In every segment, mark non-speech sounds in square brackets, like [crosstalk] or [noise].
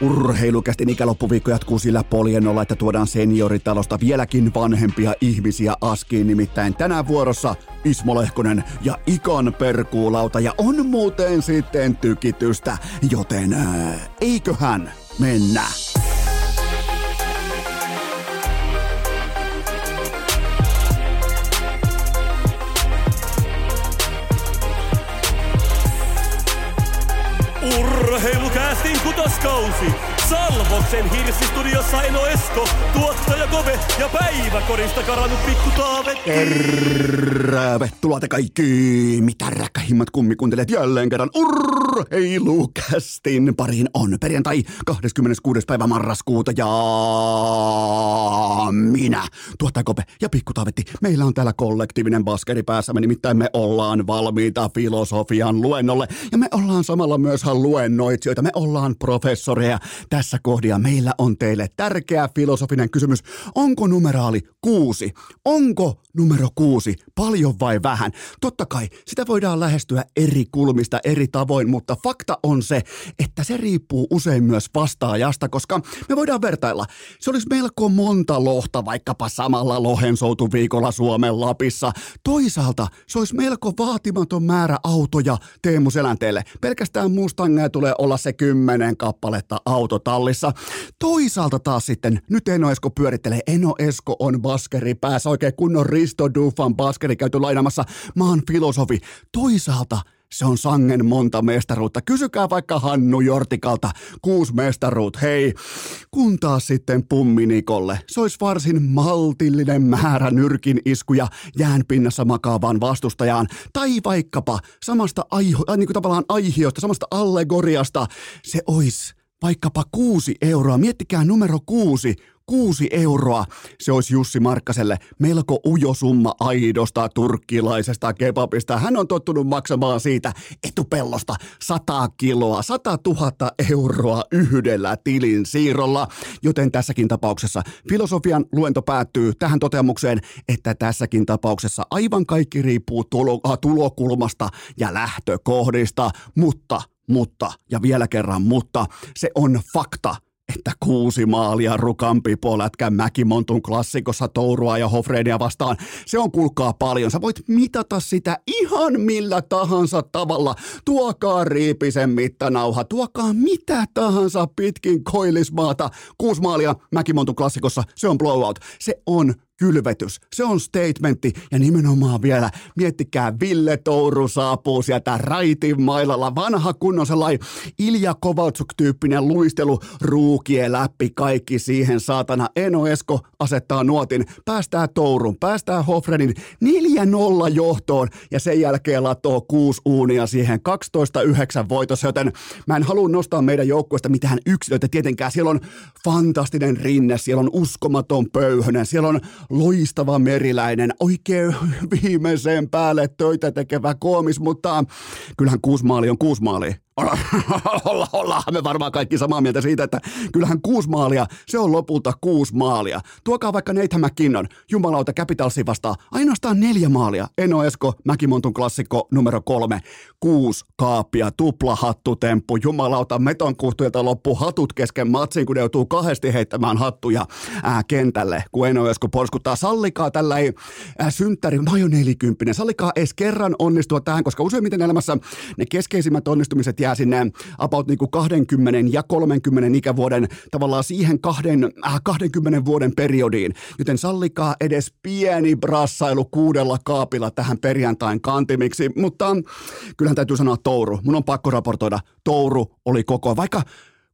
Urheilukästin ikäloppuviikko jatkuu sillä poljennolla, että tuodaan senioritalosta vieläkin vanhempia ihmisiä askiin. Nimittäin tänään vuorossa Ismo Lehkonen ja Ikan perkuulauta ja on muuten sitten tykitystä, joten eiköhän mennä. cozy. Salvoksen hirsistudiossa Eno Esko, tuottaja Kove ja päiväkorista karannut pikku Taave. Tervetuloa te kaikki, mitä räkkähimmat kummikuuntelijat jälleen kerran urheilukästin pariin on perjantai 26. päivä marraskuuta ja minä, tuottaja Kope ja pikku Taavetti. Meillä on täällä kollektiivinen baskeri päässämme, nimittäin me ollaan valmiita filosofian luennolle ja me ollaan samalla myös luennoitsijoita, me ollaan professoreja tässä kohdia. Meillä on teille tärkeä filosofinen kysymys. Onko numeraali kuusi? Onko numero kuusi paljon vai vähän? Totta kai sitä voidaan lähestyä eri kulmista eri tavoin, mutta fakta on se, että se riippuu usein myös vastaajasta, koska me voidaan vertailla. Se olisi melko monta lohta vaikkapa samalla lohensoutuviikolla Suomen Lapissa. Toisaalta se olisi melko vaatimaton määrä autoja Teemu Selänteelle. Pelkästään Mustangia tulee olla se kymmenen kappaletta autotallissa. Toisaalta taas sitten, nyt Eno Esko pyörittelee. Eno Esko on baskeri päässä, oikein kunnon Risto Dufan baskeri käyty lainamassa. Oon filosofi. Toisaalta se on sangen monta mestaruutta. Kysykää vaikka Hannu Jortikalta, kuusi mestaruut, hei. Kun taas sitten Pumminikolle, se olisi varsin maltillinen määrä nyrkin iskuja jään pinnassa makaavaan vastustajaan. Tai vaikkapa samasta aiho, äh, niin kuin tavallaan aihiosta, samasta allegoriasta, se olisi vaikkapa kuusi euroa. Miettikää numero kuusi, kuusi euroa. Se olisi Jussi Markkaselle melko ujo summa aidosta turkkilaisesta kebabista. Hän on tottunut maksamaan siitä etupellosta 100 kiloa, 100 000 euroa yhdellä tilin siirrolla. Joten tässäkin tapauksessa filosofian luento päättyy tähän toteamukseen, että tässäkin tapauksessa aivan kaikki riippuu tulo, äh, tulokulmasta ja lähtökohdista, mutta mutta, ja vielä kerran mutta, se on fakta, että kuusi maalia Rukampi Polätkän Mäkimontun klassikossa Tourua ja Hofreenia vastaan. Se on kulkaa paljon. Sä voit mitata sitä ihan millä tahansa tavalla. Tuokaa riipisen mittanauha, tuokaa mitä tahansa pitkin koillismaata. Kuusi maalia Mäkimontun klassikossa, se on blowout. Se on kylvetys. Se on statementti ja nimenomaan vielä miettikää Ville Touru saapuu sieltä raitin mailalla. Vanha kunnon sellainen Ilja Kovaltsuk-tyyppinen luistelu ruukie läpi kaikki siihen saatana. Eno Esko asettaa nuotin, päästää Tourun, päästää Hofrenin 4-0 johtoon ja sen jälkeen latoo kuusi uunia siihen 12-9 voitossa, joten mä en halua nostaa meidän joukkueesta mitään yksilöitä tietenkään. Siellä on fantastinen rinne, siellä on uskomaton pöyhönen, siellä on loistava meriläinen, oikein viimeiseen päälle töitä tekevä koomis, mutta kyllähän kuusi maali on kuusi maali. Olla, ollaan me varmaan kaikki samaa mieltä siitä, että kyllähän kuusi maalia, se on lopulta kuusi maalia. Tuokaa vaikka Nathan McKinnon, jumalauta Capitalsi vastaan, ainoastaan neljä maalia. Eno Esko, Mäkimontun klassikko numero kolme, kuusi kaappia, tupla hattutemppu, jumalauta metonkuhtuilta loppu hatut kesken matsin, kun ne joutuu kahdesti heittämään hattuja ää, kentälle, kun Eno Esko porskuttaa. Sallikaa tällä ei synttäri, mä oon jo nelikymppinen, sallikaa edes kerran onnistua tähän, koska useimmiten elämässä ne keskeisimmät onnistumiset jää sinne about niin kuin 20 ja 30 ikävuoden tavallaan siihen kahden, äh, 20 vuoden periodiin. Joten sallikaa edes pieni brassailu kuudella kaapilla tähän perjantain kantimiksi, mutta kyllähän täytyy sanoa Touru. Mun on pakko raportoida, Touru oli koko, vaikka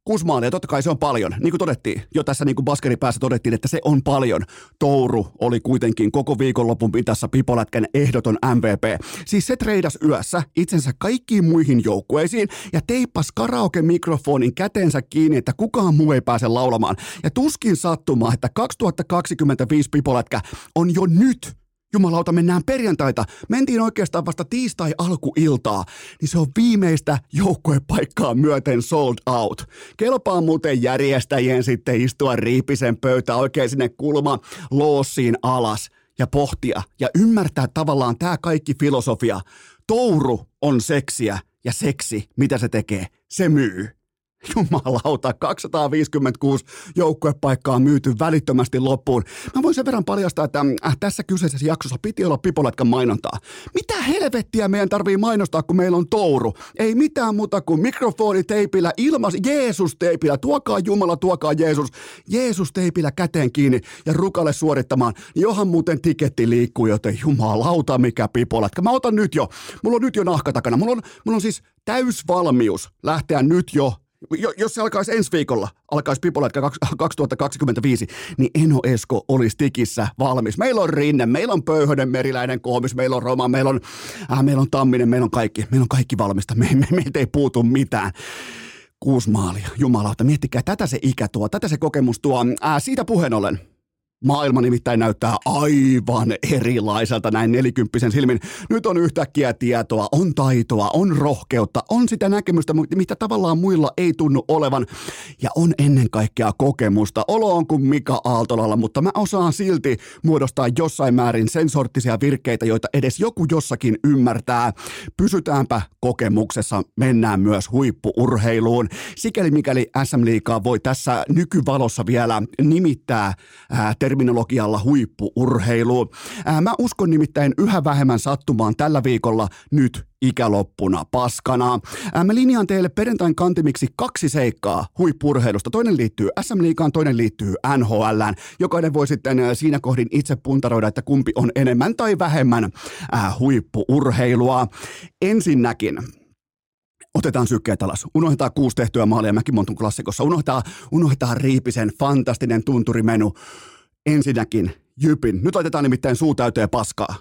Kuusi maalia, totta kai se on paljon. Niin kuin todettiin, jo tässä niin kuin baskeripäässä todettiin, että se on paljon. Touru oli kuitenkin koko viikonlopun pitassa Pipolätkän ehdoton MVP. Siis se treidas yössä itsensä kaikkiin muihin joukkueisiin ja teippas karaoke-mikrofonin käteensä kiinni, että kukaan muu ei pääse laulamaan. Ja tuskin sattumaa, että 2025 Pipolätkä on jo nyt Jumalauta, mennään perjantaita. Mentiin oikeastaan vasta tiistai alkuiltaa, niin se on viimeistä joukkuepaikkaa myöten sold out. Kelpaa muuten järjestäjien sitten istua riipisen pöytä oikein sinne kulma loossiin alas ja pohtia ja ymmärtää tavallaan tämä kaikki filosofia. Touru on seksiä ja seksi, mitä se tekee, se myy. Jumalauta, 256 joukkuepaikkaa on myyty välittömästi loppuun. Mä voin sen verran paljastaa, että äh, tässä kyseisessä jaksossa piti olla Pipoletkan mainontaa. Mitä helvettiä meidän tarvii mainostaa, kun meillä on touru? Ei mitään muuta kuin mikrofoniteipillä, ilmas, Jeesus-teipillä, tuokaa Jumala, tuokaa Jeesus, Jeesus-teipillä käteen kiinni ja rukalle suorittamaan. Johan muuten tiketti liikkuu, joten jumalauta mikä Pipoletka. Mä otan nyt jo, mulla on nyt jo nahka takana, mulla on, mulla on siis täysvalmius lähteä nyt jo jos se alkaisi ensi viikolla, alkaisi Pipoletka 2025, [laughs] niin Eno Esko olisi tikissä valmis. Meillä on Rinne, meillä on Pöyhönen, Meriläinen, Koomis, meillä on Roma, meillä on, äh, meillä on Tamminen, meillä on kaikki, meillä on kaikki valmista, me, me, meiltä ei puutu mitään. Kuusi maalia, jumalauta, miettikää, tätä se ikä tuo, tätä se kokemus tuo. Äh, siitä puheen ollen, Maailma nimittäin näyttää aivan erilaiselta näin nelikymppisen silmin. Nyt on yhtäkkiä tietoa, on taitoa, on rohkeutta, on sitä näkemystä, mitä tavallaan muilla ei tunnu olevan. Ja on ennen kaikkea kokemusta. Olo on kuin Mika Aaltolalla, mutta mä osaan silti muodostaa jossain määrin sen sorttisia joita edes joku jossakin ymmärtää. Pysytäänpä kokemuksessa, mennään myös huippuurheiluun. Sikäli mikäli SM Liikaa voi tässä nykyvalossa vielä nimittää ää, terminologialla huippuurheilu. Ää, mä uskon nimittäin yhä vähemmän sattumaan tällä viikolla nyt ikäloppuna paskana. Ää, mä linjaan teille perjantain kantimiksi kaksi seikkaa huippurheilusta. Toinen liittyy SM Liigaan, toinen liittyy NHLään. Jokainen voi sitten siinä kohdin itse puntaroida, että kumpi on enemmän tai vähemmän ää, huippuurheilua. Ensinnäkin otetaan sykkeet alas. Unohdetaan kuusi tehtyä maalia Mäkimontun klassikossa. Unohdetaan, unohdetaan Riipisen fantastinen tunturimenu Ensinnäkin Jypin. Nyt laitetaan nimittäin suu täyteen paskaa.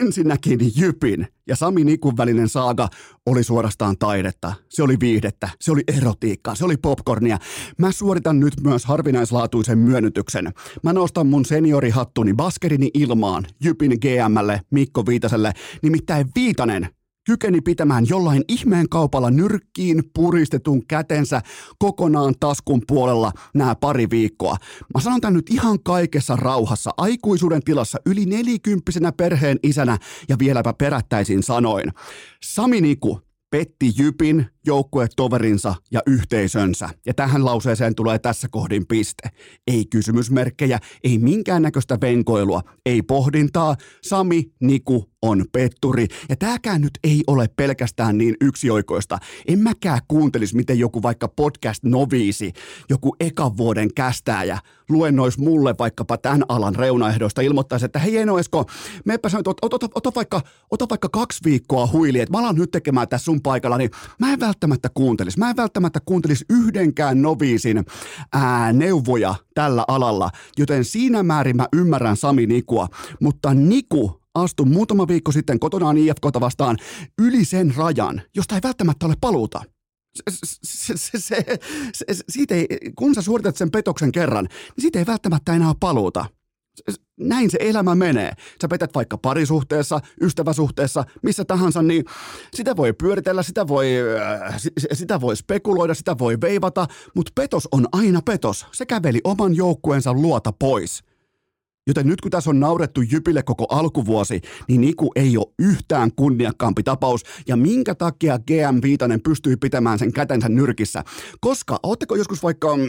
Ensinnäkin Jypin ja Sami Nikun välinen saaga oli suorastaan taidetta. Se oli viihdettä, se oli erotiikkaa, se oli popcornia. Mä suoritan nyt myös harvinaislaatuisen myönnytyksen. Mä nostan mun seniorihattuni baskerini ilmaan Jypin GMlle Mikko Viitaselle. Nimittäin Viitanen kykeni pitämään jollain ihmeen kaupalla nyrkkiin puristetun kätensä kokonaan taskun puolella nämä pari viikkoa. Mä sanon tämän nyt ihan kaikessa rauhassa, aikuisuuden tilassa, yli nelikymppisenä perheen isänä ja vieläpä perättäisin sanoin. Sami Niku, petti Jypin, joukkuetoverinsa ja yhteisönsä. Ja tähän lauseeseen tulee tässä kohdin piste. Ei kysymysmerkkejä, ei minkäännäköistä venkoilua, ei pohdintaa. Sami Niku on petturi. Ja tääkään nyt ei ole pelkästään niin yksioikoista. En mäkään kuuntelisi, miten joku vaikka podcast-noviisi, joku ekan vuoden kästääjä luennois mulle vaikkapa tämän alan reunaehdoista, ilmoittaisi, että hei Eno Esko, meepä sanoit, ota, ota, ota, vaikka, ota vaikka kaksi viikkoa huili, että mä alan nyt tekemään tässä sun paikalla, niin mä en välttämättä kuuntelisi. Mä en välttämättä kuuntelisi yhdenkään noviisin ää, neuvoja tällä alalla, joten siinä määrin mä ymmärrän Sami Nikua, mutta Niku astui muutama viikko sitten kotonaan IFKta vastaan yli sen rajan, josta ei välttämättä ole paluuta. Se, se, se, siitä ei, kun sä suoritat sen petoksen kerran, niin siitä ei välttämättä enää paluuta näin se elämä menee. Sä petät vaikka parisuhteessa, ystäväsuhteessa, missä tahansa, niin sitä voi pyöritellä, sitä voi, äh, sitä voi spekuloida, sitä voi veivata, mutta petos on aina petos. Se käveli oman joukkueensa luota pois. Joten nyt kun tässä on naurettu Jypille koko alkuvuosi, niin Niku ei ole yhtään kunniakkaampi tapaus. Ja minkä takia GM Viitanen pystyy pitämään sen kätensä nyrkissä? Koska ootteko joskus vaikka mm,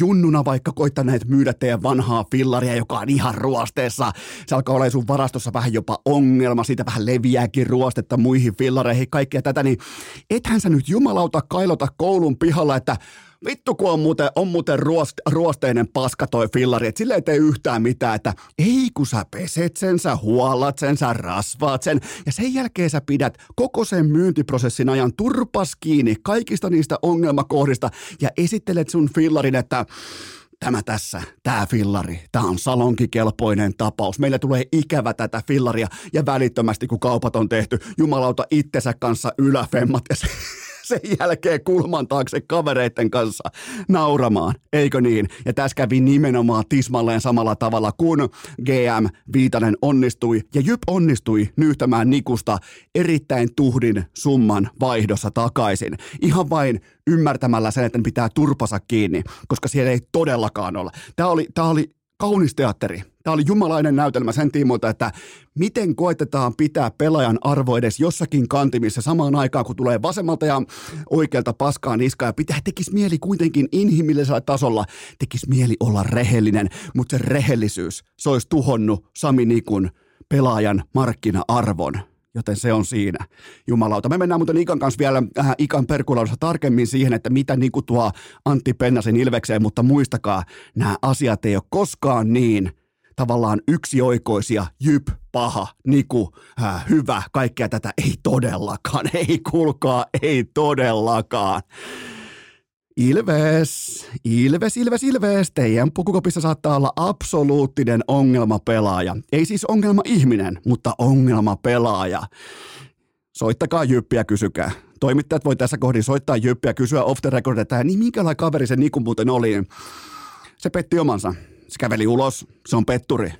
junnuna vaikka koittaneet myydä teidän vanhaa fillaria, joka on ihan ruosteessa. Se alkaa olla sun varastossa vähän jopa ongelma, siitä vähän leviääkin ruostetta muihin fillareihin, kaikkea tätä, niin ethän sä nyt jumalauta kailota koulun pihalla, että vittu kun on muuten, on muuten ruost, ruosteinen paska toi fillari, että sille ei tee yhtään mitään, että ei kun sä peset sen, sä huolat sen, sä rasvaat sen ja sen jälkeen sä pidät koko sen myyntiprosessin ajan turpas kiinni kaikista niistä ongelmakohdista ja esittelet sun fillarin, että tämä tässä, tämä fillari, tämä on salonkikelpoinen tapaus. Meillä tulee ikävä tätä fillaria ja välittömästi kun kaupat on tehty, jumalauta itsensä kanssa yläfemmat ja se, [laughs] sen jälkeen kulman taakse kavereiden kanssa nauramaan, eikö niin? Ja tässä kävi nimenomaan tismalleen samalla tavalla, kun GM Viitanen onnistui ja Jyp onnistui nyyhtämään Nikusta erittäin tuhdin summan vaihdossa takaisin. Ihan vain ymmärtämällä sen, että pitää turpasa kiinni, koska siellä ei todellakaan ole. Tämä oli, tämä oli kaunis teatteri. Tämä oli jumalainen näytelmä sen tiimoilta, että miten koetetaan pitää pelaajan arvo edes jossakin kantimissa samaan aikaan, kun tulee vasemmalta ja oikealta paskaa niskaa. Ja pitää, tekisi mieli kuitenkin inhimillisellä tasolla, tekisi mieli olla rehellinen, mutta se rehellisyys, se olisi tuhonnut Sami Nikun pelaajan markkina-arvon joten se on siinä. Jumalauta. Me mennään muuten Ikan kanssa vielä äh, Ikan perkulaudussa tarkemmin siihen, että mitä Niku tuo Antti Pennasen ilvekseen, mutta muistakaa, nämä asiat ei ole koskaan niin tavallaan yksioikoisia, jyp, paha, niku, äh, hyvä, kaikkea tätä ei todellakaan, [laughs] ei kuulkaa, ei todellakaan. Ilves, Ilves, Ilves, Ilves, teidän pukukopissa saattaa olla absoluuttinen ongelmapelaaja. Ei siis ongelma ihminen, mutta ongelmapelaaja. Soittakaa jyppiä, kysykää. Toimittajat voi tässä kohdin soittaa jyppiä, kysyä off the record, että niin minkälainen kaveri se Niku muuten oli. Se petti omansa. Se käveli ulos, se on petturi.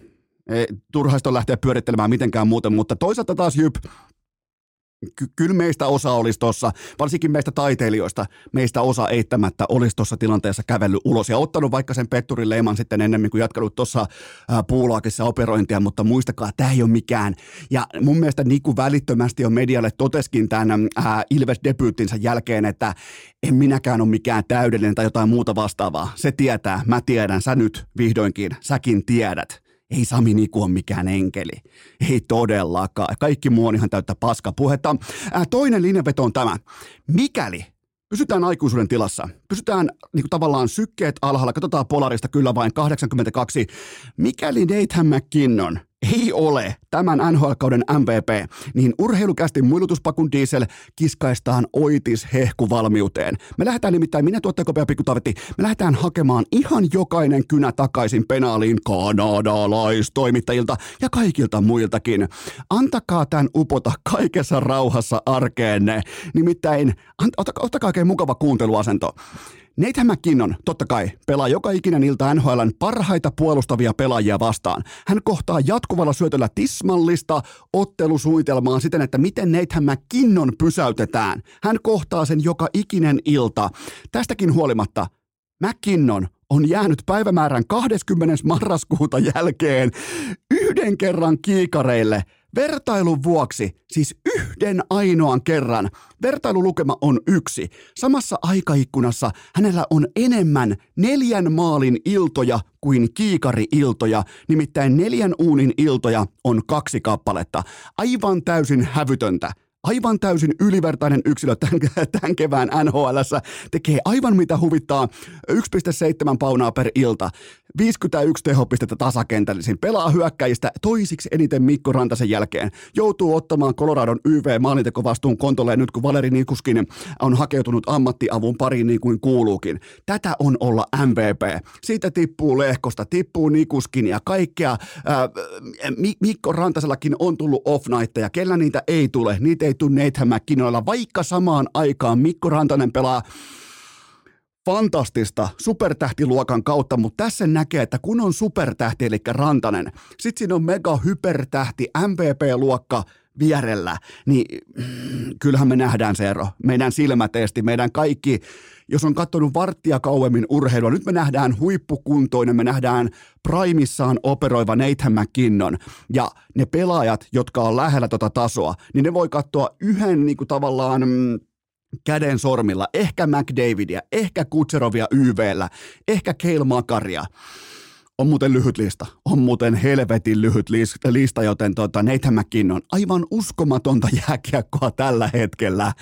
Ei, turhaista on lähteä pyörittelemään mitenkään muuten, mutta toisaalta taas Jyp, ky- kyllä meistä osa olisi tuossa, varsinkin meistä taiteilijoista, meistä osa eittämättä olisi tuossa tilanteessa kävellyt ulos ja ottanut vaikka sen petturin leiman sitten ennemmin kuin jatkanut tuossa puulaakissa operointia, mutta muistakaa, tämä ei ole mikään. Ja mun mielestä Niku välittömästi on medialle toteskin tämän ää, Ilves-debyyttinsä jälkeen, että en minäkään ole mikään täydellinen tai jotain muuta vastaavaa. Se tietää, mä tiedän, sä nyt vihdoinkin, säkin tiedät ei Sami Niku ole mikään enkeli. Ei todellakaan. Kaikki muu on ihan täyttä paskapuhetta. Ää, toinen linjanveto on tämä. Mikäli pysytään aikuisuuden tilassa, pysytään niin kuin tavallaan sykkeet alhaalla, katsotaan Polarista kyllä vain 82. Mikäli Nathan McKinnon ei ole tämän NHL-kauden MVP, niin urheilukästi muilutuspakun diesel kiskaistaan oitis hehkuvalmiuteen. Me lähdetään nimittäin, minä tuottajokopea Pikku Tavetti, me lähdetään hakemaan ihan jokainen kynä takaisin penaaliin kanadalaistoimittajilta ja kaikilta muiltakin. Antakaa tämän upota kaikessa rauhassa arkeenne. Nimittäin, ottakaa oikein mukava kuunteluasento. Nathan McKinnon, totta kai, pelaa joka ikinen ilta NHLn parhaita puolustavia pelaajia vastaan. Hän kohtaa jatkuvalla syötöllä tismallista ottelusuunnitelmaa siten, että miten Nathan McKinnon pysäytetään. Hän kohtaa sen joka ikinen ilta. Tästäkin huolimatta McKinnon on jäänyt päivämäärän 20. marraskuuta jälkeen yhden kerran kiikareille – Vertailun vuoksi, siis yhden ainoan kerran, vertailulukema on yksi. Samassa aikaikkunassa hänellä on enemmän neljän maalin iltoja kuin kiikari-iltoja, nimittäin neljän uunin iltoja on kaksi kappaletta. Aivan täysin hävytöntä aivan täysin ylivertainen yksilö tämän, [laughs] tämän kevään NHL tekee aivan mitä huvittaa, 1,7 paunaa per ilta, 51 tehopistettä tasakentällisin, pelaa hyökkäjistä toisiksi eniten Mikko Rantasen jälkeen, joutuu ottamaan Coloradon YV maalintekovastuun kontolleen nyt kun Valeri Nikuskin on hakeutunut ammattiavun pariin niin kuin kuuluukin. Tätä on olla MVP. Siitä tippuu Lehkosta, tippuu Nikuskin ja kaikkea. Mikko Rantasellakin on tullut off ja kellä niitä ei tule, niitä ei tule Nathan vaikka samaan aikaan Mikko Rantanen pelaa fantastista supertähtiluokan kautta, mutta tässä näkee, että kun on supertähti, eli Rantanen, sitten siinä on mega hypertähti, MVP-luokka vierellä, niin mm, kyllähän me nähdään se ero. Meidän silmätesti, meidän kaikki, jos on katsonut varttia kauemmin urheilua, nyt me nähdään huippukuntoinen, me nähdään primissaan operoiva Nathan McKinnon, ja ne pelaajat, jotka on lähellä tota tasoa, niin ne voi katsoa yhden niin kuin tavallaan mm, käden sormilla, ehkä McDavidia, ehkä Kutserovia YVllä, ehkä Kale Makaria. On muuten lyhyt lista. On muuten helvetin lyhyt lista, joten tota, Nathan McKinnon, aivan uskomatonta [laughs] jääkiekkoa tällä hetkellä.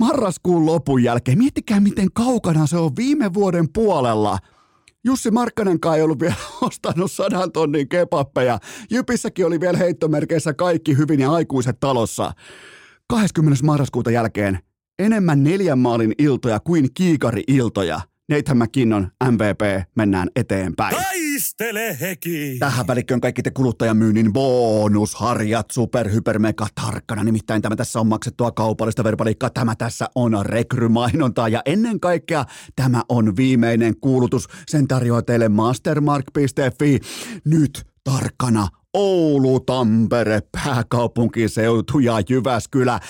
Marraskuun lopun jälkeen, miettikää miten kaukana se on viime vuoden puolella. Jussi Markkanenkaan ei ollut vielä [laughs] ostanut sadan tonnin kepappeja. Jypissäkin oli vielä heittomerkeissä kaikki hyvin ja aikuiset talossa. 20. marraskuuta jälkeen enemmän neljän maalin iltoja kuin kiikari-iltoja. Nathan McKinnon, MVP, mennään eteenpäin. Taistele heki! Tähän välikköön kaikki te kuluttajamyynnin bonusharjat super hyper mega tarkkana. Nimittäin tämä tässä on maksettua kaupallista verbaliikkaa. Tämä tässä on rekrymainontaa ja ennen kaikkea tämä on viimeinen kuulutus. Sen tarjoaa teille mastermark.fi. Nyt tarkkana Oulu, Tampere, pääkaupunkiseutu ja Jyväskylä.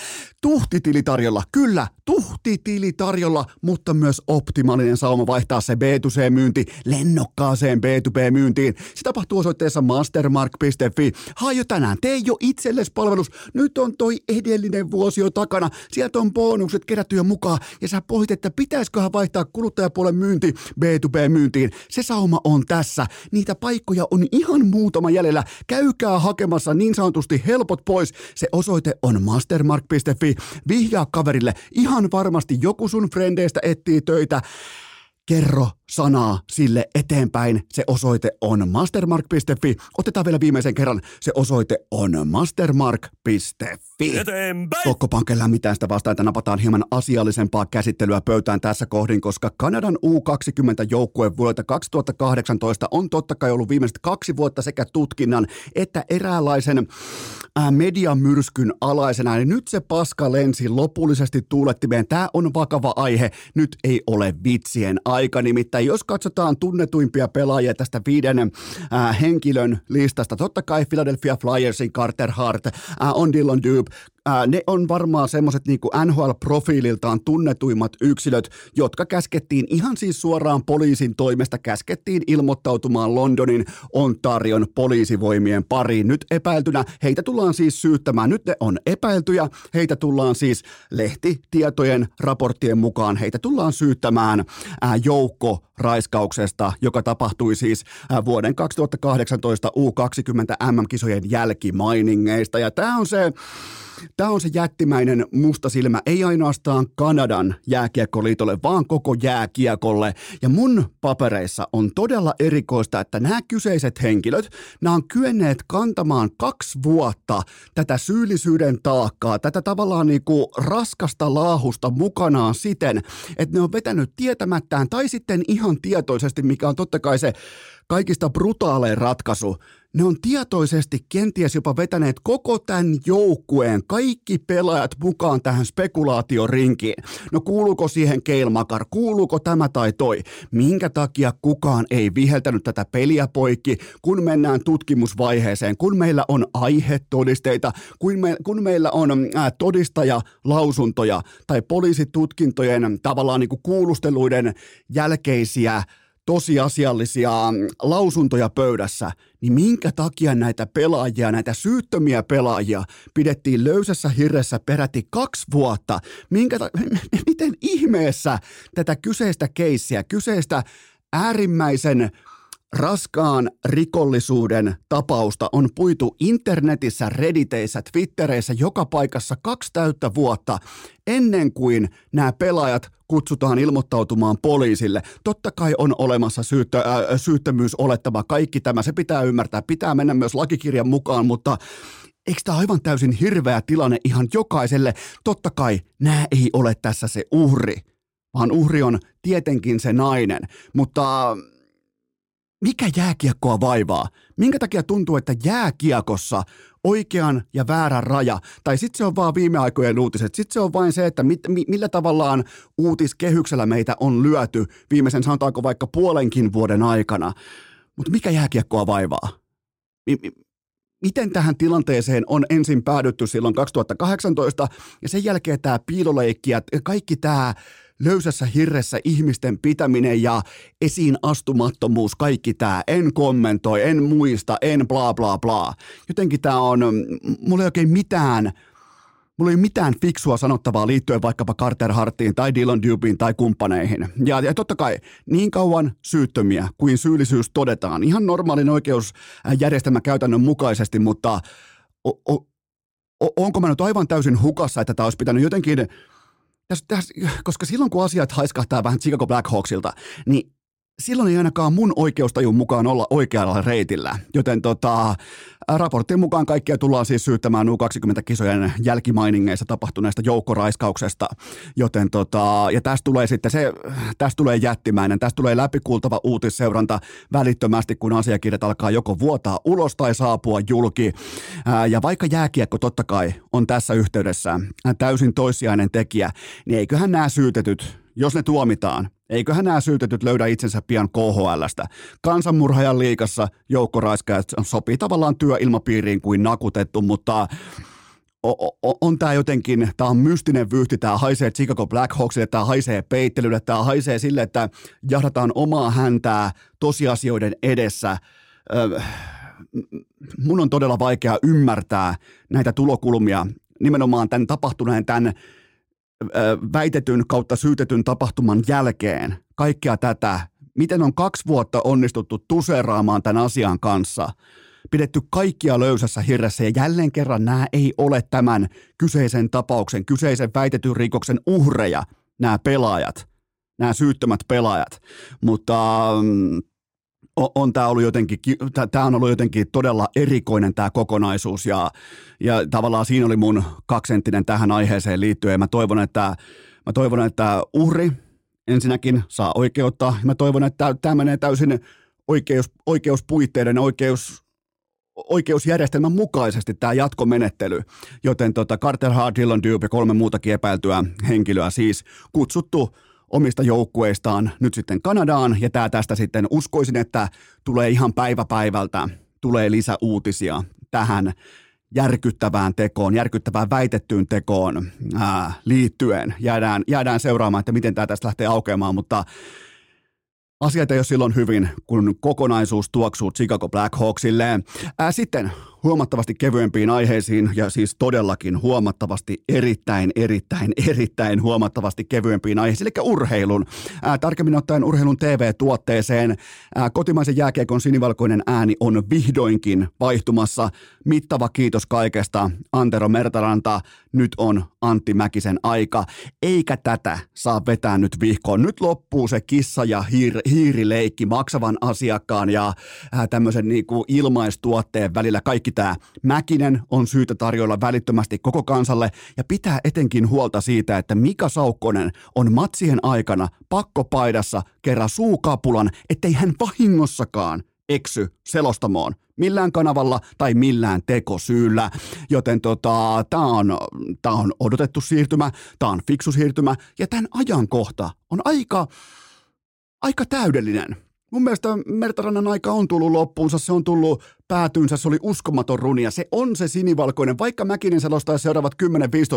Tuhtitili tarjolla, kyllä, tuhtitili tarjolla, mutta myös optimaalinen sauma vaihtaa se B2C-myynti lennokkaaseen B2B-myyntiin. Se tapahtuu osoitteessa mastermark.fi. Hae jo tänään, tee jo itsellesi palvelus. Nyt on toi edellinen vuosi jo takana. Sieltä on bonukset kerätty jo mukaan ja sä pohdit, että pitäisiköhän vaihtaa kuluttajapuolen myynti B2B-myyntiin. Se sauma on tässä. Niitä paikkoja on ihan muutama jäljellä. Käykää hakemassa niin sanotusti helpot pois. Se osoite on mastermark.fi. Vihjaa kaverille. Ihan varmasti joku sun frendeistä etsii töitä. Kerro sanaa sille eteenpäin. Se osoite on mastermark.fi. Otetaan vielä viimeisen kerran. Se osoite on mastermark.fi. Eteenpäin! Kokkopankella mitään sitä vastaan, että napataan hieman asiallisempaa käsittelyä pöytään tässä kohdin, koska Kanadan U20-joukkue vuodelta 2018 on totta kai ollut viimeiset kaksi vuotta sekä tutkinnan että eräänlaisen ää, mediamyrskyn alaisena. Ja nyt se paska lensi lopullisesti tuulettimeen. Tämä on vakava aihe. Nyt ei ole vitsien aika. Nimittäin jos katsotaan tunnetuimpia pelaajia tästä viiden ää, henkilön listasta, totta kai Philadelphia Flyersin Carter Hart, ää, on Dillon Dube, ää, ne on varmaan semmoiset niin NHL-profiililtaan tunnetuimmat yksilöt, jotka käskettiin ihan siis suoraan poliisin toimesta, käskettiin ilmoittautumaan Londonin Ontarion poliisivoimien pariin. Nyt epäiltynä heitä tullaan siis syyttämään. Nyt ne on epäiltyjä, heitä tullaan siis lehtitietojen raporttien mukaan, heitä tullaan syyttämään ää, joukko raiskauksesta, joka tapahtui siis ää, vuoden 2018 U20 MM-kisojen jälkimainingeista. Ja tämä on se Tämä on se jättimäinen musta silmä, ei ainoastaan Kanadan jääkiekkoliitolle, vaan koko jääkiekolle. Ja mun papereissa on todella erikoista, että nämä kyseiset henkilöt, nämä on kyenneet kantamaan kaksi vuotta tätä syyllisyyden taakkaa, tätä tavallaan niin kuin raskasta laahusta mukanaan siten, että ne on vetänyt tietämättään tai sitten ihan tietoisesti, mikä on totta kai se kaikista brutaalein ratkaisu, ne on tietoisesti kenties jopa vetäneet koko tämän joukkueen, kaikki pelaajat mukaan tähän spekulaatiorinkiin. No kuuluuko siihen Keilmakar, kuuluuko tämä tai toi? Minkä takia kukaan ei viheltänyt tätä peliä poikki, kun mennään tutkimusvaiheeseen, kun meillä on aihetodisteita, kun, me, kun meillä on ää, todistajalausuntoja tai poliisitutkintojen tavallaan niin kuin kuulusteluiden jälkeisiä tosiasiallisia lausuntoja pöydässä, niin minkä takia näitä pelaajia, näitä syyttömiä pelaajia pidettiin löysässä hirressä peräti kaksi vuotta? Minkä ta- miten ihmeessä tätä kyseistä keissiä, kyseistä äärimmäisen raskaan rikollisuuden tapausta on puitu internetissä, redditeissä, twittereissä, joka paikassa kaksi täyttä vuotta ennen kuin nämä pelaajat kutsutaan ilmoittautumaan poliisille. Totta kai on olemassa syyttö, äh, syyttömyysolettama, kaikki tämä, se pitää ymmärtää, pitää mennä myös lakikirjan mukaan, mutta Eikö tämä aivan täysin hirveä tilanne ihan jokaiselle? Totta kai nämä ei ole tässä se uhri, vaan uhri on tietenkin se nainen. Mutta mikä jääkiekkoa vaivaa? Minkä takia tuntuu, että jääkiekossa oikean ja väärän raja, tai sitten se on vaan viime aikojen uutiset, sitten se on vain se, että mit, mi, millä tavallaan uutiskehyksellä meitä on lyöty viimeisen sanotaanko vaikka puolenkin vuoden aikana. Mutta mikä jääkiekkoa vaivaa? Mi, miten tähän tilanteeseen on ensin päädytty silloin 2018 ja sen jälkeen tämä piiloleikki ja kaikki tämä löysässä hirressä ihmisten pitäminen ja esiin astumattomuus, kaikki tämä. En kommentoi, en muista, en bla bla bla. Jotenkin tämä on, mulla ei oikein mitään, mulla ei mitään fiksua sanottavaa liittyen vaikkapa Carter Hartiin tai Dylan Dubin tai kumppaneihin. Ja, ja totta kai niin kauan syyttömiä kuin syyllisyys todetaan ihan normaalin oikeusjärjestelmän käytännön mukaisesti, mutta o, o, onko mä nyt aivan täysin hukassa, että tämä olisi pitänyt jotenkin tässä, tässä, koska silloin kun asiat haiskahtaa vähän Chicago Blackhawksilta, niin silloin ei ainakaan mun oikeustajun mukaan olla oikealla reitillä. Joten tota, raporttien mukaan kaikkia tullaan siis syyttämään U20-kisojen jälkimainingeissa tapahtuneesta joukkoraiskauksesta. Joten tota, ja tästä tulee sitten se, tästä tulee jättimäinen, tästä tulee läpikultava uutisseuranta välittömästi, kun asiakirjat alkaa joko vuotaa ulos tai saapua julki. Ja vaikka jääkiekko totta kai on tässä yhteydessä täysin toissijainen tekijä, niin eiköhän nämä syytetyt jos ne tuomitaan, eiköhän nämä syytetyt löydä itsensä pian KHLstä. Kansanmurhajan liikassa joukkoraiskaajat sopii tavallaan työilmapiiriin kuin nakutettu, mutta on tämä jotenkin, tämä on mystinen vyyhti, tämä haisee Chicago Blackhawksille, tämä haisee peittelylle, tämä haisee sille, että jahdataan omaa häntää tosiasioiden edessä. Mun on todella vaikea ymmärtää näitä tulokulmia nimenomaan tämän tapahtuneen, tämän väitetyn kautta syytetyn tapahtuman jälkeen. Kaikkea tätä, miten on kaksi vuotta onnistuttu tuseraamaan tämän asian kanssa – pidetty kaikkia löysässä hirressä ja jälleen kerran nämä ei ole tämän kyseisen tapauksen, kyseisen väitetyn rikoksen uhreja, nämä pelaajat, nämä syyttömät pelaajat. Mutta mm, on, on tämä ollut jotenkin, tämä on ollut jotenkin todella erikoinen tämä kokonaisuus ja, ja tavallaan siinä oli mun kaksenttinen tähän aiheeseen liittyen. Mä toivon, että, mä toivon, että uhri ensinnäkin saa oikeutta. Mä toivon, että tämä menee täysin oikeus, oikeuspuitteiden, oikeus, oikeusjärjestelmän mukaisesti tämä jatkomenettely, joten tota Carter Hart, Dylan Dupe ja kolme muutakin epäiltyä henkilöä siis kutsuttu omista joukkueistaan nyt sitten Kanadaan, ja tämä tästä sitten uskoisin, että tulee ihan päivä päivältä, tulee lisäuutisia tähän järkyttävään tekoon, järkyttävään väitettyyn tekoon ää, liittyen. Jäädään, jäädään seuraamaan, että miten tämä tästä lähtee aukeamaan, mutta asiat ei ole silloin hyvin, kun kokonaisuus tuoksuu Chicago Blackhawksille. Sitten huomattavasti kevyempiin aiheisiin ja siis todellakin huomattavasti erittäin, erittäin, erittäin huomattavasti kevyempiin aiheisiin, eli urheilun. Ää, tarkemmin ottaen urheilun TV-tuotteeseen. Ää, kotimaisen jääkiekon sinivalkoinen ääni on vihdoinkin vaihtumassa. Mittava kiitos kaikesta, Antero Mertaranta. Nyt on Antti Mäkisen aika, eikä tätä saa vetää nyt vihkoon. Nyt loppuu se kissa ja hiir, hiirileikki maksavan asiakkaan ja ää, tämmöisen niinku ilmaistuotteen välillä. Kaikki tämä Mäkinen on syytä tarjolla välittömästi koko kansalle ja pitää etenkin huolta siitä, että Mika Saukkonen on matsien aikana pakkopaidassa kerran suukapulan, ettei hän vahingossakaan eksy selostamoon millään kanavalla tai millään tekosyyllä. Joten tota, tämä on, tää on odotettu siirtymä, tämä on fiksu siirtymä ja tämän ajankohta on aika, aika täydellinen. Mun mielestä Mertarannan aika on tullut loppuunsa, se on tullut päätyynsä, se oli uskomaton runia. Se on se sinivalkoinen, vaikka Mäkinen selostaa seuraavat 10-15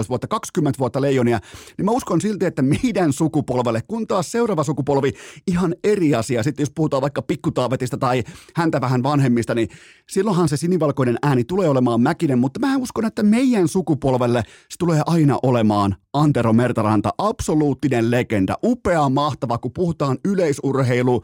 vuotta, 20 vuotta leijonia, niin mä uskon silti, että meidän sukupolvelle, kun taas seuraava sukupolvi, ihan eri asia. Sitten jos puhutaan vaikka pikkutaavetista tai häntä vähän vanhemmista, niin silloinhan se sinivalkoinen ääni tulee olemaan Mäkinen, mutta mä uskon, että meidän sukupolvelle se tulee aina olemaan Antero Mertaranta, absoluuttinen legenda, upea, mahtava, kun puhutaan yleisurheilu,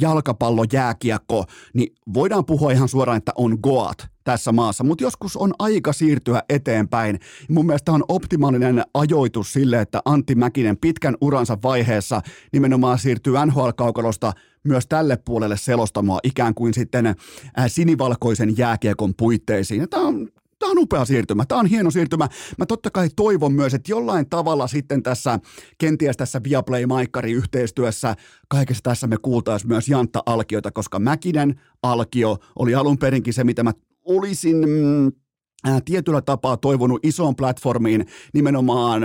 jalkapallo, jääkiekko, niin voidaan puhua ihan suoraan, että on Goat tässä maassa, mutta joskus on aika siirtyä eteenpäin. Mun mielestä on optimaalinen ajoitus sille, että Antti Mäkinen pitkän uransa vaiheessa nimenomaan siirtyy NHL-kaukalosta myös tälle puolelle selostamoa ikään kuin sitten sinivalkoisen jääkiekon puitteisiin. Tämä on Tämä on upea siirtymä, tämä on hieno siirtymä. Mä totta kai toivon myös, että jollain tavalla sitten tässä, kenties tässä Viaplay-maikkari-yhteistyössä, kaikessa tässä me kuultaisiin myös Jantta Alkiota, koska Mäkinen Alkio oli alun perinkin se, mitä mä olisin mm, tietyllä tapaa toivonut isoon platformiin nimenomaan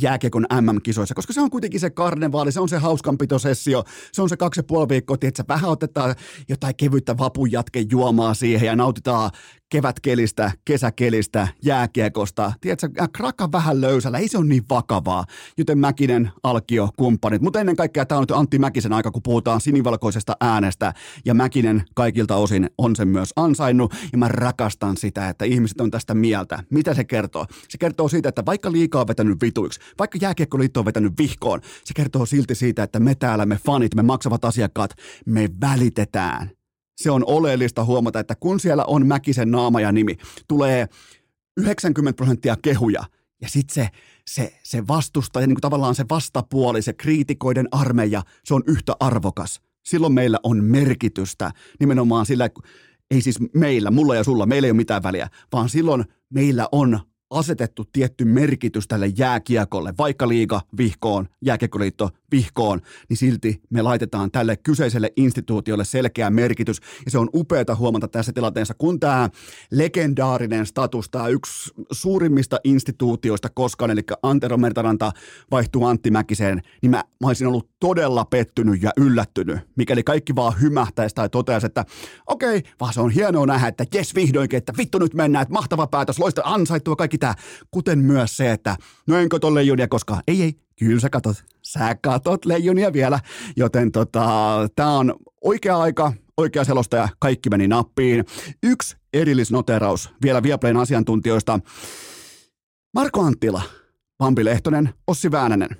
jääkiekon MM-kisoissa, koska se on kuitenkin se karnevaali, se on se hauskanpitosessio, se on se kaksi ja puoli viikkoa, että vähän otetaan jotain kevyttä vapun juomaa siihen ja nautitaan kevätkelistä, kesäkelistä, jääkiekosta. Tiedätkö, kraka vähän löysällä, ei se ole niin vakavaa. Joten Mäkinen, Alkio, kumppanit. Mutta ennen kaikkea tämä on nyt Antti Mäkisen aika, kun puhutaan sinivalkoisesta äänestä. Ja Mäkinen kaikilta osin on sen myös ansainnut. Ja mä rakastan sitä, että ihmiset on tästä mieltä. Mitä se kertoo? Se kertoo siitä, että vaikka liikaa on vetänyt vituiksi, vaikka jääkiekkoliitto on vetänyt vihkoon, se kertoo silti siitä, että me täällä, me fanit, me maksavat asiakkaat, me välitetään se on oleellista huomata, että kun siellä on Mäkisen naama ja nimi, tulee 90 prosenttia kehuja ja sitten se, se, se vastustaja, niin kuin tavallaan se vastapuoli, se kriitikoiden armeija, se on yhtä arvokas. Silloin meillä on merkitystä nimenomaan sillä, ei siis meillä, mulla ja sulla, meillä ei ole mitään väliä, vaan silloin meillä on asetettu tietty merkitys tälle jääkiekolle, vaikka liiga vihkoon, jääkiekkoliitto vihkoon, niin silti me laitetaan tälle kyseiselle instituutiolle selkeä merkitys. Ja se on upeata huomata tässä tilanteessa, kun tämä legendaarinen status, tämä yksi suurimmista instituutioista koskaan, eli Antero Mertaranta vaihtuu Antti Mäkiseen, niin mä, mä olisin ollut todella pettynyt ja yllättynyt, mikäli kaikki vaan hymähtäisi tai toteaisi, että okei, okay, vaan se on hienoa nähdä, että jes vihdoinkin, että vittu nyt mennään, että mahtava päätös, loista ansaittua kaikki tämä, kuten myös se, että no enkö tolle Junia koskaan, ei ei, kyllä sä katot, sä katot leijonia vielä, joten tota, tämä on oikea aika, oikea selostaja, kaikki meni nappiin. Yksi erillisnoteraus vielä Viaplayn asiantuntijoista. Marko Anttila, Pampi Lehtonen, Ossi Väänänen. [laughs]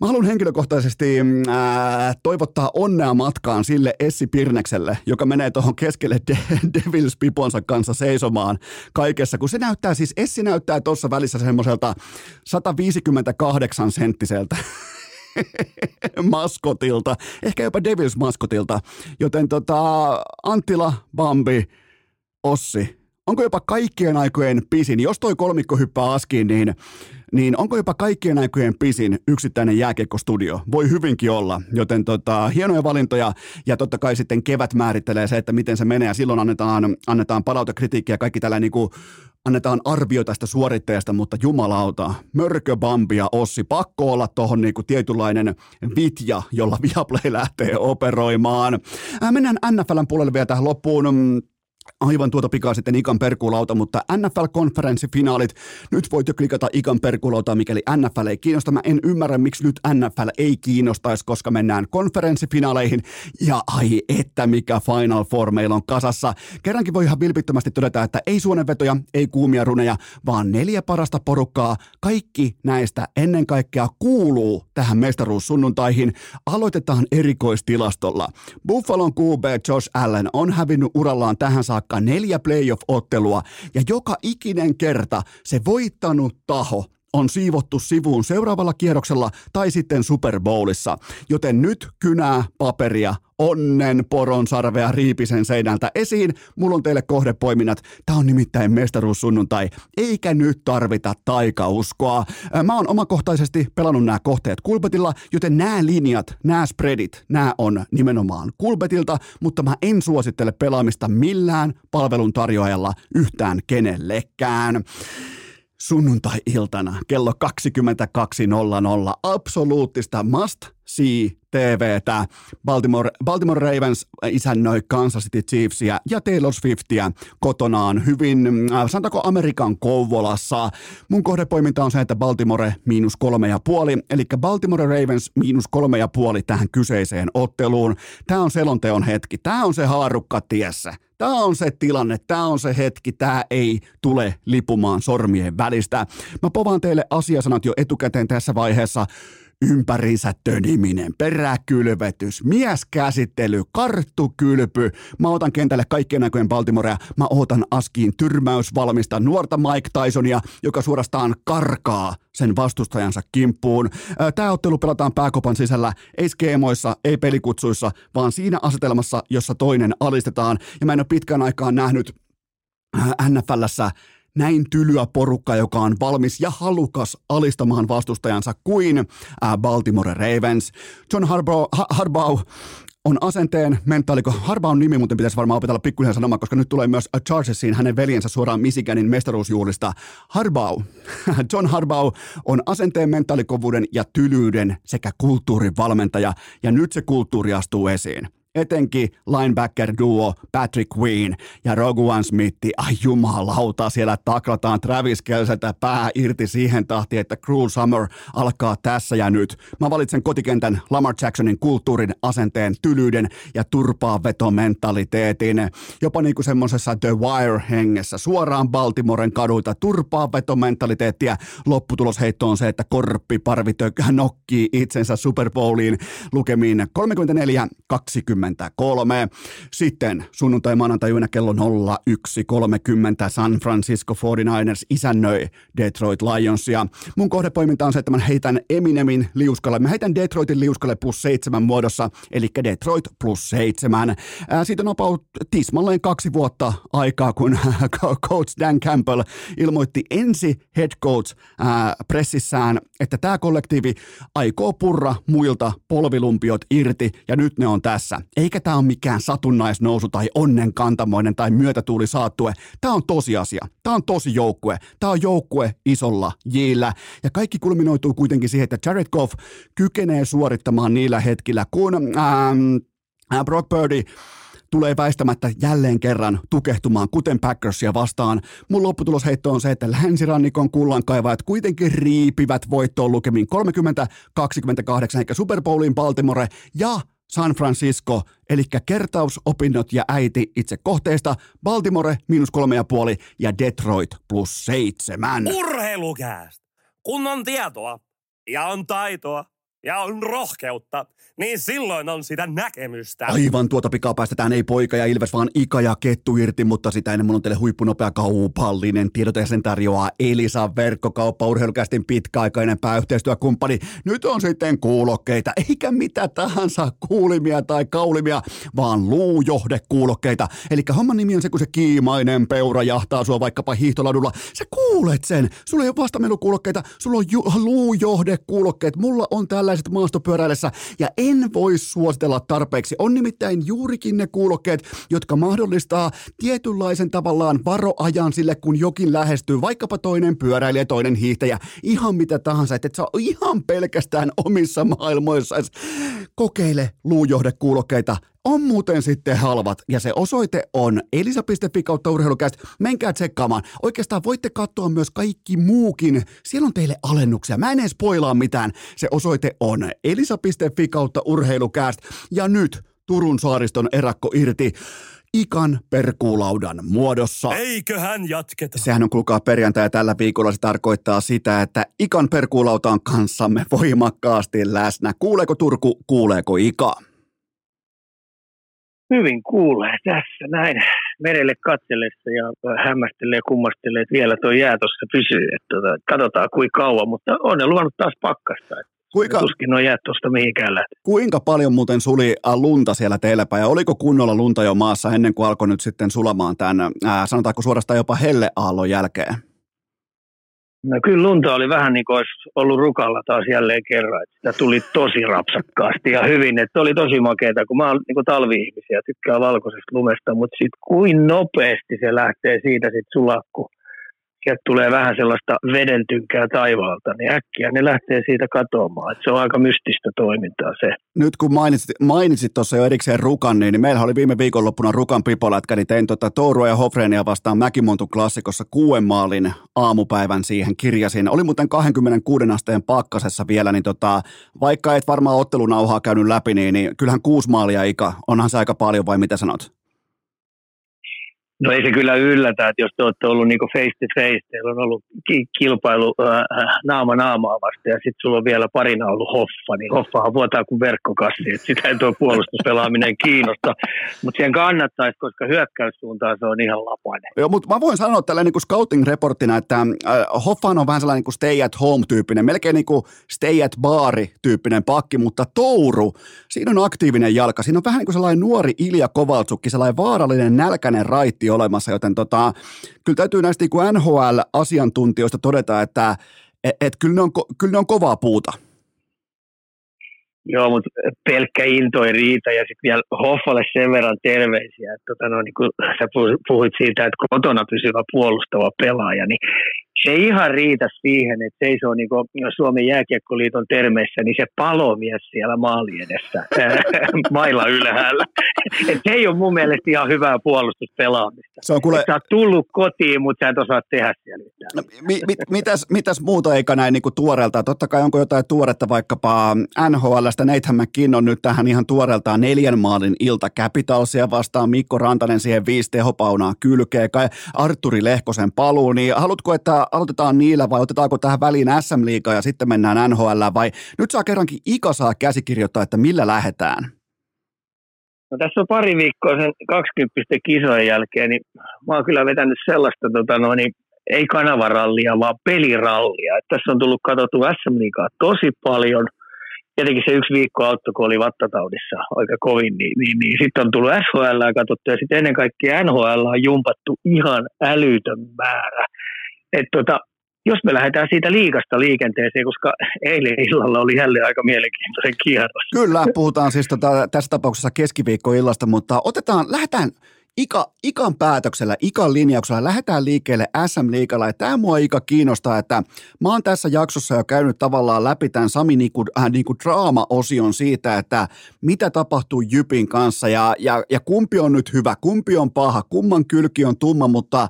Mä haluan henkilökohtaisesti mm, ää, toivottaa onnea matkaan sille Essi Pirnekselle, joka menee tuohon keskelle [laughs] De- Devils Piponsa kanssa seisomaan kaikessa, kun se näyttää siis, Essi näyttää tuossa välissä semmoiselta 158 senttiseltä [laughs] maskotilta, ehkä jopa Devils maskotilta, joten tota, Antila, Bambi, Ossi, onko jopa kaikkien aikojen pisin, jos toi kolmikko hyppää askiin, niin niin onko jopa kaikkien aikojen pisin yksittäinen jääkiekkostudio? Voi hyvinkin olla, joten tota, hienoja valintoja ja totta kai sitten kevät määrittelee se, että miten se menee ja silloin annetaan, annetaan palautekritiikkiä ja kaikki tällä niin kuin annetaan arvio tästä suoritteesta, mutta jumalauta, Mörkö, Bambi ja Ossi, pakko olla tuohon niinku tietynlainen vitja, jolla Viaplay lähtee operoimaan. Äh, mennään NFLn puolelle vielä tähän loppuun. Aivan tuota pikaa sitten Ikan perkulauta, mutta NFL-konferenssifinaalit, nyt voit jo klikata Ikan perkulauta, mikäli NFL ei kiinnosta. Mä en ymmärrä, miksi nyt NFL ei kiinnostaisi, koska mennään konferenssifinaaleihin ja ai että mikä Final Four meillä on kasassa. Kerrankin voi ihan vilpittömästi todeta, että ei suonenvetoja, ei kuumia runeja, vaan neljä parasta porukkaa. Kaikki näistä ennen kaikkea kuuluu tähän mestaruussunnuntaihin. Aloitetaan erikoistilastolla. Buffalon QB Josh Allen on hävinnyt urallaan tähän saakka saakka neljä playoff-ottelua ja joka ikinen kerta se voittanut taho on siivottu sivuun seuraavalla kierroksella tai sitten Super Bowlissa. Joten nyt kynää, paperia, onnen poronsarvea riipisen seinältä esiin. Mulla on teille kohdepoiminnat. Tää on nimittäin mestaruussunnuntai, eikä nyt tarvita taikauskoa. Mä oon omakohtaisesti pelannut nämä kohteet Kulpetilla, joten nämä linjat, nämä spreadit, nämä on nimenomaan Kulpetilta, mutta mä en suosittele pelaamista millään palveluntarjoajalla yhtään kenellekään sunnuntai-iltana kello 22.00 absoluuttista must see TVtä. Baltimore, Baltimore Ravens isännöi Kansas City Chiefsia ja Taylor Swiftia kotonaan hyvin, äh, sanotaanko Amerikan Kouvolassa. Mun kohdepoiminta on se, että Baltimore miinus kolme ja puoli, eli Baltimore Ravens miinus kolme ja puoli tähän kyseiseen otteluun. Tämä on selonteon hetki, tämä on se haarukka tiessä. Tämä on se tilanne, tämä on se hetki, tämä ei tule lipumaan sormien välistä. Mä povaan teille asiasanat jo etukäteen tässä vaiheessa ympärinsä töniminen, peräkylvetys, mieskäsittely, karttukylpy. Mä otan kentälle kaikkien aikojen Baltimorea. Mä otan askiin tyrmäysvalmista nuorta Mike Tysonia, joka suorastaan karkaa sen vastustajansa kimppuun. Tämä ottelu pelataan pääkopan sisällä, ei skeemoissa, ei pelikutsuissa, vaan siinä asetelmassa, jossa toinen alistetaan. Ja mä en ole pitkään aikaan nähnyt NFLssä näin tylyä porukka, joka on valmis ja halukas alistamaan vastustajansa kuin Baltimore Ravens. John Harbaugh, on asenteen mentaaliko. Harbaugh nimi muuten pitäisi varmaan opetella pikkuisen sanomaan, koska nyt tulee myös Chargersiin hänen veljensä suoraan Michiganin mestaruusjuhlista. Harbaugh, [laughs] John Harbaugh on asenteen mentaalikovuuden ja tylyyden sekä kulttuurin valmentaja, ja nyt se kulttuuri astuu esiin etenkin linebacker-duo Patrick Queen ja Roguan Smith. Ai jumalauta, siellä taklataan Travis Kelseltä pää irti siihen tahtiin, että Cruel Summer alkaa tässä ja nyt. Mä valitsen kotikentän Lamar Jacksonin kulttuurin, asenteen, tylyyden ja turpaa vetomentaliteetin. Jopa niinku semmosessa The Wire-hengessä, suoraan Baltimoren kaduilta, turpaa vetomentaliteettia. Lopputulosheitto on se, että korppi parvitö nokkii itsensä Super Bowliin lukemiin 34-20 23. Sitten sunnuntai maanantai yönä kello 01.30 San Francisco 49ers isännöi Detroit Lionsia. Mun kohdepoiminta on se, että mä heitän Eminemin liuskalle. Mä heitän Detroitin liuskalle plus seitsemän muodossa, eli Detroit plus seitsemän. Siitä on about tismalleen kaksi vuotta aikaa, kun [laughs] coach Dan Campbell ilmoitti ensi head coach pressissään, että tämä kollektiivi aikoo purra muilta polvilumpiot irti ja nyt ne on tässä. Eikä tämä ole mikään satunnaisnousu tai onnenkantamoinen tai myötätuuli saattue. Tämä on tosiasia. Tämä on tosi joukkue. Tämä on joukkue isolla jillä. Ja kaikki kulminoituu kuitenkin siihen, että Jared Goff kykenee suorittamaan niillä hetkillä, kun ähm, Brock Purdy tulee väistämättä jälleen kerran tukehtumaan, kuten Packersia vastaan. Mun lopputulosheitto on se, että länsirannikon kullankaivajat kuitenkin riipivät voittoon lukemin 30-28, eikä Super Bowlin Baltimore ja San Francisco, eli kertausopinnot ja äiti itse kohteesta, Baltimore miinus kolme ja puoli ja Detroit plus seitsemän. Urheilukääst! Kun on tietoa ja on taitoa ja on rohkeutta, niin silloin on sitä näkemystä. Aivan tuota pikaa päästetään ei poika ja Ilves, vaan Ika ja Kettu irti, mutta sitä ennen mun on teille huippunopea kaupallinen tiedote sen tarjoaa Elisa verkkokauppa, urheilukästin pitkäaikainen pääyhteistyökumppani. Nyt on sitten kuulokkeita, eikä mitä tahansa kuulimia tai kaulimia, vaan luujohdekuulokkeita. Eli homman nimi on se, kun se kiimainen peura jahtaa sua vaikkapa hiihtoladulla. Sä kuulet sen. Sulla ei ole vastamelukuulokkeita, sulla on ju- luujohdekuulokkeet. Mulla on tällaiset maastopyöräillessä ja en voi suositella tarpeeksi. On nimittäin juurikin ne kuulokkeet, jotka mahdollistaa tietynlaisen tavallaan varoajan sille, kun jokin lähestyy, vaikkapa toinen pyöräilijä, toinen hiihtäjä, ihan mitä tahansa, että et saa ihan pelkästään omissa maailmoissa. Kokeile luujohdekuulokkeita on muuten sitten halvat ja se osoite on elisa.fi kautta urheilukäst. Menkää tsekkaamaan. Oikeastaan voitte katsoa myös kaikki muukin. Siellä on teille alennuksia. Mä en edes poilaa mitään. Se osoite on elisa.fi kautta urheilukäst. Ja nyt Turun saariston erakko irti ikan perkuulaudan muodossa. Eiköhän jatketa. Sehän on kuulkaa perjantai tällä viikolla se tarkoittaa sitä, että ikan perkuulauta on kanssamme voimakkaasti läsnä. Kuuleeko Turku, kuuleeko Ika? Hyvin kuulee tässä näin merelle katsellessa ja hämmästelee ja kummastelee, että vielä tuo jää tuossa pysyy. Että tota, katsotaan kuinka kauan, mutta on ne luvannut taas pakkasta. Kuinka, tuskin on jää tuosta mihinkään lähti. Kuinka paljon muuten suli äh, lunta siellä teilläpä ja oliko kunnolla lunta jo maassa ennen kuin alkoi nyt sitten sulamaan tämän, ää, äh, sanotaanko suorastaan jopa helleaallon jälkeen? No kyllä lunta oli vähän niin kuin olisi ollut rukalla taas jälleen kerran. Että sitä tuli tosi rapsakkaasti ja hyvin. Että oli tosi makeeta, kun mä oon niin talvi-ihmisiä, tykkää valkoisesta lumesta, mutta sitten kuin nopeasti se lähtee siitä sitten sulakku sieltä tulee vähän sellaista vedentynkää taivaalta, niin äkkiä ne lähtee siitä katoamaan. Se on aika mystistä toimintaa se. Nyt kun mainitsit, mainitsit tuossa jo erikseen Rukan, niin, niin meillä oli viime viikonloppuna Rukan pipolätkä, niin tein tota Tourua ja Hofreenia vastaan Mäkimontun klassikossa kuuden maalin aamupäivän siihen kirjasin. Oli muuten 26 asteen pakkasessa vielä, niin tota, vaikka et varmaan ottelunauhaa käynyt läpi, niin, niin kyllähän kuusi maalia Ika, onhan se aika paljon vai mitä sanot? No ei se kyllä yllätä, että jos te olette ollut niin face to face, teillä on ollut kilpailu äh, naama naamaa vasta ja sitten sulla on vielä parina ollut Hoffa, niin Hoffahan vuotaa kuin verkkokassi, että sitä ei tuo puolustuspelaaminen kiinnosta, mutta siihen kannattaisi, koska hyökkäyssuuntaan se on ihan lapainen. Joo, mutta mä voin sanoa tällä niin scouting-reporttina, että äh, Hoffa on vähän sellainen niin kuin stay at home-tyyppinen, melkein niin kuin stay at baari-tyyppinen pakki, mutta Touru, siinä on aktiivinen jalka, siinä on vähän niin kuin sellainen nuori Ilja Kovaltsukki, sellainen vaarallinen nälkäinen raitti olemassa, joten tota, kyllä täytyy näistä niin NHL-asiantuntijoista todeta, että et, et kyllä, ne on, kyllä ne on kovaa puuta. Joo, mutta pelkkä into ei riitä ja sitten vielä Hoffalle sen verran terveisiä, että tota, no, niin kun sä puhuit siitä, että kotona pysyvä puolustava pelaaja, niin se ei ihan riitä siihen, että seisoo niin kuin Suomen jääkiekkoliiton termeissä, niin se palomies siellä maali edessä [laughs] mailla ylhäällä. Et se ei ole mun mielestä ihan hyvää puolustuspelaamista. Se on kuule... Sä oot tullut kotiin, mutta sä et osaa tehdä siellä mitään. No, mi, mi, mitäs, mitäs muuta eikä näin niin kuin tuoreelta? Totta kai onko jotain tuoretta vaikkapa NHLstä. Nathan McKinn on nyt tähän ihan tuoreeltaan neljän maalin ilta Capitalsia vastaan. Mikko Rantanen siihen viisi tehopaunaa kylkeen. Kai Arturi Lehkosen paluu. Niin haluatko, että aloitetaan niillä vai otetaanko tähän väliin SM Liigaa ja sitten mennään NHL vai nyt saa kerrankin Ika saa käsikirjoittaa, että millä lähdetään? No tässä on pari viikkoa sen 20 kisojen jälkeen, niin mä oon kyllä vetänyt sellaista, tota, no, niin, ei kanavarallia, vaan pelirallia. Et tässä on tullut katsottu SM Liigaa tosi paljon. Tietenkin se yksi viikko auttoi, kun oli vattataudissa aika kovin, niin, niin, niin sitten on tullut SHL katsottu ja sitten ennen kaikkea NHL on jumpattu ihan älytön määrä. Et tota, jos me lähdetään siitä liikasta liikenteeseen, koska eilen illalla oli jälleen aika mielenkiintoinen kierros. Kyllä, puhutaan siis tota, tässä tapauksessa keskiviikkoillasta, mutta otetaan, lähdetään Ika, Ikan päätöksellä, Ikan linjauksella lähdetään liikkeelle SM-liikalla. Ja tämä mua Ika kiinnostaa, että mä oon tässä jaksossa jo käynyt tavallaan läpi tämän Sami niinku, äh, niinku draama-osion siitä, että mitä tapahtuu Jypin kanssa ja, ja, ja kumpi on nyt hyvä, kumpi on paha, kumman kylki on tumma, mutta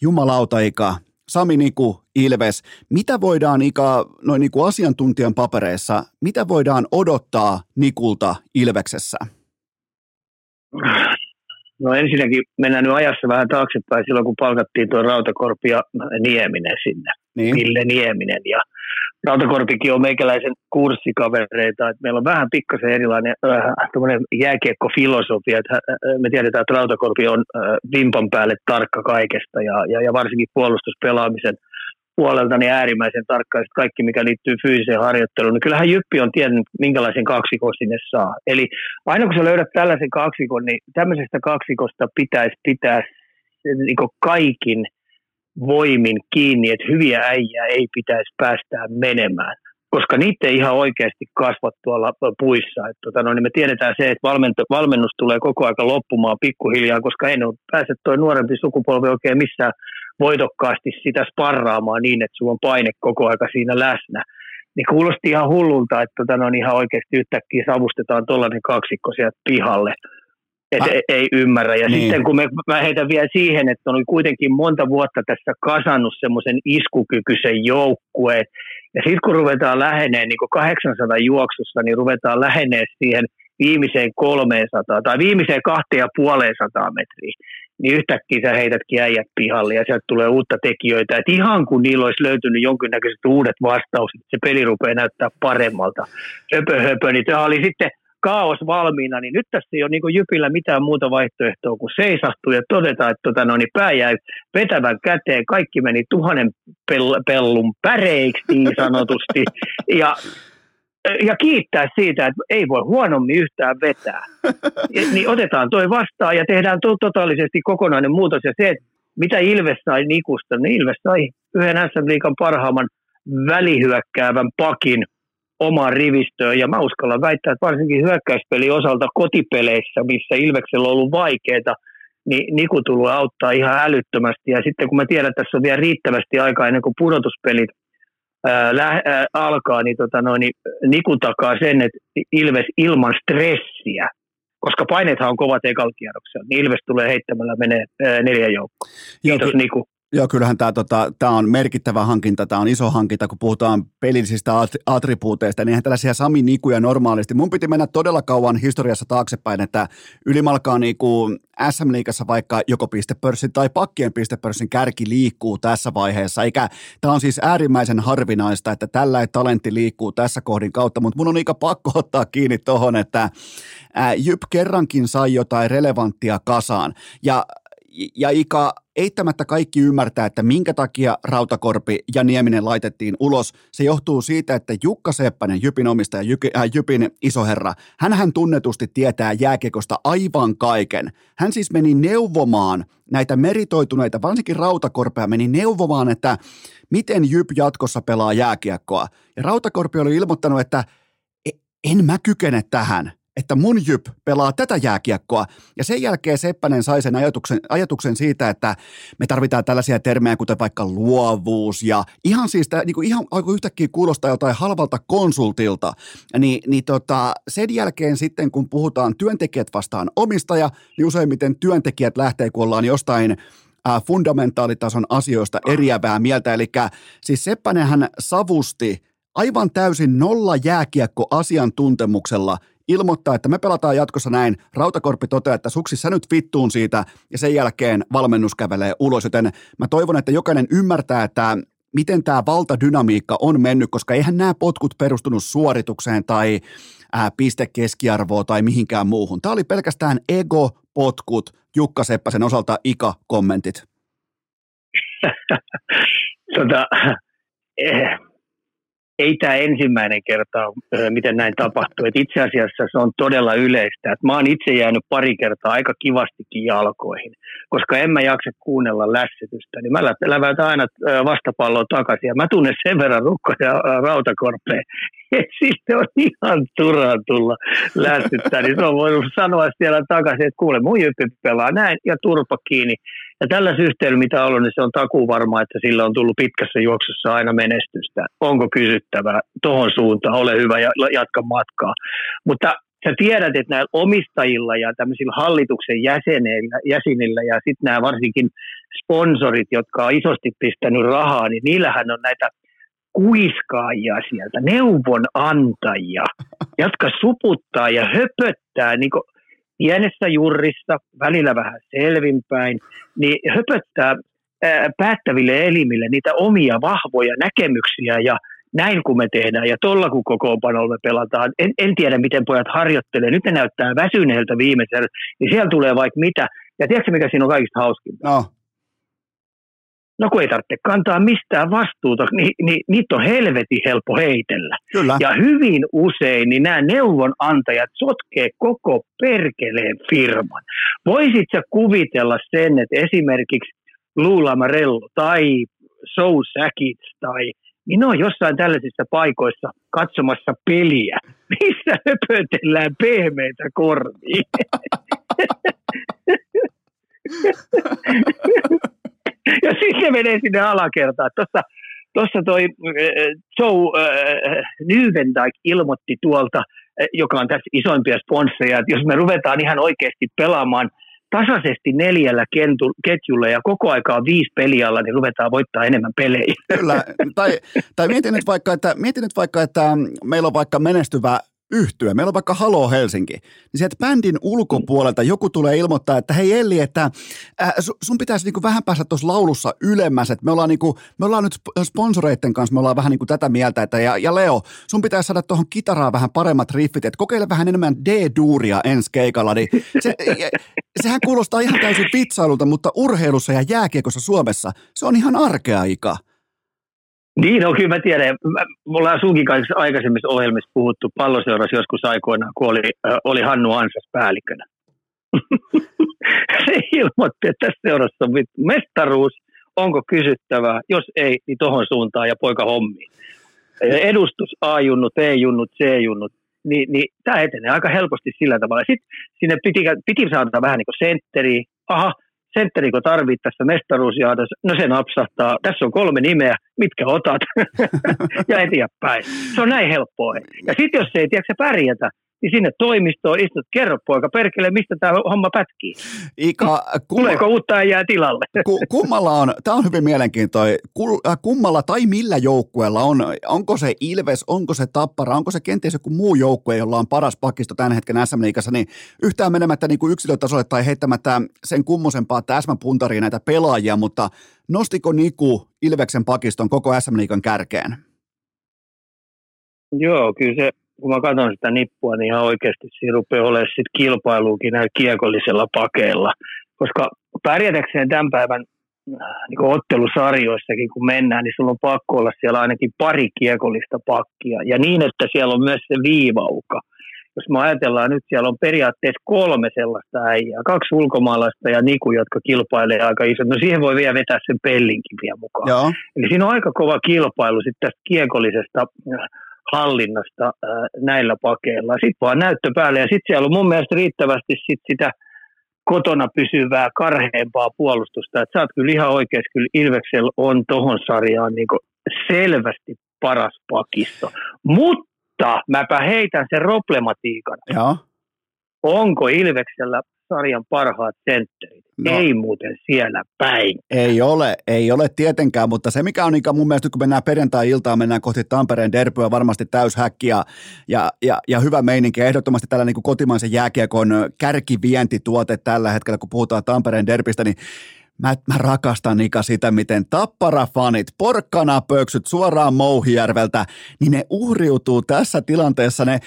jumalauta Ika, Sami Niku, Ilves, mitä voidaan Ika noin Niku asiantuntijan papereissa, mitä voidaan odottaa Nikulta Ilveksessä? No ensinnäkin mennään nyt ajassa vähän taaksepäin silloin, kun palkattiin tuo Rautakorpi ja Nieminen sinne. Niin. Ville Nieminen. Ja Rautakorpikin on meikäläisen kurssikavereita. Että meillä on vähän pikkasen erilainen äh, jääkiekkofilosofia. Että, äh, me tiedetään, että Rautakorpi on äh, vimpan päälle tarkka kaikesta ja, ja, ja varsinkin puolustuspelaamisen – puolelta niin äärimmäisen tarkkaan kaikki, mikä liittyy fyysiseen harjoitteluun. Niin kyllähän Jyppi on tiennyt, minkälaisen kaksikon sinne saa. Eli aina kun sä löydät tällaisen kaksikon, niin tämmöisestä kaksikosta pitäisi pitää niin kaikin voimin kiinni, että hyviä äijää ei pitäisi päästää menemään koska niitä ei ihan oikeasti kasva tuolla puissa. Et tota, no, niin me tiedetään se, että valmennus tulee koko aika loppumaan pikkuhiljaa, koska ei ne pääse tuo nuorempi sukupolvi oikein missään voitokkaasti sitä sparraamaan niin, että sulla on paine koko aika siinä läsnä. Niin kuulosti ihan hullulta, että tota, no, ihan oikeasti yhtäkkiä savustetaan tuollainen kaksikko sieltä pihalle. Et ah. ei, ei ymmärrä. Ja niin. sitten kun me, mä heitän vielä siihen, että on kuitenkin monta vuotta tässä kasannut semmoisen iskukykyisen joukkueen, ja sitten kun ruvetaan lähenee niin kuin 800 juoksussa, niin ruvetaan lähenee siihen viimeiseen 300 tai viimeiseen 250 metriä niin yhtäkkiä sä heitätkin äijät pihalle ja sieltä tulee uutta tekijöitä. Et ihan kun niillä olisi löytynyt jonkinnäköiset uudet vastaukset, se peli rupeaa näyttää paremmalta. Höpö, höpö, niin tämä oli sitten kaos valmiina, niin nyt tässä ei ole niin Jypillä mitään muuta vaihtoehtoa kuin seisastua ja todeta, että tota, no, niin pää jäi vetävän käteen, kaikki meni tuhannen pel- pellun päreiksi niin sanotusti, ja ja kiittää siitä, että ei voi huonommin yhtään vetää. Ja, niin otetaan toi vastaan ja tehdään to- totaalisesti kokonainen muutos. Ja se, että mitä Ilves sai Nikusta, niin Ilves sai yhden SM Liikan parhaamman välihyökkäävän pakin omaan rivistöön. Ja mä uskallan väittää, että varsinkin hyökkäyspeli osalta kotipeleissä, missä Ilveksellä on ollut vaikeita, niin Niku tulee auttaa ihan älyttömästi. Ja sitten kun mä tiedän, että tässä on vielä riittävästi aikaa ennen kuin pudotuspelit ää, ää, alkaa, niin, tota noin, niin Niku takaa sen, että Ilves ilman stressiä, koska paineethan on kovat ekalla kierroksella, niin Ilves tulee heittämällä menee ää, neljä joukkoa. Kiitos Niku. Joo, kyllähän tämä, tota, tämä on merkittävä hankinta, tämä on iso hankinta, kun puhutaan pelillisistä attribuuteista, niin eihän tällaisia Sami Nikuja normaalisti. Mun piti mennä todella kauan historiassa taaksepäin, että ylimalkaa niinku SM-liigassa vaikka joko pistepörssin tai pakkien pistepörssin kärki liikkuu tässä vaiheessa, eikä tämä on siis äärimmäisen harvinaista, että tällä talentti liikkuu tässä kohdin kautta, mutta mun on aika pakko ottaa kiinni tuohon, että Jyp kerrankin sai jotain relevanttia kasaan, ja ja Ika, eittämättä kaikki ymmärtää, että minkä takia Rautakorpi ja Nieminen laitettiin ulos. Se johtuu siitä, että Jukka Seppänen, Jypin omistaja, äh, Jypin isoherra, hän tunnetusti tietää jääkiekosta aivan kaiken. Hän siis meni neuvomaan näitä meritoituneita, varsinkin Rautakorpea, meni neuvomaan, että miten Jyp jatkossa pelaa jääkiekkoa. Ja Rautakorpi oli ilmoittanut, että e, en mä kykene tähän että mun jyp pelaa tätä jääkiekkoa. Ja sen jälkeen Seppänen sai sen ajatuksen, ajatuksen siitä, että me tarvitaan tällaisia termejä, kuten vaikka luovuus ja ihan siis, niin kuin ihan alkoi yhtäkkiä kuulostaa jotain halvalta konsultilta. Niin, niin tota, sen jälkeen sitten, kun puhutaan työntekijät vastaan omistaja, niin useimmiten työntekijät lähtee, kun ollaan jostain fundamentaalitason asioista eriävää mieltä. Eli siis Seppänenhän savusti aivan täysin nolla jääkiekko asiantuntemuksella ilmoittaa, että me pelataan jatkossa näin. Rautakorppi toteaa, että suksissa nyt vittuun siitä ja sen jälkeen valmennus kävelee ulos, joten mä toivon, että jokainen ymmärtää, että miten tämä valtadynamiikka on mennyt, koska eihän nämä potkut perustunut suoritukseen tai ää, pistekeskiarvoa tai mihinkään muuhun. Tämä oli pelkästään ego-potkut Jukka Seppäsen osalta Ika-kommentit. [laughs] tota, eh, ei tämä ensimmäinen kerta, miten näin tapahtuu. Et itse asiassa se on todella yleistä. Et mä oon itse jäänyt pari kertaa aika kivastikin jalkoihin, koska en mä jaksa kuunnella lässytystä. Niin mä läväytän aina vastapalloa takaisin ja mä tunnen sen verran rukkoja rautakorpeen, [laughs] sitten on ihan turhaan tulla lässyttää. Niin se on voinut sanoa siellä takaisin, että kuule mun jyppi pelaa näin ja turpa kiinni. Ja tällä systeemillä, mitä on ollut, niin se on takuu varma, että sillä on tullut pitkässä juoksussa aina menestystä. Onko kysyttävää? Tuohon suuntaan, ole hyvä ja jatka matkaa. Mutta sä tiedät, että näillä omistajilla ja tämmöisillä hallituksen jäsenillä, jäsenillä ja sitten nämä varsinkin sponsorit, jotka on isosti pistänyt rahaa, niin niillähän on näitä kuiskaajia sieltä, neuvonantajia, [laughs] jotka suputtaa ja höpöttää niin pienessä jurrissa, välillä vähän selvinpäin, niin höpöttää ää, päättäville elimille niitä omia vahvoja näkemyksiä ja näin kun me tehdään ja tuolla kun kokoonpanolla me pelataan. En, en tiedä, miten pojat harjoittelee. Nyt ne näyttää väsyneeltä viimeisellä, niin siellä tulee vaikka mitä. Ja tiedätkö, mikä siinä on kaikista hauskinta? No. No kun ei tarvitse kantaa mistään vastuuta, niin, niin niitä on helvetin helppo heitellä. Kyllä. Ja hyvin usein niin nämä neuvonantajat sotkee koko perkeleen firman. Voisit sä kuvitella sen, että esimerkiksi Lula Marello tai Joe Sakic tai niin ne on jossain tällaisissa paikoissa katsomassa peliä, missä höpötellään pehmeitä korvia. [laughs] [laughs] ja sitten se menee sinne alakertaan. Tuossa Tuossa toi äh, Joe äh, Nyvendijk ilmoitti tuolta, joka on tässä isoimpia sponsoreja, että jos me ruvetaan ihan oikeasti pelaamaan tasaisesti neljällä ketjulla ja koko aikaa viisi pelialla, niin ruvetaan voittaa enemmän pelejä. Kyllä, tai, tai mietin, nyt vaikka, että, mietin nyt vaikka, että meillä on vaikka menestyvä yhtyä, meillä on vaikka Halo Helsinki, niin sieltä bändin ulkopuolelta joku tulee ilmoittaa, että hei Elli, että äh, sun pitäisi niinku vähän päästä tuossa laulussa ylemmäs, että me ollaan, niinku, me ollaan nyt sponsoreiden kanssa, me ollaan vähän niinku tätä mieltä, että ja, ja Leo, sun pitäisi saada tuohon kitaraan vähän paremmat riffit, että kokeile vähän enemmän D-duuria ensi keikalla, niin se, sehän kuulostaa ihan täysin vitsailulta, mutta urheilussa ja jääkiekossa Suomessa se on ihan arkea Ika. Niin, no kyllä mä tiedän. Me ollaan sunkin kanssa aikaisemmissa ohjelmissa puhuttu palloseurassa joskus aikoinaan, kun oli, oli Hannu Ansas päällikkönä. Se ilmoitti, että tässä seurassa on mestaruus, onko kysyttävää, jos ei, niin tohon suuntaan ja poika hommiin. Edustus A-junnut, B-junnut, C-junnut, niin, niin tämä etenee aika helposti sillä tavalla. Sitten sinne piti, piti saada vähän niin kuin sentteri, aha, sentteriko tarvit tässä mestaruusjahdassa? No se napsahtaa. Tässä on kolme nimeä, mitkä otat? [laughs] ja eteenpäin. Se on näin helppoa. Ja sitten jos ei tiedä, pärjätä, niin sinne toimistoon istut, kerro poika, perkele, mistä tämä homma pätkii. Ika, kumma, Tuleeko uutta äijää tilalle? [laughs] Ku, kummalla on, tämä on hyvin mielenkiintoinen, äh, kummalla tai millä joukkueella on, onko se Ilves, onko se Tappara, onko se kenties joku muu joukkue, jolla on paras pakisto tämän hetken SM Liigassa, niin yhtään menemättä niin kuin yksilötasolle tai heittämättä sen kummosempaa täsmäpuntariin näitä pelaajia, mutta nostiko Niku Ilveksen pakiston koko SM Liigan kärkeen? Joo, kyllä se kun mä katson sitä nippua, niin ihan oikeasti siinä rupeaa olemaan sit kilpailuukin näillä kiekollisella pakeilla. Koska pärjätäkseen tämän päivän äh, niin ottelusarjoissakin, kun mennään, niin sulla on pakko olla siellä ainakin pari kiekollista pakkia. Ja niin, että siellä on myös se viivauka. Jos me ajatellaan nyt, siellä on periaatteessa kolme sellaista äijää, kaksi ulkomaalaista ja Niku, jotka kilpailee aika iso. No siihen voi vielä vetää sen pellinkin vielä mukaan. Joo. Eli siinä on aika kova kilpailu sitten tästä kiekollisesta äh, hallinnasta ää, näillä pakeilla. Sitten vaan näyttö päälle ja sitten siellä on mun mielestä riittävästi sit sitä kotona pysyvää, karheempaa puolustusta. Et sä oot kyllä ihan oikeasti, kyllä Ilveksellä on tohon sarjaan niin selvästi paras pakisto. Mutta mäpä heitän sen problematiikan. Joo. Onko Ilveksellä sarjan parhaat sentterit. No, ei muuten siellä päin. Ei ole, ei ole tietenkään, mutta se mikä on niin mun mielestä, kun mennään perjantai-iltaan, mennään kohti Tampereen derbyä, varmasti täyshäkki ja, ja, ja, ja hyvä meininki. Ehdottomasti tällä niin kotimaisen jääkiekon kärkivientituote tällä hetkellä, kun puhutaan Tampereen derbistä, niin Mä, mä rakastan Ika sitä, miten tappara-fanit, porkkana pöksyt suoraan Mouhijärveltä, niin ne uhriutuu tässä tilanteessa. Ne,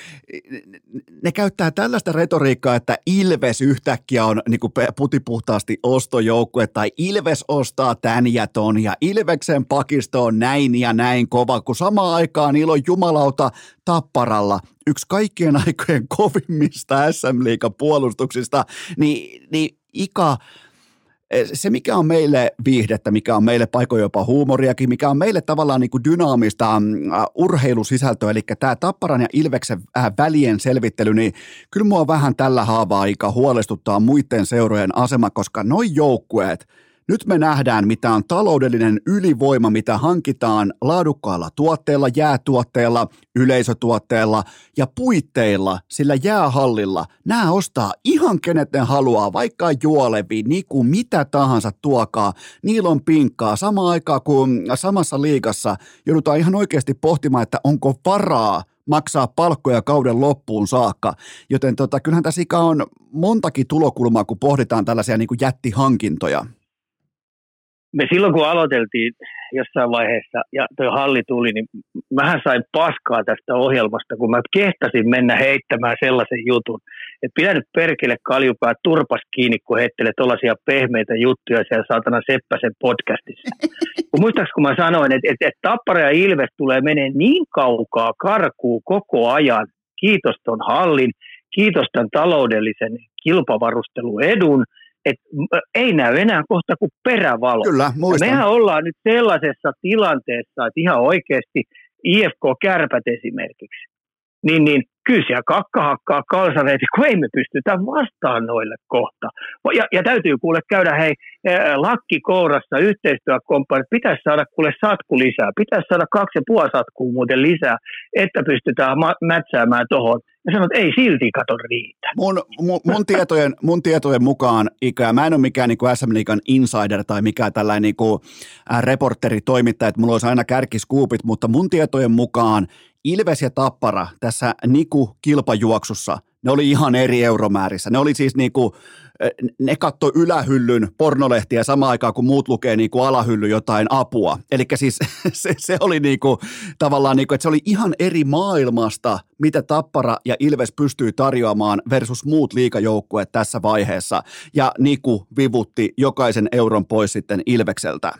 ne käyttää tällaista retoriikkaa, että Ilves yhtäkkiä on niin kuin putipuhtaasti ostojoukkue, tai Ilves ostaa tän ja ton, ja Ilveksen pakisto on näin ja näin kova, kun samaan aikaan ilo jumalauta tapparalla yksi kaikkien aikojen kovimmista SM Liigan puolustuksista, niin, niin Ika – se, mikä on meille viihdettä, mikä on meille paikoin jopa huumoriakin, mikä on meille tavallaan niin kuin dynaamista mm, urheilusisältöä, eli tämä Tapparan ja Ilveksen äh, välien selvittely, niin kyllä mua vähän tällä haavaa aika huolestuttaa muiden seurojen asema, koska noin joukkueet – nyt me nähdään, mitä on taloudellinen ylivoima, mitä hankitaan laadukkaalla tuotteella, jäätuotteella, yleisötuotteella ja puitteilla, sillä jäähallilla. Nämä ostaa ihan kenet ne haluaa, vaikka juolevi, niku, mitä tahansa tuokaa. Niillä on pinkkaa. Samaan aikaan kuin samassa liigassa joudutaan ihan oikeasti pohtimaan, että onko varaa maksaa palkkoja kauden loppuun saakka. Joten tota, kyllähän tässä on montakin tulokulmaa, kun pohditaan tällaisia niin kuin jättihankintoja me silloin kun aloiteltiin jossain vaiheessa ja tuo halli tuli, niin mähän sain paskaa tästä ohjelmasta, kun mä kehtasin mennä heittämään sellaisen jutun, että pidä nyt perkele kaljupää turpas kiinni, kun heittelee tuollaisia pehmeitä juttuja siellä saatana Seppäsen podcastissa. Kun muistaakseni kun mä sanoin, että, että, että Tappara ja Ilves tulee menee niin kaukaa karkuu koko ajan, kiitos ton hallin, kiitos tämän taloudellisen kilpavarusteluedun, että ei näy enää kohta kuin perävalo. Kyllä, muistan. mehän ollaan nyt sellaisessa tilanteessa, että ihan oikeasti IFK Kärpät esimerkiksi, niin, niin kyllä siellä kakka hakkaa kalsareita, kun ei me pystytä vastaan noille kohta. Ja, ja täytyy kuule käydä hei lakki kourassa yhteistyökomppanit, pitäisi saada kuule satku lisää, pitäisi saada kaksi ja puoli satkua muuten lisää, että pystytään ma- mätsäämään tuohon. Ja sanot, että ei silti kato riitä. Mun, mun, mun, tietojen, mun tietojen mukaan, Ika, mä en ole mikään niin kuin SM Liigan insider tai mikään tällainen niin kuin, äh, reporteri, toimittaja, että mulla olisi aina kärkiskuupit, mutta mun tietojen mukaan Ilves ja Tappara tässä Niku-kilpajuoksussa, ne oli ihan eri euromäärissä. Ne oli siis niinku, ne katto ylähyllyn pornolehtiä samaan aikaan, kun muut lukee niinku alahylly jotain apua. Eli siis [laughs] se, se oli niinku, tavallaan, niinku, että se oli ihan eri maailmasta, mitä Tappara ja Ilves pystyy tarjoamaan versus muut liikajoukkueet tässä vaiheessa. Ja Niku vivutti jokaisen euron pois sitten Ilvekseltä.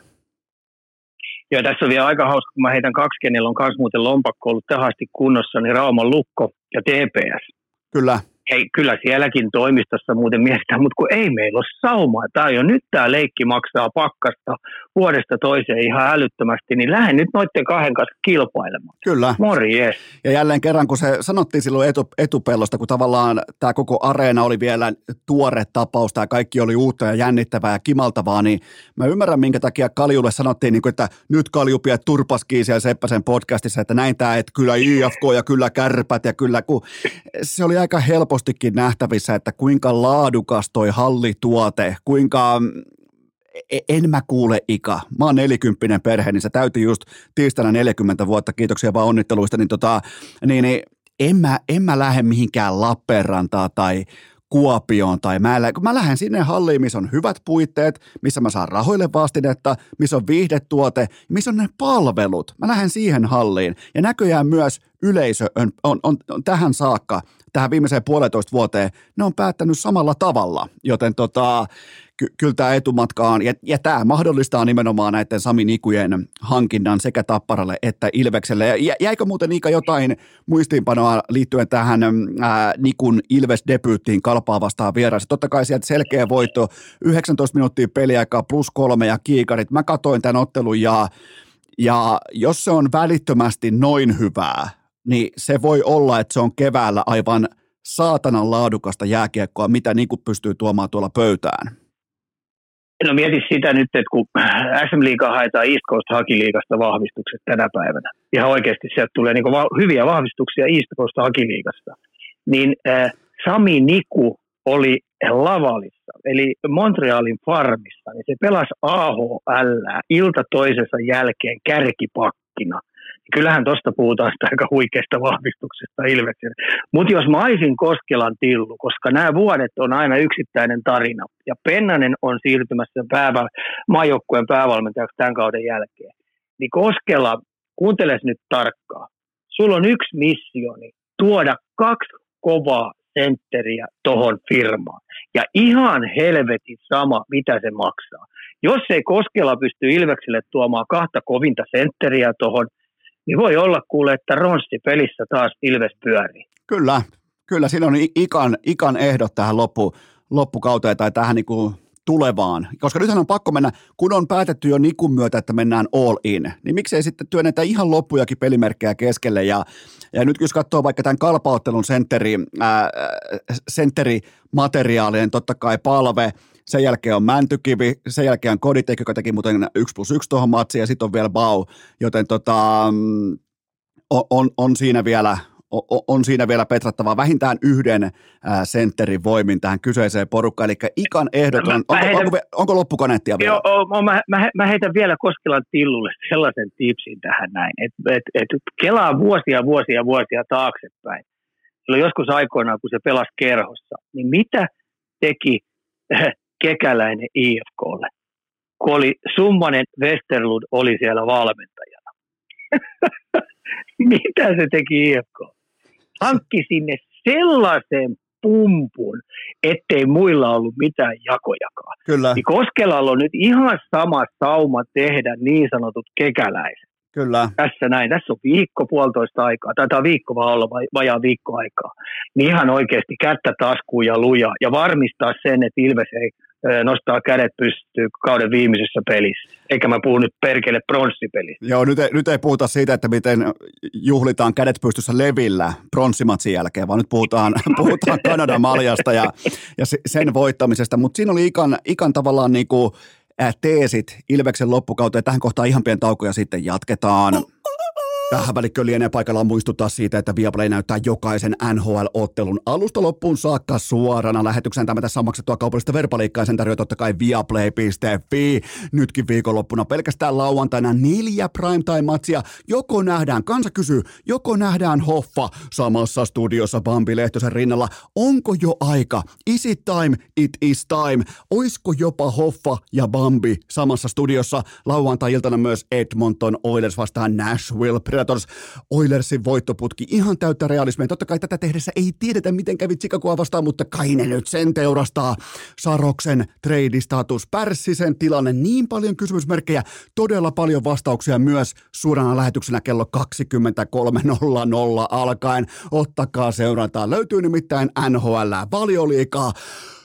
Joo, tässä on vielä aika hauska, kun mä heitän kaksi, kenellä on myös muuten lompakko ollut tähän asti kunnossa, niin Rauman Lukko ja TPS. Kyllä hei, kyllä sielläkin toimistossa muuten mietitään, mutta kun ei meillä ole saumaa. Tämä jo nyt tämä leikki maksaa pakkasta vuodesta toiseen ihan älyttömästi, niin lähden nyt noiden kahden kanssa kilpailemaan. Kyllä. Morjes. Ja jälleen kerran, kun se sanottiin silloin etu, etupellosta, kun tavallaan tämä koko areena oli vielä tuore tapaus, tämä kaikki oli uutta ja jännittävää ja kimaltavaa, niin mä ymmärrän, minkä takia Kaljulle sanottiin, niin kuin, että nyt Kalju pidät turpaskiin siellä Seppäsen podcastissa, että näin tämä, että kyllä IFK ja kyllä kärpät ja kyllä, kun se oli aika helppo helpostikin nähtävissä, että kuinka laadukas toi hallituote, kuinka e, en mä kuule Ika. Mä oon nelikymppinen perhe, niin se täytyy just tiistaina 40 vuotta, kiitoksia vaan onnitteluista, niin, tota, niin, niin en, mä, en mä lähde mihinkään Lappeenrantaa tai Kuopioon tai mä, lä- mä lähden sinne halliin, missä on hyvät puitteet, missä mä saan rahoille vastinetta, missä on viihdetuote, missä on ne palvelut. Mä lähden siihen halliin. Ja näköjään myös yleisö on, on, on, on tähän saakka tähän viimeiseen puolentoista vuoteen, ne on päättänyt samalla tavalla, joten tota, ky- kyllä tämä etumatka on, ja, ja tämä mahdollistaa nimenomaan näiden Sami Nikujen hankinnan sekä Tapparalle että Ilvekselle. Ja jäikö muuten Iika jotain muistiinpanoa liittyen tähän ää, Nikun Ilves-debyyttiin kalpaa vastaan vieressä? Totta kai sieltä selkeä voitto, 19 minuuttia peliaikaa plus kolme ja kiikarit. Mä katoin tämän ottelun ja ja jos se on välittömästi noin hyvää, niin se voi olla, että se on keväällä aivan saatanan laadukasta jääkiekkoa, mitä niin kuin pystyy tuomaan tuolla pöytään. No mieti sitä nyt, että kun SM Liiga haetaan East Coast Hakiliigasta vahvistukset tänä päivänä, ihan oikeasti sieltä tulee niin va- hyviä vahvistuksia East Coast Hakiliigasta, niin äh, Sami Niku oli Lavalissa, eli Montrealin farmissa, niin se pelasi AHL ilta toisensa jälkeen kärkipakkina – Kyllähän tuosta puhutaan sitä aika huikeasta vahvistuksesta Ilveksen. Mutta jos mä olisin Koskelan tillu, koska nämä vuodet on aina yksittäinen tarina, ja Pennanen on siirtymässä päävä, maajoukkueen päävalmentajaksi tämän kauden jälkeen, niin Koskela, kuunteles nyt tarkkaan, sulla on yksi missioni, tuoda kaksi kovaa sentteriä tuohon firmaan. Ja ihan helvetin sama, mitä se maksaa. Jos ei Koskela pysty Ilvekselle tuomaan kahta kovinta sentteriä tuohon, niin voi olla kuule, että ronssi pelissä taas Ilves pyörii. Kyllä, kyllä. Siinä on ikan, ikan ehdot tähän loppu, loppukauteen tai tähän niin kuin tulevaan. Koska nythän on pakko mennä, kun on päätetty jo Nikun myötä, että mennään all in, niin miksei sitten työnnetä ihan loppujakin pelimerkkejä keskelle. Ja, ja nyt jos katsoo vaikka tämän kalpauttelun sentteri, ää, sentterimateriaalien, totta kai palve, sen jälkeen on Mäntykivi, sen jälkeen on Koditek, joka teki muuten 1 plus 1 tuohon matsiin, ja sitten on vielä Bau, joten tota, mm, on, on, siinä vielä on siinä vielä petrattava vähintään yhden sentterin voimin tähän kyseiseen porukkaan, eli Ikan ehdot on, onko, heitän, onko, onko loppukaneettia vielä? Joo, mä, mä, mä heitän vielä Koskelan Tillulle sellaisen tipsin tähän näin, että et, et kelaa vuosia, vuosia, vuosia taaksepäin. Silloin joskus aikoinaan, kun se pelasi kerhossa, niin mitä teki [laughs] Kekäläinen IFKlle, kun oli Summanen Westerlund oli siellä valmentajana. [laughs] Mitä se teki IFK? Hankki sinne sellaisen pumpun, ettei muilla ollut mitään jakojakaan. Kyllä. Niin Koskelalla on nyt ihan sama sauma tehdä niin sanotut kekäläiset. Kyllä. Tässä näin, tässä on viikko puolitoista aikaa, taitaa viikko vaan olla vajaa viikko aikaa. Niin ihan oikeasti kättä taskuun ja luja ja varmistaa sen, että Ilves ei nostaa kädet pystyy kauden viimeisessä pelissä. Eikä mä puhu nyt perkele pronssipelissä. Joo, nyt ei, nyt ei puhuta siitä, että miten juhlitaan kädet pystyssä levillä pronssimatsin jälkeen, vaan nyt puhutaan, [laughs] puhutaan Kanadan maljasta ja, ja sen voittamisesta. Mutta siinä oli ikan, ikan tavallaan niin kuin, teesit Ilveksen loppukauteen. Tähän kohtaan ihan pieni tauko ja sitten jatketaan. Tähän välikköön lienee paikallaan muistuttaa siitä, että Viaplay näyttää jokaisen NHL-ottelun alusta loppuun saakka suorana lähetyksen. Tämä tässä on maksettua kaupallista verbaliikkaa, sen tarjoaa totta kai viaplay.fi. Nytkin viikonloppuna pelkästään lauantaina neljä primetime-matsia. Joko nähdään, kansa kysyy, joko nähdään Hoffa samassa studiossa Bambi Lehtosen rinnalla. Onko jo aika? Is it time? It is time. Oisko jopa Hoffa ja Bambi samassa studiossa? Lauantai-iltana myös Edmonton Oilers vastaan Nashville Oilersin voittoputki ihan täyttä realismia. Totta kai tätä tehdessä ei tiedetä, miten kävi Chicagoa vastaan, mutta kai ne nyt sen teurastaa. Saroksen trade-status, Pärssisen tilanne, niin paljon kysymysmerkkejä, todella paljon vastauksia myös suorana lähetyksenä kello 23.00 alkaen. Ottakaa seurantaa. Löytyy nimittäin NHL, valioliikaa,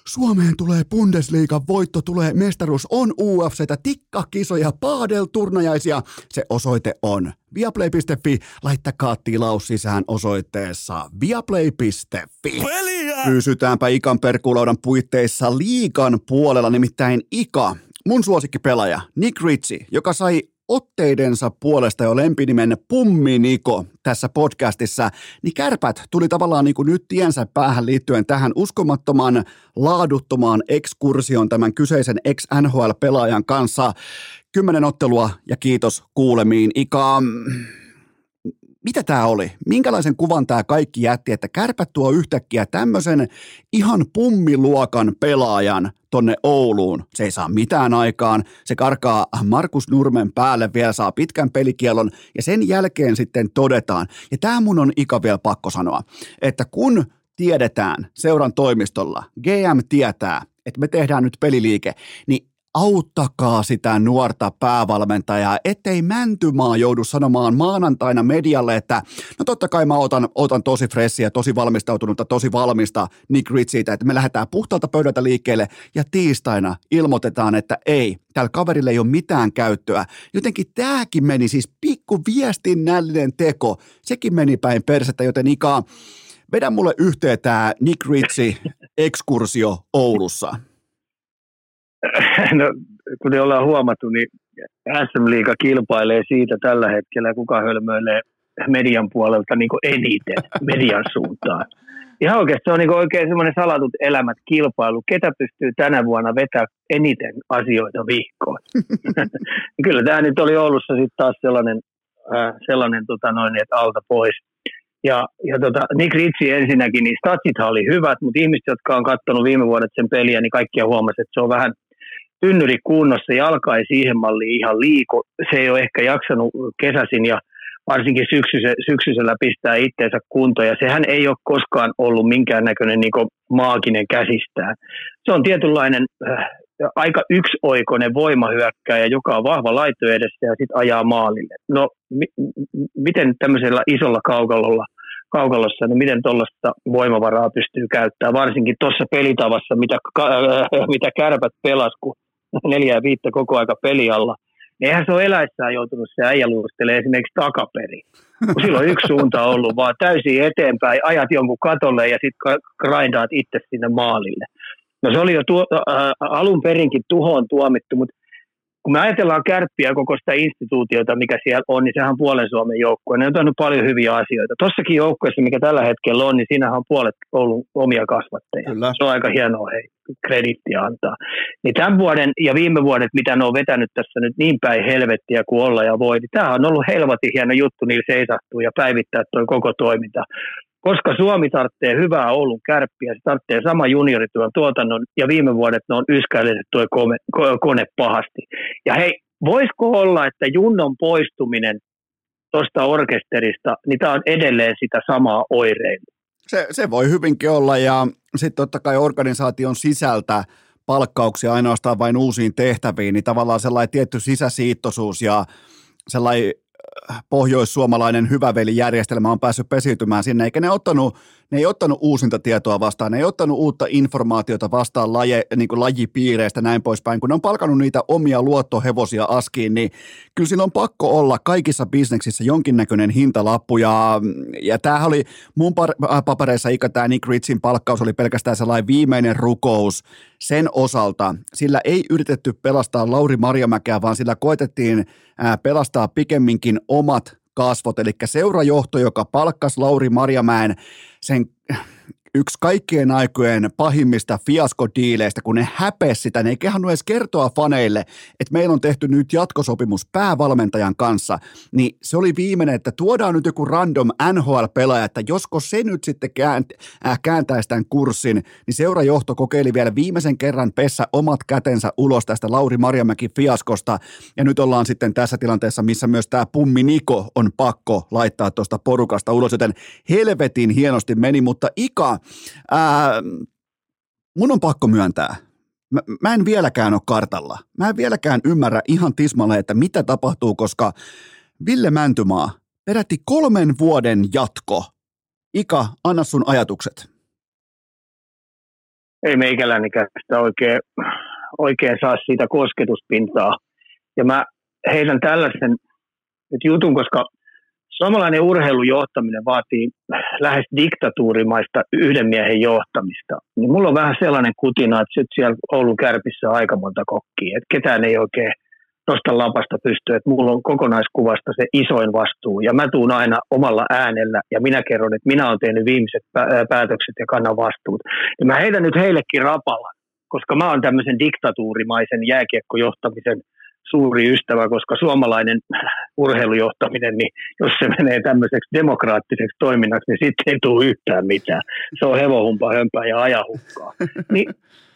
Suomeen tulee Bundesliigan voitto, tulee mestaruus, on UFCtä, tikkakisoja, paadelturnajaisia. Se osoite on viaplay.fi. Laittakaa tilaus sisään osoitteessa viaplay.fi. Pysytäänpä Ikan perkulaudan puitteissa liikan puolella, nimittäin Ika, mun suosikkipelaaja Nick Ritchie, joka sai otteidensa puolesta jo lempinimen Pumminiko tässä podcastissa, niin kärpät tuli tavallaan niin kuin nyt tiensä päähän liittyen tähän uskomattoman laaduttomaan ekskursion tämän kyseisen ex-NHL-pelaajan kanssa. Kymmenen ottelua ja kiitos kuulemiin. Ika, mitä tämä oli? Minkälaisen kuvan tämä kaikki jätti, että kärpät tuo yhtäkkiä tämmöisen ihan pummiluokan pelaajan tonne Ouluun. Se ei saa mitään aikaan. Se karkaa Markus Nurmen päälle, vielä saa pitkän pelikielon ja sen jälkeen sitten todetaan. Ja tämä mun on ika vielä pakko sanoa, että kun tiedetään seuran toimistolla, GM tietää, että me tehdään nyt peliliike, niin auttakaa sitä nuorta päävalmentajaa, ettei Mäntymaa joudu sanomaan maanantaina medialle, että no totta kai mä otan, otan tosi fressiä, tosi valmistautunutta, tosi valmista Nick Ritchieitä, että me lähdetään puhtaalta pöydältä liikkeelle ja tiistaina ilmoitetaan, että ei, tällä kaverilla ei ole mitään käyttöä. Jotenkin tämäkin meni siis pikku viestinnällinen teko, sekin meni päin persettä, joten Ika, vedä mulle yhteen tämä Nick Ritchie ekskursio Oulussa. No, kuten ollaan huomattu, niin SM-liiga kilpailee siitä tällä hetkellä, kuka hölmöilee median puolelta niin eniten median suuntaan. Ihan oikeasti se on niin oikein semmoinen salatut elämät kilpailu. Ketä pystyy tänä vuonna vetää eniten asioita vihkoon? [laughs] Kyllä tämä nyt oli Oulussa sitten taas sellainen äh, sellainen tota noin, että alta pois. Ja, ja tota, Nick Ritchie ensinnäkin, niin statsithan oli hyvät, mutta ihmiset, jotka on katsonut viime vuodet sen peliä, niin kaikkia huomasi, että se on vähän tynnyri kunnossa, jalka ei siihen malliin ihan liiku. Se ei ole ehkä jaksanut kesäsin ja varsinkin syksysellä, syksyisellä pistää itteensä kuntoon, ja sehän ei ole koskaan ollut minkäännäköinen niin maaginen käsistään. Se on tietynlainen äh, aika yksioikoinen voimahyökkäjä, joka on vahva laito edessä ja sitten ajaa maalille. No, mi- miten tämmöisellä isolla kaukalolla, kaukalossa, niin miten tuollaista voimavaraa pystyy käyttämään, varsinkin tuossa pelitavassa, mitä, äh, mitä kärpät pelas, kun [laughs] neljä ja viittä koko aika pelialla – eihän se ole eläissään joutunut se äijä esimerkiksi takaperin. Kun silloin yksi suunta ollut, vaan täysin eteenpäin, ajat jonkun katolle ja sitten grindaat itse sinne maalille. No se oli jo tuo, äh, alun perinkin tuhoon tuomittu, mutta kun me ajatellaan kärppiä koko sitä instituutiota, mikä siellä on, niin sehän on puolen Suomen joukkue. Ne on tehnyt paljon hyviä asioita. Tossakin joukkueessa, mikä tällä hetkellä on, niin siinähän on puolet ollut omia kasvatteja. Kyllä. Se on aika hienoa hei, kredittiä antaa. Niin tämän vuoden ja viime vuodet, mitä ne on vetänyt tässä nyt niin päin helvettiä kuin olla ja voi, niin tämä on ollut helvatin hieno juttu niillä seisahtuu ja päivittää tuo koko toiminta koska Suomi tarvitsee hyvää Oulun kärppiä, se tarvitsee sama juniorityön tuotannon, ja viime vuodet ne on yskäilleet tuo kone, kone pahasti. Ja hei, voisiko olla, että Junnon poistuminen tuosta orkesterista, niin tämä on edelleen sitä samaa oireilua? Se, se voi hyvinkin olla, ja sitten totta kai organisaation sisältä palkkauksia ainoastaan vain uusiin tehtäviin, niin tavallaan sellainen tietty sisäsiittoisuus ja sellainen pohjoissuomalainen hyvävelijärjestelmä on päässyt pesiytymään sinne, eikä ne ottanut ne ei ottanut uusinta tietoa vastaan, ne ei ottanut uutta informaatiota vastaan laje, niin kuin lajipiireistä näin poispäin, kun ne on palkanut niitä omia luottohevosia askiin, niin kyllä sillä on pakko olla kaikissa bisneksissä jonkinnäköinen hintalappu, ja, ja tämähän oli mun par- äh, papereissa ikä tämä Nick Ritzin palkkaus oli pelkästään sellainen viimeinen rukous sen osalta, sillä ei yritetty pelastaa Lauri Marjamäkeä, vaan sillä koetettiin äh, pelastaa pikemminkin omat kasvot, eli seurajohto, joka palkkasi Lauri Marjamäen sen yksi kaikkien aikojen pahimmista fiaskodiileistä, kun ne häpesi sitä, ne ei kehannut edes kertoa faneille, että meillä on tehty nyt jatkosopimus päävalmentajan kanssa, niin se oli viimeinen, että tuodaan nyt joku random NHL-pelaaja, että josko se nyt sitten äh, kääntäisi tämän kurssin, niin seurajohto kokeili vielä viimeisen kerran pessä omat kätensä ulos tästä Lauri Marjamäki fiaskosta, ja nyt ollaan sitten tässä tilanteessa, missä myös tämä Pummi Niko on pakko laittaa tuosta porukasta ulos, joten helvetin hienosti meni, mutta Ika, Ää, mun on pakko myöntää, mä, mä en vieläkään ole kartalla. Mä en vieläkään ymmärrä ihan tismalle, että mitä tapahtuu, koska Ville Mäntymaa, peräti kolmen vuoden jatko. Ika, anna sun ajatukset. Ei meikälänikään sitä oikein, oikein saa siitä kosketuspintaa. Ja mä heidän tällaisen nyt jutun, koska Suomalainen urheilujohtaminen vaatii lähes diktatuurimaista yhden miehen johtamista. Niin mulla on vähän sellainen kutina, että sit siellä Oulun kärpissä on aika monta kokkia. Että ketään ei oikein nosta lapasta pystyä, että mulla on kokonaiskuvasta se isoin vastuu. Ja mä tuun aina omalla äänellä ja minä kerron, että minä olen tehnyt viimeiset päätökset ja kannan vastuut. Ja mä heitän nyt heillekin rapalla, koska mä oon tämmöisen diktatuurimaisen jääkiekkojohtamisen – suuri ystävä, koska suomalainen urheilujohtaminen, niin jos se menee tämmöiseksi demokraattiseksi toiminnaksi, niin sitten ei tule yhtään mitään. Se on hevohumpa, hömpää ja ajahukkaa. Niin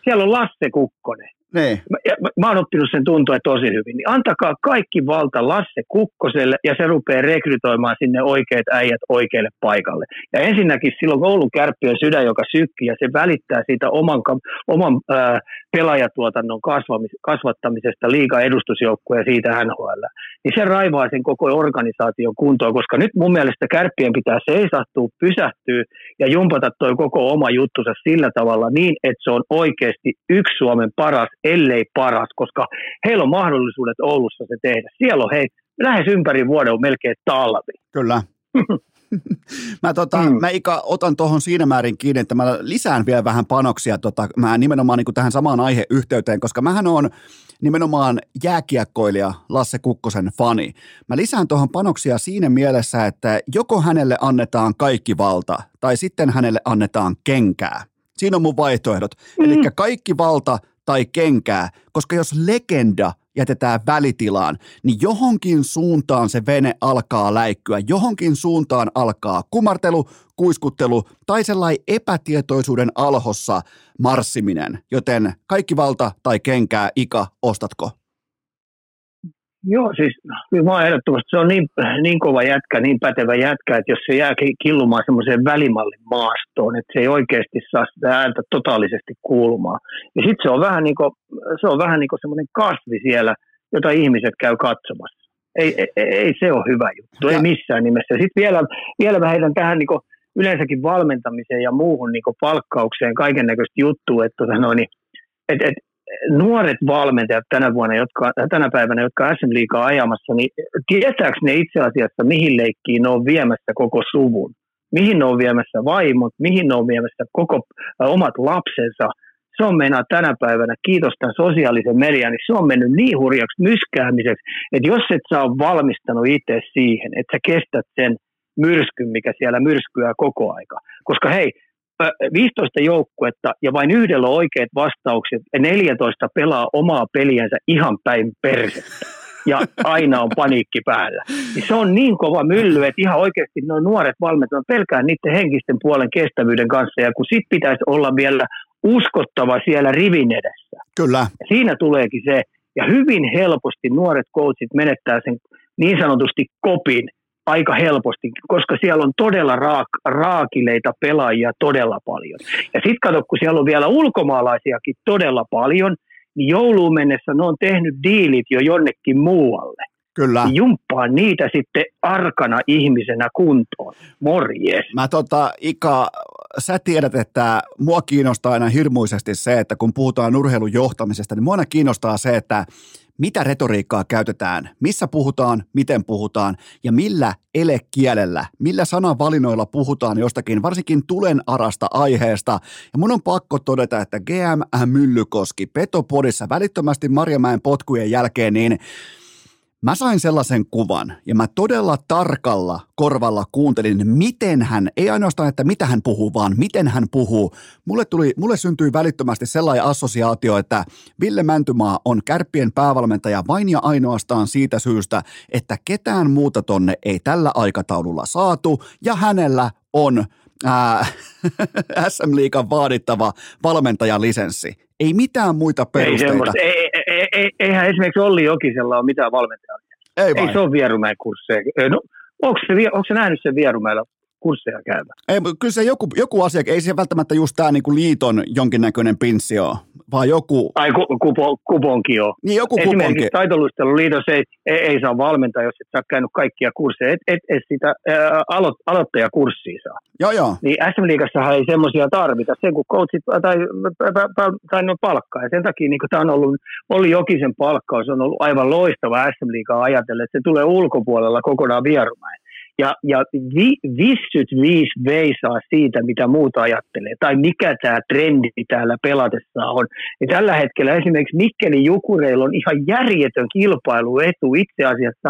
siellä on Lasse Kukkonen. Niin. Mä, mä, mä oon oppinut sen tuntua tosi hyvin. Niin antakaa kaikki valta Lasse Kukkoselle ja se rupeaa rekrytoimaan sinne oikeat äijät oikealle paikalle. Ja ensinnäkin silloin Oulun kärppien sydän, joka sykkii ja se välittää siitä oman, oman ää, pelaajatuotannon kasvamis, kasvattamisesta liiga edustusjoukkueen ja siitä NHL. Niin se raivaa sen koko organisaation kuntoon, koska nyt mun mielestä kärppien pitää seisahtua, pysähtyä ja jumpata toi koko oma juttusa sillä tavalla niin, että se on oikeasti yksi Suomen paras, ellei paras, koska heillä on mahdollisuudet Oulussa se tehdä. Siellä on hei, lähes ympäri vuoden on melkein talvi. Kyllä. [laughs] mä, tota, mm. mä Ika, otan tuohon siinä määrin kiinni, että mä lisään vielä vähän panoksia tota, mä nimenomaan niin tähän samaan aiheyhteyteen, koska mähän on nimenomaan jääkiekkoilija Lasse Kukkosen fani. Mä lisään tuohon panoksia siinä mielessä, että joko hänelle annetaan kaikki valta tai sitten hänelle annetaan kenkää. Siinä on mun vaihtoehdot. Mm. Eli kaikki valta tai kenkää, koska jos legenda jätetään välitilaan, niin johonkin suuntaan se vene alkaa läikkyä, johonkin suuntaan alkaa kumartelu, kuiskuttelu tai sellainen epätietoisuuden alhossa marssiminen, joten kaikki valta tai kenkää, Ika, ostatko? Joo, siis kyllä mä ehdottomasti se on niin, niin kova jätkä, niin pätevä jätkä, että jos se jää killumaan semmoiseen välimallin maastoon, että se ei oikeasti saa sitä ääntä totaalisesti kuulumaan. Ja sitten se on vähän niin kuin, se on vähän niin kuin semmoinen kasvi siellä, jota ihmiset käy katsomassa. Ei, ei, ei se ole hyvä juttu, ei missään nimessä. Sitten vielä, vielä mä heitän tähän niin kuin yleensäkin valmentamiseen ja muuhun niin palkkaukseen kaiken näköistä juttua, että tota noin, et, et, nuoret valmentajat tänä vuonna, jotka, tänä päivänä, jotka SM Liigaa ajamassa, niin tietääkö ne itse asiassa, mihin leikkiin ne on viemässä koko suvun? Mihin ne on viemässä vaimot, mihin ne on viemässä koko äh, omat lapsensa? Se on meinaa tänä päivänä, kiitos tämän sosiaalisen median, niin se on mennyt niin hurjaksi myskäämiseksi, että jos et ole valmistanut itse siihen, että sä kestät sen myrskyn, mikä siellä myrskyää koko aika. Koska hei, 15 joukkuetta ja vain yhdellä on oikeat vastaukset ja 14 pelaa omaa peliänsä ihan päin persettä. Ja aina on paniikki päällä. Niin se on niin kova mylly, että ihan oikeasti nuo nuoret valmentajat pelkää niiden henkisten puolen kestävyyden kanssa. Ja kun sit pitäisi olla vielä uskottava siellä rivin edessä. Kyllä. Ja siinä tuleekin se, ja hyvin helposti nuoret coachit menettää sen niin sanotusti kopin – aika helposti, koska siellä on todella raak- raakileita pelaajia todella paljon. Ja sitten kato, kun siellä on vielä ulkomaalaisiakin todella paljon, niin jouluun mennessä ne on tehnyt diilit jo jonnekin muualle. Kyllä. Niin jumppaa niitä sitten arkana ihmisenä kuntoon. Morjes. Mä tota, Ika, sä tiedät, että mua kiinnostaa aina hirmuisesti se, että kun puhutaan urheilun johtamisesta, niin mua aina kiinnostaa se, että mitä retoriikkaa käytetään, missä puhutaan, miten puhutaan ja millä elekielellä, millä sanavalinnoilla puhutaan jostakin, varsinkin tulen arasta aiheesta. Ja mun on pakko todeta, että GM Myllykoski Petopodissa välittömästi Marjamäen potkujen jälkeen, niin Mä sain sellaisen kuvan ja mä todella tarkalla korvalla kuuntelin, miten hän, ei ainoastaan, että mitä hän puhuu, vaan miten hän puhuu. Mulle, tuli, mulle syntyi välittömästi sellainen assosiaatio, että Ville Mäntymaa on kärppien päävalmentaja vain ja ainoastaan siitä syystä, että ketään muuta tonne ei tällä aikataululla saatu ja hänellä on SM [laughs] Liikan vaadittava valmentajalisenssi. Ei mitään muita perusteita. Ei, ei, ei, ei, eihän esimerkiksi Olli Jokisella ole mitään valmentajaa. Ei, ei se ole Vierumäen kursseja. No, onko se, onko se nähnyt sen Vierumäellä kursseja käyvä? Ei, kyllä se joku, joku asia, ei se välttämättä just tämä niinku liiton jonkinnäköinen pinssi ole vaan joku... Ai ku, kupo, kuponki on. Niin joku Esimerkiksi kuponki. liitossa ei, ei, ei, saa valmentaa, jos et sä käynyt kaikkia kursseja, et, et, et sitä ää, alo, aloittajakurssia saa. Joo, joo. Niin SM Liigassahan ei semmoisia tarvita, sen kun coachit tai, tai, tai no palkkaa. Ja sen takia niin tämä on ollut, oli Jokisen palkkaus on ollut aivan loistava SM Liigaa ajatellen, että se tulee ulkopuolella kokonaan vierumäin ja, ja vi, vissyt viis veisaa siitä, mitä muuta ajattelee, tai mikä tämä trendi täällä pelatessa on. Ja tällä hetkellä esimerkiksi Mikkelin Jukureilla on ihan järjetön kilpailuetu itse asiassa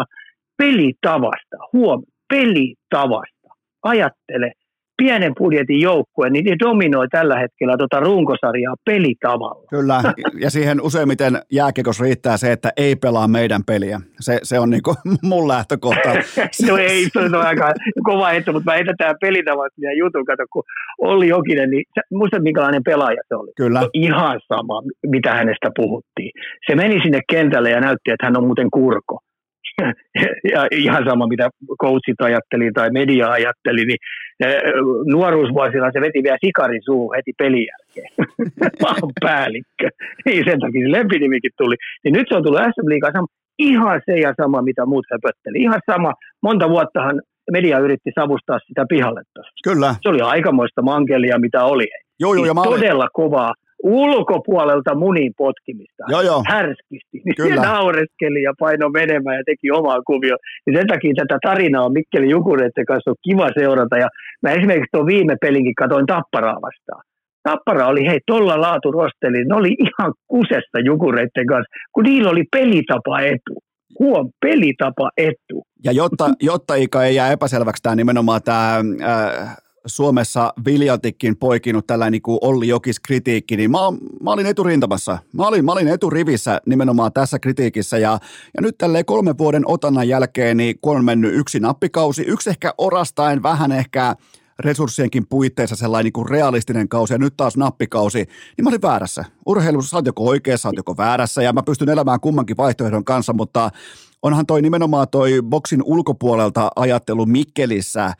pelitavasta. Huom, pelitavasta. Ajattele, pienen budjetin joukkue, niin ne dominoi tällä hetkellä tuota runkosarjaa pelitavalla. Kyllä, ja siihen useimmiten jääkekos riittää se, että ei pelaa meidän peliä. Se, se on niin [laughs] mun lähtökohta. [laughs] no ei, se on aika kova etu, mutta mä heitän tämän pelitavasta ja jutun, kato, kun oli Jokinen, niin muistat minkälainen pelaaja se oli? Kyllä. No, ihan sama, mitä hänestä puhuttiin. Se meni sinne kentälle ja näytti, että hän on muuten kurko ja ihan sama mitä coachit ajatteli tai media ajatteli, niin nuoruusvuosina se veti vielä sikarin suu heti pelin jälkeen. [laughs] Vaan päällikkö. Niin sen takia se lempinimikin tuli. Niin nyt se on tullut SM Liigaan ihan se ja sama, mitä muut höpötteli. Ihan sama. Monta vuottahan media yritti savustaa sitä pihalle tuossa. Kyllä. Se oli aikamoista mankelia, mitä oli. Joo, joo, ja niin todella kovaa ulkopuolelta munin potkimista. Joo, joo. Härskisti. Niin Kyllä. se naureskeli ja paino menemään ja teki omaa kuvio. Ja sen takia tätä tarinaa on Mikkeli Jukureiden kanssa on kiva seurata. Ja mä esimerkiksi tuon viime pelinkin katoin Tapparaa vastaan. Tappara oli, hei, tuolla laatu rosteli, ne oli ihan kusessa Jukureiden kanssa, kun niillä oli pelitapa etu. Huom, pelitapa etu. Ja jotta, jotta Ika ei jää epäselväksi tämä nimenomaan tämä äh, Suomessa viljaltikin poikinut tällainen niin Olli Jokis kritiikki, niin mä, mä olin eturintamassa. Mä olin, mä olin eturivissä nimenomaan tässä kritiikissä ja, ja nyt tälleen kolmen vuoden otannan jälkeen niin kun on mennyt yksi nappikausi, yksi ehkä orastaen vähän ehkä resurssienkin puitteissa sellainen niin kuin realistinen kausi ja nyt taas nappikausi, niin mä olin väärässä. Urheilussa sä oot joko oikeassa, sä joko väärässä ja mä pystyn elämään kummankin vaihtoehdon kanssa, mutta onhan toi nimenomaan toi boksin ulkopuolelta ajattelu Mikkelissä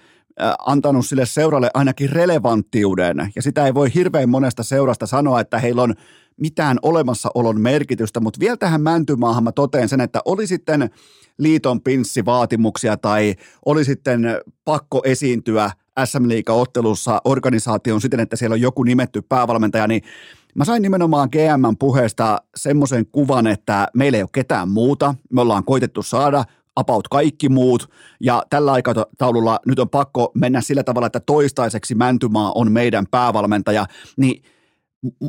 antanut sille seuralle ainakin relevanttiuden, ja sitä ei voi hirveän monesta seurasta sanoa, että heillä on mitään olemassaolon merkitystä, mutta vielä tähän Mäntymaahan mä toteen sen, että oli sitten liiton pinssivaatimuksia tai oli sitten pakko esiintyä SM Liiga-ottelussa organisaation siten, että siellä on joku nimetty päävalmentaja, niin Mä sain nimenomaan GMn puheesta semmoisen kuvan, että meillä ei ole ketään muuta. Me ollaan koitettu saada about kaikki muut, ja tällä aikataululla nyt on pakko mennä sillä tavalla, että toistaiseksi Mäntymaa on meidän päävalmentaja, niin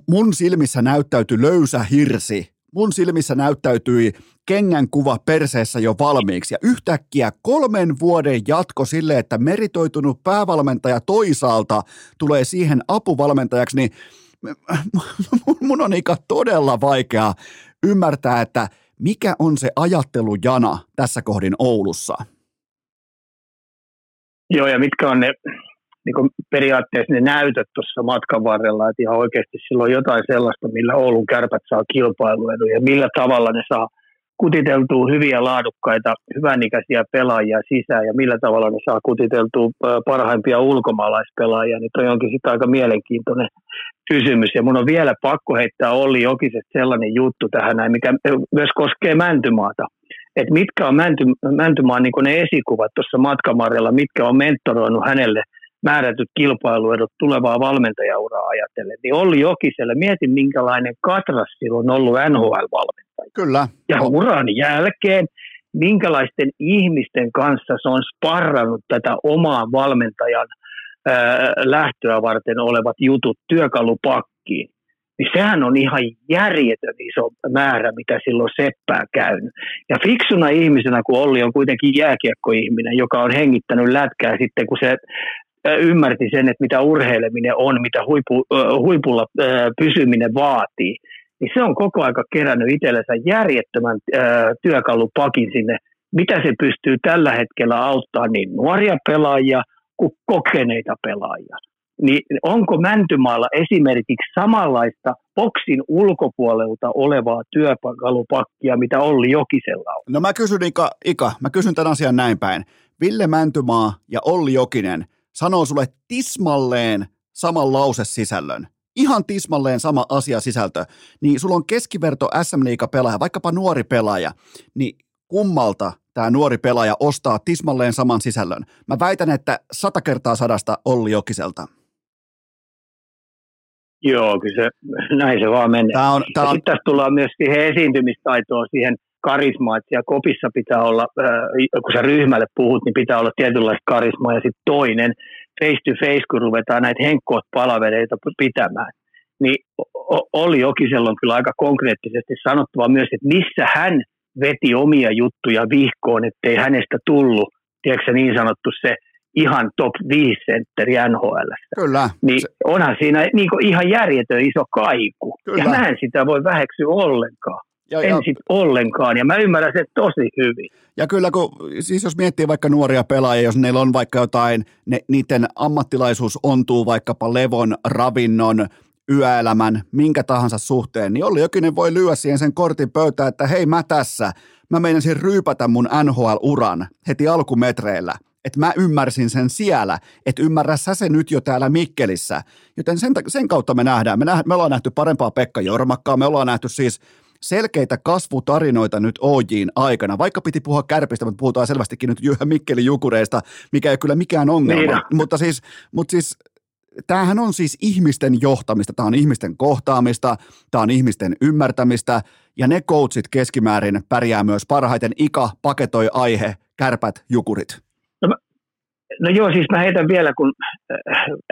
mun silmissä näyttäytyi löysä hirsi, mun silmissä näyttäytyi kengän kuva perseessä jo valmiiksi, ja yhtäkkiä kolmen vuoden jatko sille, että meritoitunut päävalmentaja toisaalta tulee siihen apuvalmentajaksi, niin mun on ikä todella vaikea ymmärtää, että mikä on se ajattelujana tässä kohdin Oulussa? Joo, ja mitkä on ne niin kuin periaatteessa ne näytöt tuossa matkan varrella, että ihan oikeasti silloin jotain sellaista, millä Oulun kärpät saa kilpailuedun ja millä tavalla ne saa – kutiteltua hyviä laadukkaita, hyvänikäisiä pelaajia sisään ja millä tavalla ne saa kutiteltua parhaimpia ulkomaalaispelaajia, niin toi onkin sitten aika mielenkiintoinen kysymys. Ja mun on vielä pakko heittää Olli Jokisesta sellainen juttu tähän näin, mikä myös koskee Mäntymaata. Että mitkä on Mänty, Mäntymaan niin ne esikuvat tuossa matkamarjalla, mitkä on mentoroinut hänelle – määrätyt kilpailuedot tulevaa valmentajauraa ajatellen, niin Olli Jokiselle, mietin minkälainen katras sillä on ollut NHL-valmentaja. Kyllä. Ja uran jälkeen, minkälaisten ihmisten kanssa se on sparrannut tätä omaa valmentajan ää, lähtöä varten olevat jutut työkalupakkiin. Niin sehän on ihan järjetön iso määrä, mitä silloin seppää käynyt. Ja fiksuna ihmisenä, kun Olli on kuitenkin jääkiekkoihminen, joka on hengittänyt lätkää sitten, kun se ymmärti sen, että mitä urheileminen on, mitä huipu, huipulla pysyminen vaatii, niin se on koko aika kerännyt itsellensä järjettömän työkalupakin sinne, mitä se pystyy tällä hetkellä auttamaan niin nuoria pelaajia kuin kokeneita pelaajia. Niin onko Mäntymaalla esimerkiksi samanlaista boksin ulkopuolelta olevaa työkalupakkia, mitä Olli Jokisella on? No mä kysyn Ika, Ika, mä kysyn tämän asian näin päin. Ville Mäntymaa ja Olli Jokinen, sanoo sulle tismalleen saman lausesisällön, ihan tismalleen sama asia sisältö, niin sulla on keskiverto SM pelaaja, vaikkapa nuori pelaaja, niin kummalta tämä nuori pelaaja ostaa tismalleen saman sisällön? Mä väitän, että sata kertaa sadasta Olli Jokiselta. Joo, kyllä se, näin se vaan menee. Tää on, tää on... Sitten tässä tullaan myös siihen esiintymistaitoon, siihen karismaa, että siellä kopissa pitää olla, kun sä ryhmälle puhut, niin pitää olla tietynlaista karismaa, ja sitten toinen, face to face, kun ruvetaan näitä henkkoot palaveleita pitämään, niin oli Jokisella on kyllä aika konkreettisesti sanottava myös, että missä hän veti omia juttuja vihkoon, ettei hänestä tullut, tiedätkö niin sanottu se ihan top 5 sentteri NHL. Kyllä. Niin onhan siinä niin ihan järjetön iso kaiku. Kyllä. Ja mä en sitä voi väheksyä ollenkaan. Ja, en ja, sit ollenkaan, ja mä ymmärrän sen tosi hyvin. Ja kyllä, kun, siis jos miettii vaikka nuoria pelaajia, jos neillä on vaikka jotain, ne, niiden ammattilaisuus ontuu vaikkapa levon, ravinnon, yöelämän, minkä tahansa suhteen, niin Olli Jokinen voi lyödä siihen sen kortin pöytään, että hei mä tässä, mä meinasin ryypätä mun NHL-uran heti alkumetreillä että mä ymmärsin sen siellä, että ymmärrä sä se nyt jo täällä Mikkelissä. Joten sen, sen kautta me nähdään. Me, nähdään, me ollaan nähty parempaa Pekka Jormakkaa, me ollaan nähty siis selkeitä kasvutarinoita nyt OJin aikana. Vaikka piti puhua kärpistä, mutta puhutaan selvästikin nyt Jyhä Mikkeli Jukureista, mikä ei kyllä mikään ongelma. Niin. Mutta siis, mutta siis tämähän on siis ihmisten johtamista, tämä on ihmisten kohtaamista, tämä on ihmisten ymmärtämistä, ja ne coachit keskimäärin pärjää myös parhaiten. Ika paketoi aihe, kärpät, jukurit. No joo, siis mä heitän vielä, kun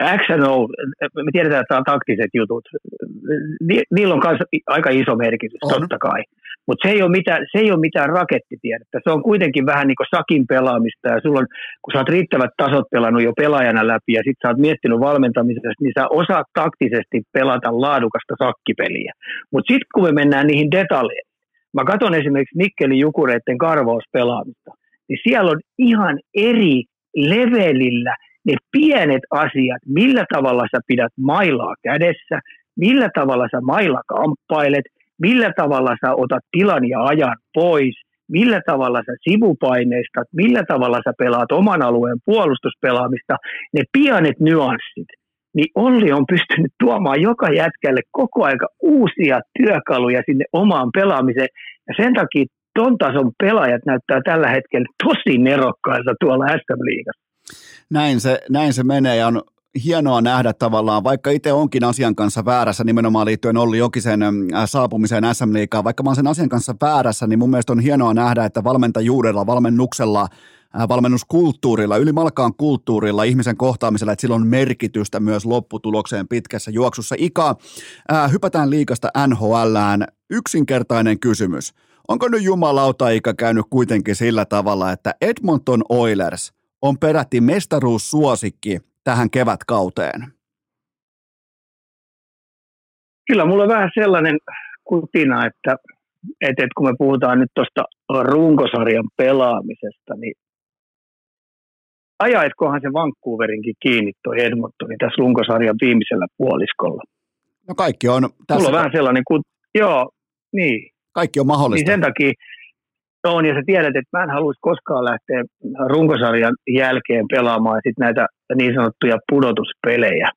äh, XNO, me tiedetään, että tämä on taktiset jutut, Ni, niillä on myös aika iso merkitys, on. totta kai. Mutta se, ei ole mitään, se ei ole mitään rakettitiedettä. Se on kuitenkin vähän niin kuin sakin pelaamista. Ja sulla on, kun sä oot riittävät tasot pelannut jo pelaajana läpi ja sitten sä oot miettinyt valmentamisesta, niin sä osaat taktisesti pelata laadukasta sakkipeliä. Mutta sitten kun me mennään niihin detaljeihin, mä katson esimerkiksi Mikkelin Jukureiden karvauspelaamista, niin siellä on ihan eri levelillä ne pienet asiat, millä tavalla sä pidät mailaa kädessä, millä tavalla sä mailla kamppailet, millä tavalla sä otat tilan ja ajan pois, millä tavalla sä sivupaineistat, millä tavalla sä pelaat oman alueen puolustuspelaamista, ne pienet nyanssit, niin Olli on pystynyt tuomaan joka jätkälle koko aika uusia työkaluja sinne omaan pelaamiseen. Ja sen takia ton tason pelaajat näyttää tällä hetkellä tosi nerokkailta tuolla SM-liigassa. Näin se, näin se menee ja on hienoa nähdä tavallaan, vaikka itse onkin asian kanssa väärässä nimenomaan liittyen Olli Jokisen saapumiseen SM Liigaan, vaikka mä oon sen asian kanssa väärässä, niin mun mielestä on hienoa nähdä, että valmentajuudella, valmennuksella, valmennuskulttuurilla, ylimalkaan kulttuurilla, ihmisen kohtaamisella, että sillä on merkitystä myös lopputulokseen pitkässä juoksussa. Ika, äh, hypätään liikasta NHLään. Yksinkertainen kysymys. Onko nyt jumalauta Ika käynyt kuitenkin sillä tavalla, että Edmonton Oilers on peräti mestaruussuosikki tähän kevätkauteen? Kyllä mulla on vähän sellainen kutina, että, että, että kun me puhutaan nyt tuosta runkosarjan pelaamisesta, niin ajaitkohan se Vancouverinkin kiinni toi Edmontonin tässä runkosarjan viimeisellä puoliskolla. No kaikki on tässä. Mulla on vähän sellainen, kun, joo, niin. Kaikki on mahdollista. Niin sen takia, on, ja sä tiedät, että mä en haluaisi koskaan lähteä runkosarjan jälkeen pelaamaan sit näitä niin sanottuja pudotuspelejä,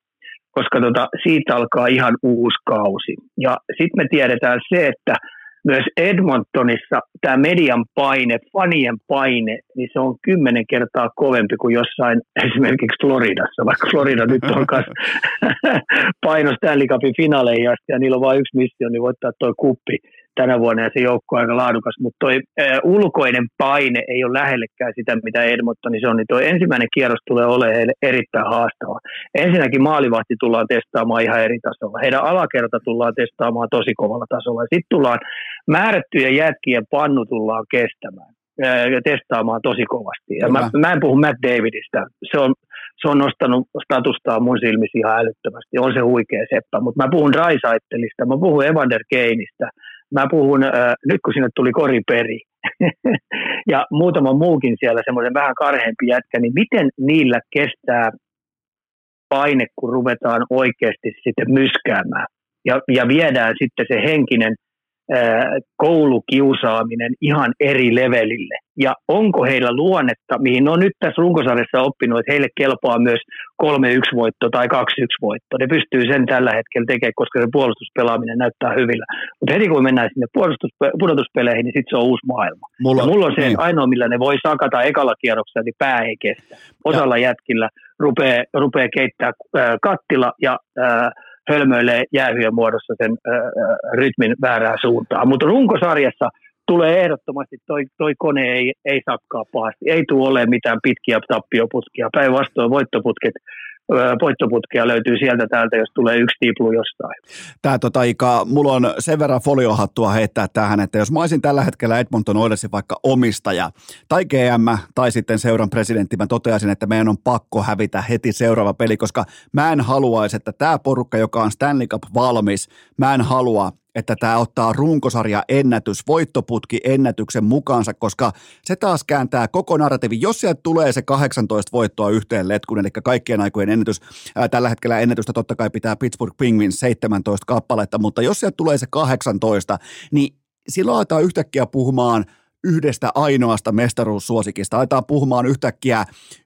koska tota, siitä alkaa ihan uusi kausi. Ja sitten me tiedetään se, että myös Edmontonissa tämä median paine, fanien paine, niin se on kymmenen kertaa kovempi kuin jossain esimerkiksi Floridassa, vaikka Florida nyt on [laughs] myös paino Stanley Cupin finaaleihin asti ja niillä on vain yksi missio, niin voittaa tuo kuppi tänä vuonna ja se joukko on aika laadukas, mutta tuo ulkoinen paine ei ole lähellekään sitä, mitä Edmontoni se on, niin tuo ensimmäinen kierros tulee olemaan heille erittäin haastava. Ensinnäkin maalivahti tullaan testaamaan ihan eri tasolla. Heidän alakerta tullaan testaamaan tosi kovalla tasolla. Sitten tullaan määrättyjä jätkien pannu tullaan kestämään ja testaamaan tosi kovasti. Ja mä, mä en puhu Matt Davidista. Se on, se on nostanut statustaan mun silmissä ihan älyttömästi. On se huikea seppä. Mutta mä puhun Raisaittelista, mä puhun Evander Keinistä, mä puhun, äh, nyt kun sinne tuli koriperi. [laughs] Ja muutama muukin siellä semmoisen vähän karheampi jätkä, niin miten niillä kestää paine, kun ruvetaan oikeasti sitten myskäämään? Ja, ja viedään sitten se henkinen koulukiusaaminen ihan eri levelille. Ja onko heillä luonnetta, mihin on nyt tässä runkosarjassa oppinut, että heille kelpaa myös 3-1 voitto tai 2-1 voitto. Ne pystyy sen tällä hetkellä tekemään, koska se puolustuspelaaminen näyttää hyvillä. Mutta heti kun mennään sinne pudotuspeleihin, niin sitten se on uusi maailma. Mulla, ja mulla on se, niin. ainoa millä ne voi sakata ekalla kierroksella, niin pää ei kestä. Osalla ja. jätkillä rupeaa, rupeaa keittää äh, kattila ja äh, hölmöilee jäähyön muodossa sen äh, rytmin väärään suuntaan. Mutta runkosarjassa tulee ehdottomasti, toi, toi kone ei, ei sakkaa pahasti. Ei tule olemaan mitään pitkiä tappioputkia. Päinvastoin voittoputket voittoputkia löytyy sieltä täältä, jos tulee yksi tiplu jostain. Tämä tota, Ika, mulla on sen verran foliohattua heittää tähän, että jos mä olisin tällä hetkellä Edmonton Oilersin vaikka omistaja tai GM tai sitten seuran presidentti, mä toteaisin, että meidän on pakko hävitä heti seuraava peli, koska mä en haluaisi, että tämä porukka, joka on Stanley Cup valmis, mä en halua, että tämä ottaa runkosarja ennätys, voittoputki ennätyksen mukaansa, koska se taas kääntää koko narratiivi. Jos sieltä tulee se 18 voittoa yhteen letkun, eli kaikkien aikojen ennätys, ää, tällä hetkellä ennätystä totta kai pitää Pittsburgh Penguins 17 kappaletta, mutta jos sieltä tulee se 18, niin silloin aletaan yhtäkkiä puhumaan – yhdestä ainoasta mestaruussuosikista. Aletaan puhumaan yhtäkkiä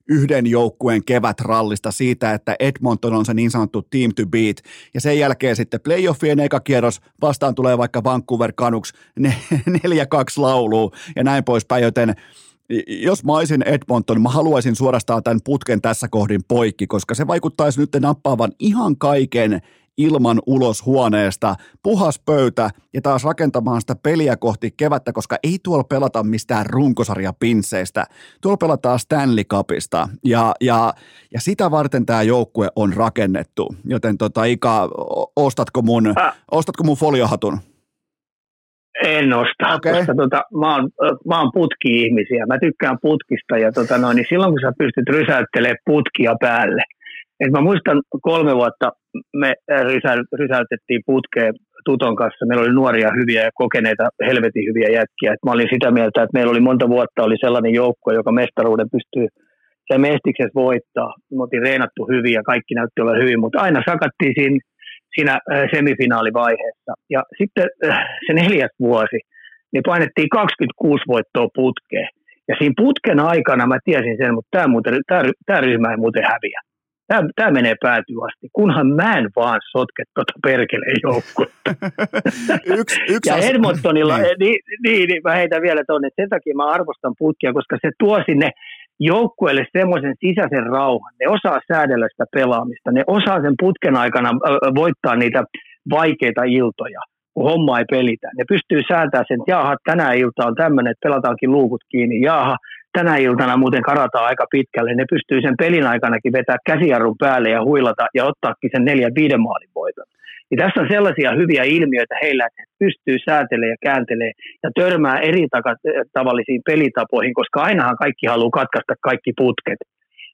yhden joukkueen kevätrallista siitä, että Edmonton on se niin sanottu team to beat. Ja sen jälkeen sitten playoffien eka kierros, vastaan tulee vaikka Vancouver Canucks, [laughs] 4-2 lauluu ja näin poispäin, joten jos mä olisin Edmonton, mä haluaisin suorastaan tämän putken tässä kohdin poikki, koska se vaikuttaisi nyt nappaavan ihan kaiken ilman ulos huoneesta, puhas pöytä ja taas rakentamaan sitä peliä kohti kevättä, koska ei tuolla pelata mistään runkosarjapinsseistä. Tuolla pelataan Stanley Cupista ja, ja, ja sitä varten tämä joukkue on rakennettu. Joten tota, Ika, ostatko mun, äh. ostatko mun foliohatun? En osta, Okei. koska tota, mä, oon, mä oon putki-ihmisiä. Mä tykkään putkista ja tota noin, niin silloin kun sä pystyt rysäyttelemään putkia päälle. Et mä muistan kolme vuotta me rysä, rysäytettiin putkeen Tuton kanssa. Meillä oli nuoria hyviä ja kokeneita helvetin hyviä jätkiä. Et mä olin sitä mieltä, että meillä oli monta vuotta oli sellainen joukko, joka mestaruuden pystyy se mestiksessä voittaa. Me oltiin reenattu hyvin ja kaikki näytti olla hyvin, mutta aina sakattiin siinä, siinä semifinaalivaiheessa. Ja sitten se neljäs vuosi, niin painettiin 26 voittoa putkeen. Ja siinä putken aikana mä tiesin sen, mutta tämä, muuten, tämä, tämä ryhmä ei muuten häviä. Tämä, tämä menee päätyyn asti, kunhan mä en vaan sotke tuota perkeleen joukkuetta. [laughs] yksi, yksi Ja Edmontonilla, Niin. niin. Niin, niin, mä heitän vielä tuonne, että sen takia mä arvostan putkia, koska se tuo sinne joukkueelle semmoisen sisäisen rauhan. Ne osaa säädellä sitä pelaamista. Ne osaa sen putken aikana voittaa niitä vaikeita iltoja, kun homma ei pelitä. Ne pystyy säätämään sen, että jaha, tänä ilta on tämmöinen, että pelataankin luukut kiinni. Jaha, tänä iltana muuten karataan aika pitkälle. Ne pystyy sen pelin aikanakin vetää käsijarrun päälle ja huilata ja ottaakin sen neljän viiden maalin voiton. Ja tässä on sellaisia hyviä ilmiöitä heillä, että he pystyy säätelemään ja kääntelemään ja törmää eri tavallisiin pelitapoihin, koska ainahan kaikki haluaa katkaista kaikki putket.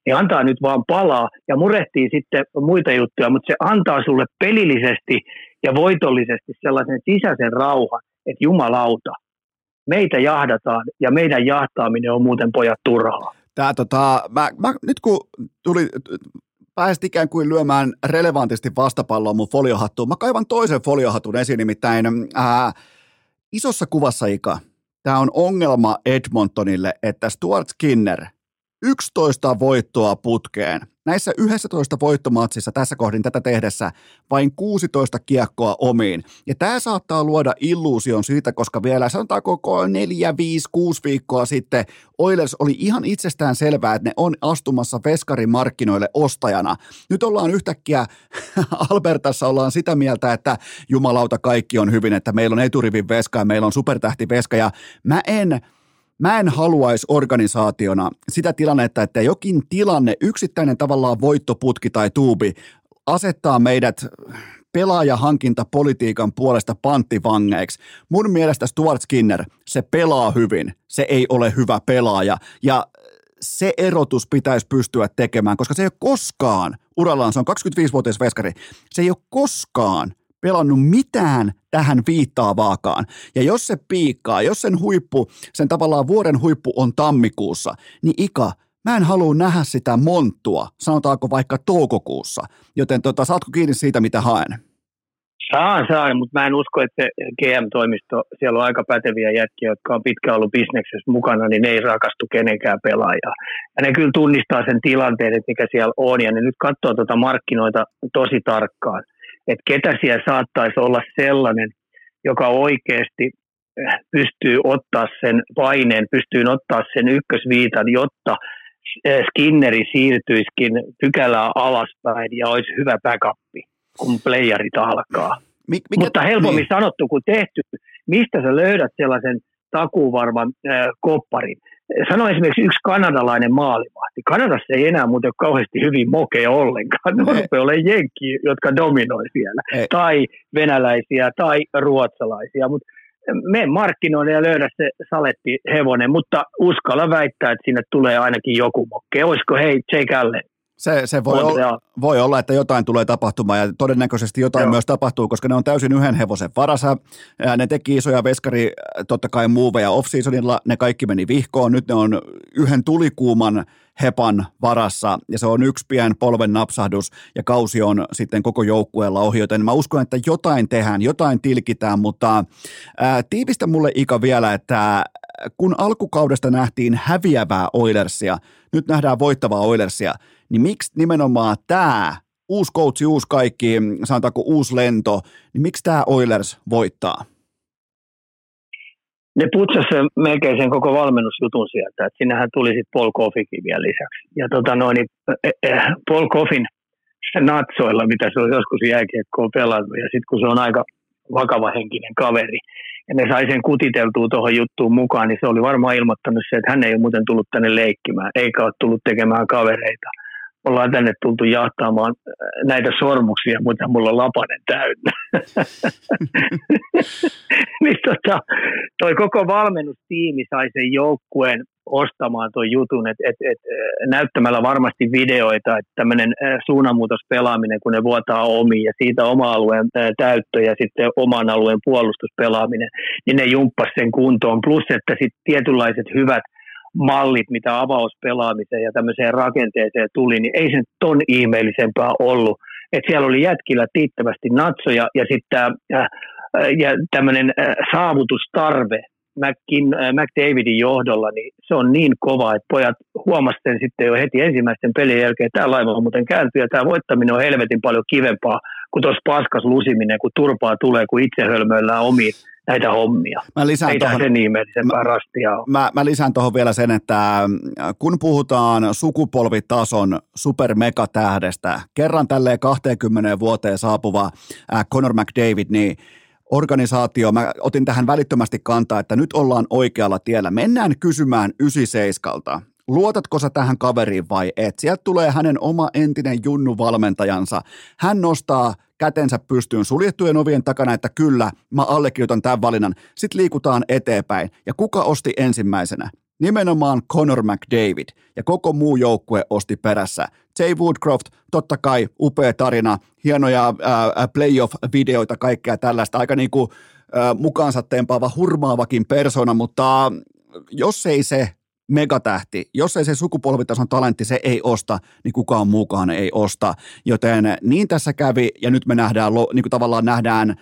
Ne antaa nyt vaan palaa ja murehtii sitten muita juttuja, mutta se antaa sulle pelillisesti ja voitollisesti sellaisen sisäisen rauhan, että jumalauta, meitä jahdataan ja meidän jahtaaminen on muuten pojat turhaa. Tää, tota, mä, mä, nyt kun tuli, pääsit ikään kuin lyömään relevantisti vastapalloa mun foliohattuun, mä kaivan toisen foliohatun esiin, nimittäin ää, isossa kuvassa Ika, tämä on ongelma Edmontonille, että Stuart Skinner, 11 voittoa putkeen. Näissä 11 voittomatsissa tässä kohdin tätä tehdessä vain 16 kiekkoa omiin. Ja tämä saattaa luoda illuusion siitä, koska vielä sanotaanko 4, 5, 6 viikkoa sitten Oilers oli ihan itsestään selvää, että ne on astumassa veskarimarkkinoille ostajana. Nyt ollaan yhtäkkiä, [laughs] Albertassa ollaan sitä mieltä, että jumalauta kaikki on hyvin, että meillä on eturivin veska ja meillä on supertähti veska ja mä en, Mä en haluaisi organisaationa sitä tilannetta, että jokin tilanne, yksittäinen tavallaan voittoputki tai tuubi asettaa meidät pelaajahankintapolitiikan puolesta panttivangeiksi. Mun mielestä Stuart Skinner, se pelaa hyvin, se ei ole hyvä pelaaja ja se erotus pitäisi pystyä tekemään, koska se ei ole koskaan, urallaan se on 25-vuotias veskari, se ei ole koskaan pelannut mitään tähän viittaavaakaan. Ja jos se piikkaa, jos sen huippu, sen tavallaan vuoden huippu on tammikuussa, niin Ika, mä en halua nähdä sitä monttua, sanotaanko vaikka toukokuussa. Joten tota, saatko kiinni siitä, mitä haen? Saan, saan, mutta mä en usko, että se GM-toimisto, siellä on aika päteviä jätkiä, jotka on pitkään ollut bisneksessä mukana, niin ne ei rakastu kenenkään pelaajaa. Ja ne kyllä tunnistaa sen tilanteen, että mikä siellä on, ja ne nyt katsoo tuota markkinoita tosi tarkkaan, että ketä siellä saattaisi olla sellainen, joka oikeasti äh, pystyy ottaa sen paineen, pystyy ottaa sen ykkösviitan, jotta äh, Skinneri siirtyisikin pykälää alaspäin ja olisi hyvä backup kun playerit alkaa. Mik, mikä, Mutta helpommin niin. sanottu kuin tehty. Mistä sä löydät sellaisen takuvarman äh, kopparin? Sano esimerkiksi yksi kanadalainen maalivahti. Kanadassa ei enää muuten ole kauheasti hyvin mokeja ollenkaan. Ne rupeaa olemaan jenkkiä, jotka dominoi siellä. Ei. Tai venäläisiä tai ruotsalaisia. Mutta me markkinoille ja löydä se saletti hevonen, mutta uskalla väittää, että sinne tulee ainakin joku mokke. Olisiko hei Jake Allen? Se, se voi, olla, voi olla, että jotain tulee tapahtumaan ja todennäköisesti jotain Joo. myös tapahtuu, koska ne on täysin yhden hevosen varassa. Ne teki isoja veskari, totta kai muuveja off-seasonilla, ne kaikki meni vihkoon. Nyt ne on yhden tulikuuman hepan varassa ja se on yksi pien polven napsahdus ja kausi on sitten koko joukkueella ohi, joten mä uskon, että jotain tehdään, jotain tilkitään, mutta ää, tiivistä mulle Ika vielä, että kun alkukaudesta nähtiin häviävää Oilersia, nyt nähdään voittavaa Oilersia, niin miksi nimenomaan tämä uusi coachi, uusi kaikki, sanotaanko uusi lento, niin miksi tämä Oilers voittaa? Ne putsasi melkein sen koko valmennusjutun sieltä, että sinnehän tuli sitten Paul Koffikin vielä lisäksi. Ja tota noin, Paul Koffin natsoilla, mitä se on joskus jääkiekkoon pelannut, ja sitten kun se on aika vakava henkinen kaveri, ja ne sai sen kutiteltua tuohon juttuun mukaan, niin se oli varmaan ilmoittanut se, että hän ei ole muuten tullut tänne leikkimään, eikä ole tullut tekemään kavereita, ollaan tänne tultu jahtaamaan näitä sormuksia, mutta mulla on lapanen täynnä. [laughs] niin tota, toi koko valmennustiimi sai sen joukkueen ostamaan tuon jutun, että et, et, näyttämällä varmasti videoita, että tämmöinen suunnanmuutospelaaminen, kun ne vuotaa omiin ja siitä oma alueen täyttö ja sitten oman alueen puolustuspelaaminen, niin ne jumppas sen kuntoon. Plus, että sitten tietynlaiset hyvät mallit, mitä avauspelaamiseen ja tämmöiseen rakenteeseen tuli, niin ei se ton ihmeellisempää ollut. että siellä oli jätkillä tiittävästi natsoja ja sitten äh, ja tämmöinen äh, saavutustarve McKin, äh, McDavidin johdolla, niin se on niin kova, että pojat huomasivat sen sitten jo heti ensimmäisten pelien jälkeen, että tämä laiva on muuten kääntyy ja tämä voittaminen on helvetin paljon kivempaa kuin tuossa paskas lusiminen, kun turpaa tulee, kun itse hölmöillään omiin näitä hommia. Mä lisään Ei tohon, sen ihmeellisempää mä, rastia ole. Mä, mä lisään tuohon vielä sen, että äh, kun puhutaan sukupolvitason supermegatähdestä, kerran tälleen 20 vuoteen saapuva äh, Conor McDavid, niin organisaatio, mä otin tähän välittömästi kantaa, että nyt ollaan oikealla tiellä. Mennään kysymään 97 luotatko sä tähän kaveriin vai et? Sieltä tulee hänen oma entinen junnu-valmentajansa. Hän nostaa kätensä pystyyn suljettujen ovien takana, että kyllä, mä allekirjoitan tämän valinnan. Sitten liikutaan eteenpäin. Ja kuka osti ensimmäisenä? Nimenomaan Conor McDavid ja koko muu joukkue osti perässä. Jay Woodcroft, totta kai upea tarina, hienoja ää, playoff-videoita, kaikkea tällaista, aika niin kuin ää, mukaansa tempaava, hurmaavakin persona, mutta jos ei se megatähti. Jos ei se sukupolvitason talentti, se ei osta, niin kukaan muukaan ei osta. Joten niin tässä kävi, ja nyt me nähdään, niin kuin tavallaan nähdään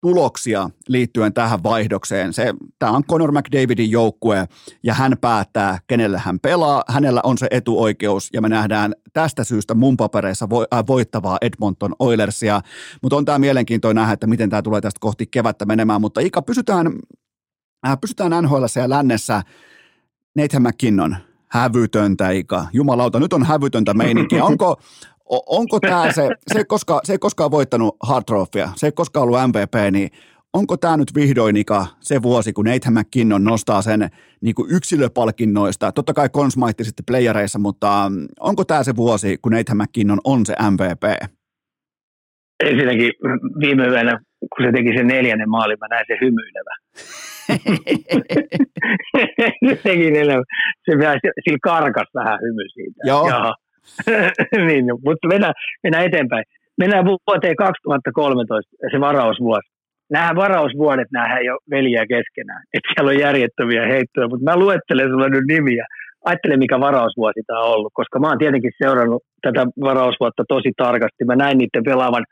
tuloksia liittyen tähän vaihdokseen. Se, tämä on Conor McDavidin joukkue, ja hän päättää, kenelle hän pelaa. Hänellä on se etuoikeus, ja me nähdään tästä syystä mun papereissa vo, äh, voittavaa Edmonton Oilersia. Mutta on tämä mielenkiintoinen nähdä, että miten tämä tulee tästä kohti kevättä menemään. Mutta Ika, pysytään, äh, pysytään NHL ja lännessä – Nathan McKinnon, hävytöntä Ika. Jumalauta, nyt on hävytöntä meininkiä. [laughs] Onko, onko tämä se, se ei, koskaan, se ei koskaan voittanut Hard Trophya, se ei koskaan ollut MVP, niin onko tämä nyt vihdoin Ika se vuosi, kun Nathan McKinnon nostaa sen niin kuin yksilöpalkinnoista? Totta kai Consmite sitten playereissa, mutta mm, onko tämä se vuosi, kun Nathan McKinnon on se MVP? Ensinnäkin viime yönä, kun se teki sen neljännen maalin, mä näin se hymyilevä. [laughs] Sekin se vähän, sillä karkas vähän hymy siitä. Joo. [laughs] niin, mutta mennään, mennään eteenpäin. Mennään vuoteen 2013, se varausvuosi. Nämä varausvuodet, nämä ei ole veliä keskenään. Että siellä on järjettömiä heittoja, mutta mä luettelen sulle nyt nimiä. Ajattele, mikä varausvuosi tämä on ollut, koska mä oon tietenkin seurannut tätä varausvuotta tosi tarkasti. Mä näin niiden pelaavan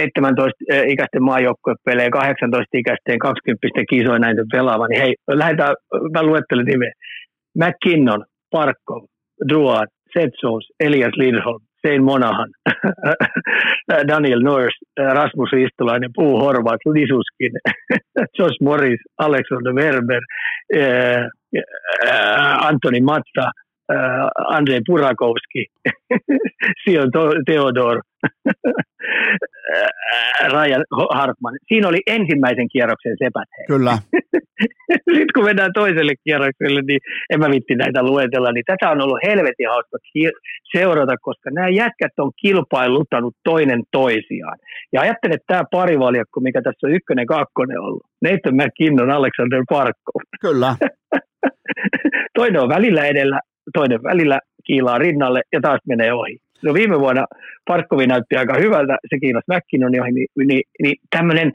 17-ikäisten maajoukkuepelejä, 18-ikäisten 20 kisoja näitä pelaava, niin hei, lähdetään, mä luettelen nimeä. McKinnon, Parkov, Druad, Setsous, Elias Lindholm, Sein Monahan, [laughs] Daniel Nurse, Rasmus Ristolainen, Puu Horvat, Lisuskin, [laughs] Josh Morris, Alexander Werber, eh, eh, Antoni Matta, Andrei Purakowski, [laughs] Sion Theodor, Ryan Hartman. Siinä oli ensimmäisen kierroksen sepät. Kyllä. [laughs] Sitten kun mennään toiselle kierrokselle, niin en mä vitti näitä luetella, niin tätä on ollut helvetin hauska seurata, koska nämä jätkät on kilpailuttanut toinen toisiaan. Ja ajattelen, että tämä parivaljakko, mikä tässä on ykkönen kakkonen ollut, Nathan McKinnon, Alexander Parkov. Kyllä. [laughs] toinen on välillä edellä, toinen välillä kiilaa rinnalle ja taas menee ohi. No viime vuonna Parkkovi näytti aika hyvältä, se kiinnosti McKinnon ohi, niin, niin, niin tämmöinen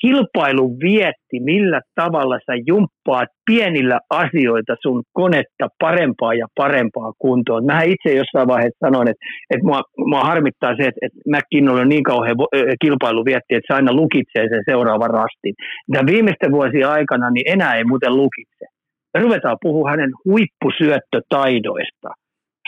kilpailu vietti, millä tavalla sä jumppaat pienillä asioita sun konetta parempaa ja parempaa kuntoon. Mä itse jossain vaiheessa sanoin, että, että mua, mua harmittaa se, että, että McKinnon on niin kauhean kilpailu vietti, että se aina lukitsee sen seuraavan rastin. Ja viimeisten vuosien aikana niin enää ei muuten lukitse me ruvetaan puhua hänen huippusyöttötaidoista.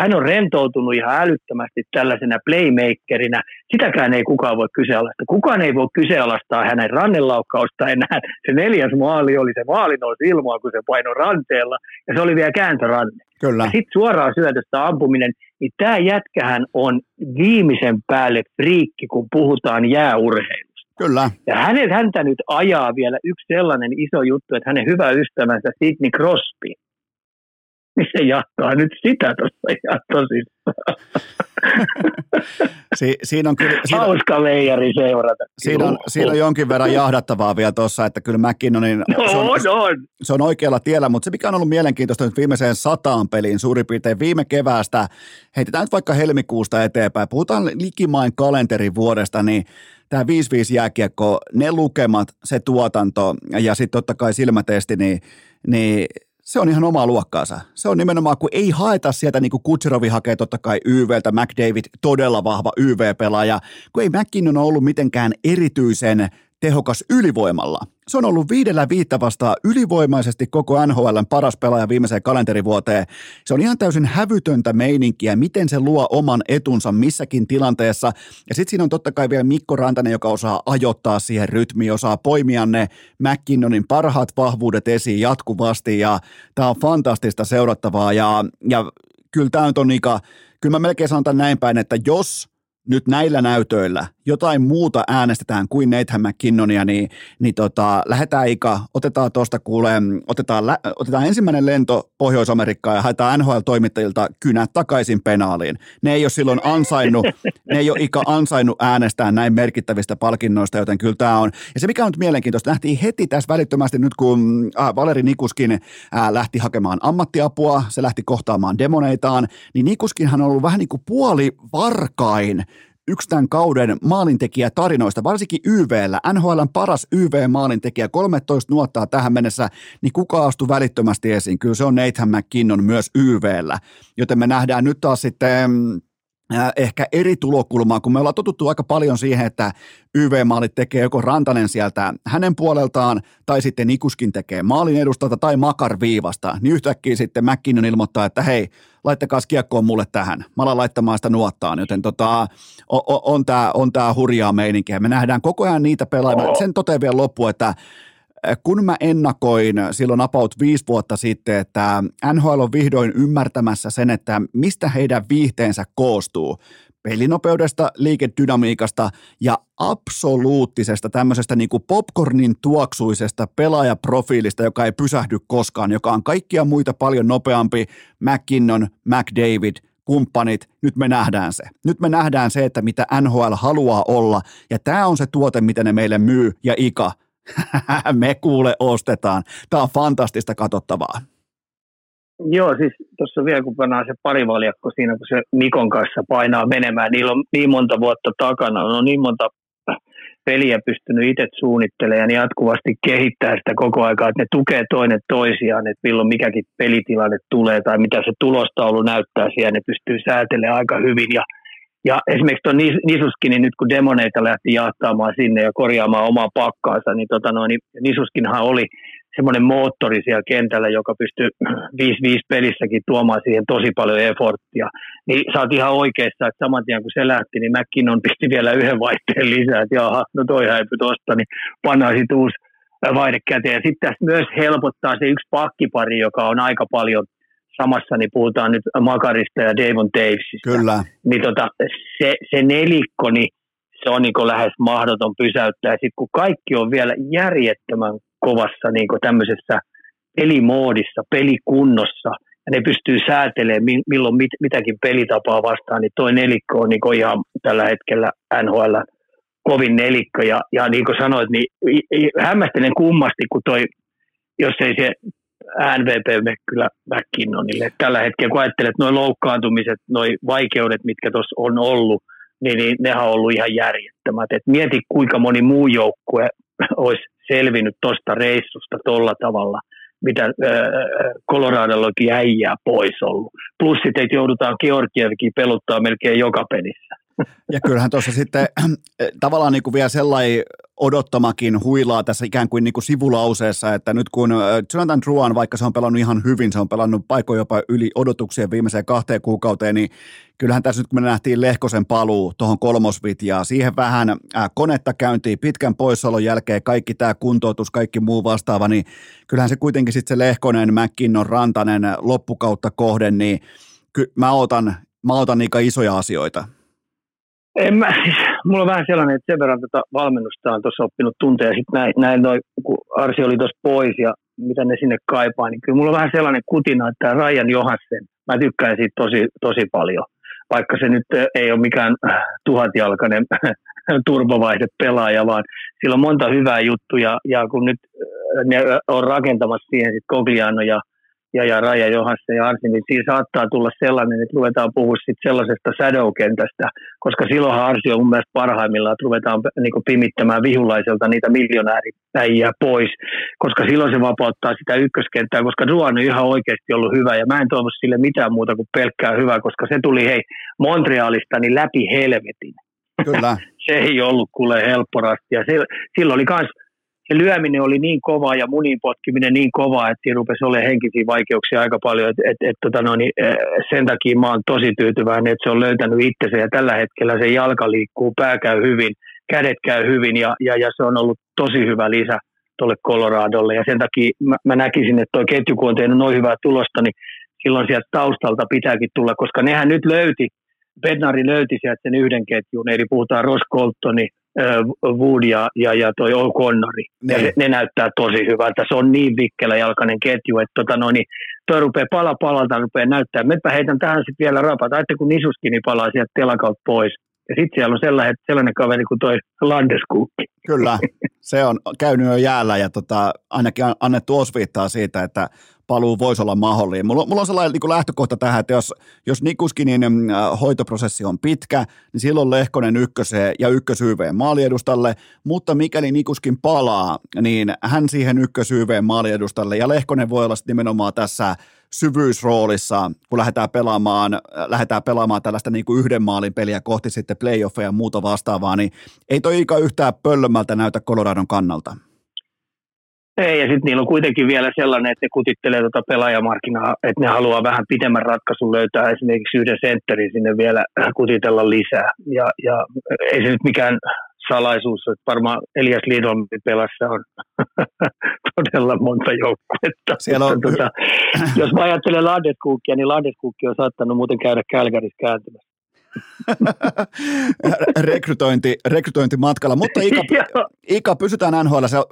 Hän on rentoutunut ihan älyttömästi tällaisena playmakerina. Sitäkään ei kukaan voi kyseenalaistaa. Kukaan ei voi kyseenalaistaa hänen rannelaukkausta enää. Se neljäs maali oli se maali nousi ilmaa, kun se painoi ranteella. Ja se oli vielä kääntöranne. Kyllä. Sitten suoraan syötöstä ampuminen. Niin tämä jätkähän on viimeisen päälle friikki, kun puhutaan jääurheilusta. Kyllä. Ja hänet, häntä nyt ajaa vielä yksi sellainen iso juttu, että hänen hyvä ystävänsä Sidney Crosby, niin se jatkaa nyt sitä tuossa ihan tosissaan. [laughs] si, siinä on kyllä... Siinä, Hauska leijari seurata. Siinä on, siinä on jonkin verran jahdattavaa vielä tuossa, että kyllä McKinnonin... No, se, on, on. se on oikealla tiellä, mutta se mikä on ollut mielenkiintoista nyt viimeiseen sataan peliin suurin piirtein viime keväästä, heitetään nyt vaikka helmikuusta eteenpäin, puhutaan likimain kalenterivuodesta, niin tämä 5-5 jääkiekko, ne lukemat, se tuotanto ja sitten totta kai silmätesti, niin, niin se on ihan omaa luokkaansa. Se on nimenomaan, kun ei haeta sieltä, niin kuin Kutserovi hakee totta kai YVltä, McDavid todella vahva YV-pelaaja, kun ei McKinnon ollut mitenkään erityisen tehokas ylivoimalla. Se on ollut viidellä viittä vastaan ylivoimaisesti koko NHLn paras pelaaja viimeiseen kalenterivuoteen. Se on ihan täysin hävytöntä meininkiä, miten se luo oman etunsa missäkin tilanteessa. Ja sitten siinä on totta kai vielä Mikko Rantanen, joka osaa ajoittaa siihen rytmiin, osaa poimia ne McKinnonin parhaat vahvuudet esiin jatkuvasti. Ja tämä on fantastista seurattavaa ja, ja kyllä tämä on Ika, kyllä mä melkein sanon näin päin, että jos nyt näillä näytöillä jotain muuta äänestetään kuin Nathan McKinnonia, niin, niin tota, lähdetään Ika, otetaan tuosta kuule, otetaan, lä, otetaan ensimmäinen lento Pohjois-Amerikkaan ja haetaan NHL-toimittajilta kynät takaisin penaaliin. Ne ei ole silloin ansainnut, ne ei ole Ika ansainnut äänestää näin merkittävistä palkinnoista, joten kyllä tämä on. Ja se mikä on nyt mielenkiintoista, nähtiin heti tässä välittömästi nyt kun äh, Valeri Nikuskin äh, lähti hakemaan ammattiapua, se lähti kohtaamaan demoneitaan, niin Nikuskinhan on ollut vähän niin kuin puoli varkain yksi tämän kauden maalintekijä tarinoista, varsinkin YVllä, NHLn paras YV-maalintekijä, 13 nuottaa tähän mennessä, niin kuka astui välittömästi esiin? Kyllä se on Nathan McKinnon myös YVllä, joten me nähdään nyt taas sitten ehkä eri tulokulmaa, kun me ollaan totuttu aika paljon siihen, että YV-maalit tekee joko Rantanen sieltä hänen puoleltaan, tai sitten Nikuskin tekee maalin edustalta tai Makar viivasta, niin yhtäkkiä sitten McKinnon ilmoittaa, että hei, laittakaa kiekkoon mulle tähän. Mä alan laittamaan sitä nuottaan, joten tota, on, on tämä on tää hurjaa meininkiä. Me nähdään koko ajan niitä pelaajia. Sen toteen vielä loppu, että kun mä ennakoin silloin about viisi vuotta sitten, että NHL on vihdoin ymmärtämässä sen, että mistä heidän viihteensä koostuu, pelinopeudesta, liikedynamiikasta ja absoluuttisesta tämmöisestä niin kuin popcornin tuoksuisesta pelaajaprofiilista, joka ei pysähdy koskaan, joka on kaikkia muita paljon nopeampi, McKinnon, McDavid, kumppanit, nyt me nähdään se. Nyt me nähdään se, että mitä NHL haluaa olla, ja tämä on se tuote, mitä ne meille myy, ja Ika, [laughs] me kuule ostetaan. Tämä on fantastista katsottavaa. Joo, siis tuossa vielä kun pannaan se parivaljakko siinä, kun se Mikon kanssa painaa menemään, niillä on niin monta vuotta takana, on niin monta peliä pystynyt itse suunnittelemaan ja jatkuvasti kehittää sitä koko aikaa, että ne tukee toinen toisiaan, että milloin mikäkin pelitilanne tulee tai mitä se tulostaulu näyttää siellä, ne pystyy säätelemään aika hyvin ja ja esimerkiksi tuon Nisuskin, niin nyt kun demoneita lähti jahtaamaan sinne ja korjaamaan omaa pakkaansa, niin, tota noin, niin Nisuskinhan oli semmoinen moottori siellä kentällä, joka pystyy 5-5 pelissäkin tuomaan siihen tosi paljon efforttia. Niin sä oot ihan oikeassa, että saman tien kun se lähti, niin McKinnon pisti vielä yhden vaihteen lisää, että jaha, no toi häipy tosta, niin pannaan sitten uusi vaihde käteen. Ja sitten tässä myös helpottaa se yksi pakkipari, joka on aika paljon samassa, niin puhutaan nyt Makarista ja Davon Davesista. Kyllä. Niin tota, se, se nelikko, niin se on niin lähes mahdoton pysäyttää. Sitten kun kaikki on vielä järjettömän kovassa niin tämmöisessä pelimoodissa, pelikunnossa, ja ne pystyy säätelemään milloin mit, mitäkin pelitapaa vastaan, niin toi nelikko on niin ihan tällä hetkellä NHL kovin nelikko. Ja, ja niin kuin sanoit, niin hämmästelen kummasti, kun toi, jos ei se NVP me kyllä McKinnonille. Tällä hetkellä, kun ajattelet noin loukkaantumiset, noin vaikeudet, mitkä tuossa on ollut, niin, niin nehän on ollut ihan järjettömät. Et mieti, kuinka moni muu joukkue [laughs] olisi selvinnyt tuosta reissusta tuolla tavalla, mitä Coloradollakin äijää pois ollut. Plus sitten joudutaan Georgievkin peluttaa melkein joka pelissä. Ja kyllähän tuossa sitten [clears throat] tavallaan niin kuin vielä sellainen odottamakin huilaa tässä ikään kuin, niin kuin sivulauseessa, että nyt kun Jonathan Druan, vaikka se on pelannut ihan hyvin, se on pelannut paikoin jopa yli odotuksien viimeiseen kahteen kuukauteen, niin kyllähän tässä nyt kun me nähtiin Lehkosen paluu tuohon kolmosvitjaan, siihen vähän äh, konetta käyntiin pitkän poissaolon jälkeen, kaikki tämä kuntoutus, kaikki muu vastaava, niin kyllähän se kuitenkin sitten se Lehkonen, McKinnon, Rantanen loppukautta kohden, niin ky- mä otan, mä otan niitä isoja asioita. En mä, siis, mulla on vähän sellainen, että sen verran tota valmennusta on tuossa oppinut tunteja. Sitten näin, näin noi, kun Arsi oli tuossa pois ja mitä ne sinne kaipaa, niin kyllä mulla on vähän sellainen kutina, että Ryan Johassen, mä tykkään siitä tosi, tosi paljon. Vaikka se nyt ei ole mikään tuhatjalkainen turbovaihde pelaaja, vaan sillä on monta hyvää juttuja, ja kun nyt ne on rakentamassa siihen sitten ja ja, ja Raja Johansson ja Arsi, niin siinä saattaa tulla sellainen, että ruvetaan puhua sit sellaisesta shadow-kentästä, koska silloinhan Arsi on mun mielestä parhaimmillaan, että ruvetaan niin pimittämään vihulaiselta niitä miljonääripäijiä pois, koska silloin se vapauttaa sitä ykköskenttää, koska Ruan on ihan oikeasti ollut hyvä, ja mä en toivo sille mitään muuta kuin pelkkää hyvää, koska se tuli hei Montrealista niin läpi helvetin. Kyllä. [laughs] se ei ollut kuule helpporasti, ja silloin oli myös se lyöminen oli niin kova ja munin potkiminen niin kova, että siinä rupesi olemaan henkisiä vaikeuksia aika paljon. Et, et, et, tota no, niin, sen takia mä oon tosi tyytyväinen, että se on löytänyt itsensä ja tällä hetkellä se jalka liikkuu, pää käy hyvin, kädet käy hyvin ja, ja, ja se on ollut tosi hyvä lisä tuolle Coloradolle. Ja sen takia mä, mä näkisin, että tuo ketju, kun on tehnyt noin hyvää tulosta, niin silloin sieltä taustalta pitääkin tulla, koska nehän nyt löyti, Bednari löyti sieltä sen yhden ketjun, eli puhutaan Ross Coltoni, Wood ja, ja, ja toi O'Connori. Ja ne, ne, näyttää tosi hyvältä. Se on niin vikkelä jalkainen ketju, että tota no, niin toi rupeaa pala palalta, rupeaa näyttää. Mepä heitän tähän sitten vielä rapat. Aitte kun Nisuskini niin palaa sieltä telakalta pois. Ja sitten siellä on sellainen, sellainen kaveri kuin toi Landeskukki. Kyllä, se on käynyt jo jäällä ja tota, ainakin annettu osviittaa siitä, että paluu voisi olla mahdollinen. Mulla, mulla on sellainen niin lähtökohta tähän, että jos, jos Nikuskinin äh, hoitoprosessi on pitkä, niin silloin Lehkonen ykköseen ja ykkösyyveen maaliedustalle, mutta mikäli Nikuskin palaa, niin hän siihen ykkösyyveen maaliedustalle ja Lehkonen voi olla nimenomaan tässä syvyysroolissa, kun lähdetään pelaamaan, äh, lähdetään pelaamaan tällaista niin kuin yhden maalin peliä kohti sitten playoffeja ja muuta vastaavaa, niin ei toi Ika yhtään pöllömmältä näytä Coloradon kannalta. Ei, ja sitten niillä on kuitenkin vielä sellainen, että ne kutittelee tuota pelaajamarkkinaa, että ne haluaa vähän pidemmän ratkaisun löytää esimerkiksi yhden sentterin sinne vielä kutitella lisää. Ja, ja ei se nyt mikään salaisuus, että varmaan Elias Lidon pelassa on [laughs] todella monta joukkuetta. Siellä on... Tota, jos mä ajattelen Landeskukkia, niin Landeskukki on saattanut muuten käydä Kälkärissä kääntymässä. [laughs] rekrytointi, rekrytointimatkalla, mutta Ika, [laughs] Ika, pysytään NHL, se, äh,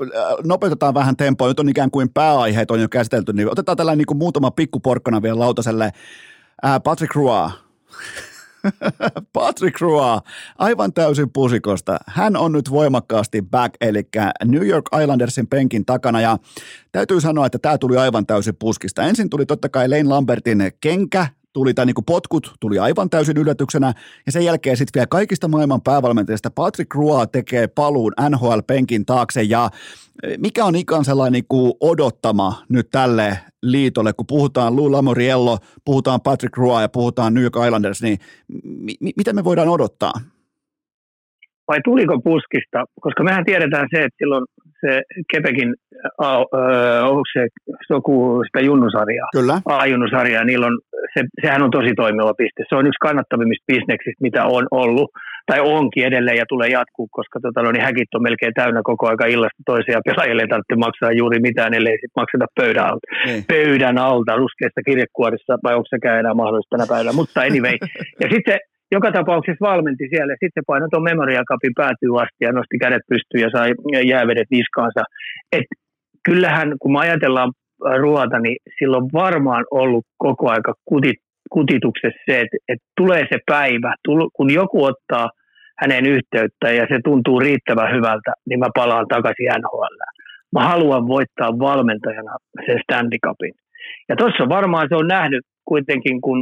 nopeutetaan vähän tempoa, nyt on ikään kuin pääaiheet on jo käsitelty, niin otetaan tällainen niin kuin muutama pikkuporkkana vielä lautaselle. Ää, Patrick Roy, [laughs] Patrick Roy, aivan täysin pusikosta. Hän on nyt voimakkaasti back, eli New York Islandersin penkin takana, ja täytyy sanoa, että tämä tuli aivan täysin puskista. Ensin tuli totta kai Lane Lambertin kenkä, tuli, tai niin potkut tuli aivan täysin yllätyksenä, ja sen jälkeen sitten vielä kaikista maailman päävalmentajista Patrick Roy tekee paluun NHL-penkin taakse, ja e, mikä on ikään sellainen niin kuin odottama nyt tälle liitolle, kun puhutaan Lou Lamoriello, puhutaan Patrick Roy ja puhutaan New York Islanders, niin mi- mitä me voidaan odottaa? Vai tuliko puskista? Koska mehän tiedetään se, että silloin se Kepekin, onko se joku sitä junnusarjaa? Kyllä. A-junnusarjaa, niillä on, se, sehän on tosi toimiva piste. Se on yksi kannattavimmista bisneksistä, mitä on ollut, tai onkin edelleen ja tulee jatkuu, koska tota, no, niin häkit on melkein täynnä koko aika illasta toiseen ja pelaajille ei tarvitse maksaa juuri mitään, ellei sit makseta pöydän alta. Niin. Pöydän alta ruskeasta kirjekuorissa, vai onko sekään enää mahdollista tänä päivänä, mutta anyway. [laughs] Ja sitten joka tapauksessa valmenti siellä. Sitten se painoi tuon Memorial Cupin päätyy asti ja nosti kädet pystyyn ja sai jäävedet niskaansa. Et kyllähän, kun me ajatellaan ruoata, niin silloin varmaan ollut koko aika kutit, kutituksessa se, että, että tulee se päivä, kun joku ottaa hänen yhteyttä ja se tuntuu riittävän hyvältä, niin mä palaan takaisin NHL. Mä haluan voittaa valmentajana sen Stanley Cupin. Ja tuossa varmaan se on nähnyt kuitenkin, kun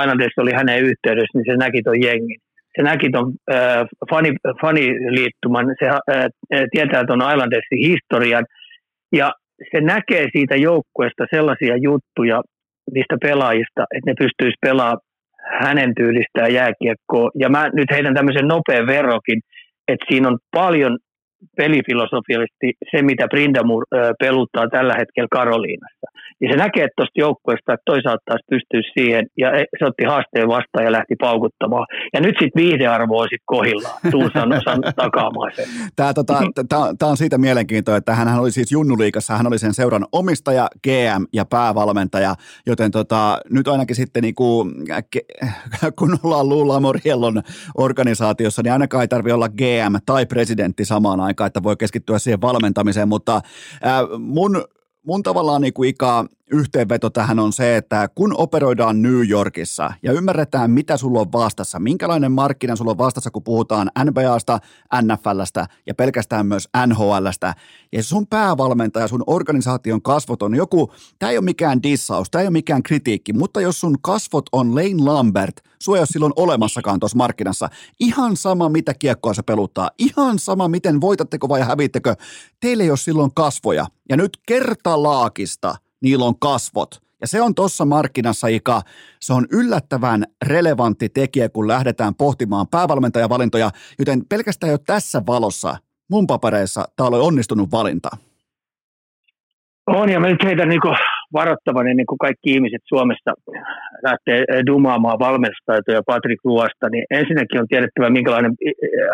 Islanders oli hänen yhteydessä, niin se näki tuon jengin. Se näki tuon äh, fani, faniliittuman, se äh, tietää tuon Islandersin historian, ja se näkee siitä joukkueesta sellaisia juttuja niistä pelaajista, että ne pystyisi pelaamaan hänen tyylistään jääkiekkoa. Ja mä nyt heitän tämmöisen nopean verokin, että siinä on paljon pelifilosofiallisesti se, mitä Brindamur peluttaa tällä hetkellä Karoliinassa. Ja se näkee tuosta joukkueesta, että toisaalta taas pystyy siihen, ja e, se otti haasteen vastaan ja lähti paukuttamaan. Ja nyt sitten viihdearvo on sitten kohillaan, Tuusan osan [laughs] takaamaan sen. Tämä, tota, tämä on siitä mielenkiintoa, että hän oli siis Junnuliikassa, hän oli sen seuran omistaja, GM ja päävalmentaja, joten tota, nyt ainakin sitten niin kuin, [laughs] kun ollaan Lula Moriellon organisaatiossa, niin ainakaan ei tarvitse olla GM tai presidentti samaan aikaan, että voi keskittyä siihen valmentamiseen, mutta äh, mun mun tavallaan niin kuin ikä yhteenveto tähän on se, että kun operoidaan New Yorkissa ja ymmärretään, mitä sulla on vastassa, minkälainen markkina sulla on vastassa, kun puhutaan NBAsta, NFLstä ja pelkästään myös NHLstä, ja sun päävalmentaja, sun organisaation kasvot on joku, tämä ei ole mikään dissaus, tämä ei ole mikään kritiikki, mutta jos sun kasvot on Lane Lambert, sua ei ole silloin olemassakaan tuossa markkinassa, ihan sama mitä kiekkoa se peluttaa, ihan sama miten voitatteko vai hävittekö, teille ei ole silloin kasvoja, ja nyt kertalaakista – niillä on kasvot. Ja se on tuossa markkinassa, Ika, se on yllättävän relevantti tekijä, kun lähdetään pohtimaan päävalmentajavalintoja, joten pelkästään jo tässä valossa mun papereissa tämä oli onnistunut valinta. On, ja mä nyt heitän niin varoittavan ennen kuin kaikki ihmiset Suomessa lähtee dumaamaan valmennustaitoja Patrick Luosta, niin ensinnäkin on tiedettävä, minkälainen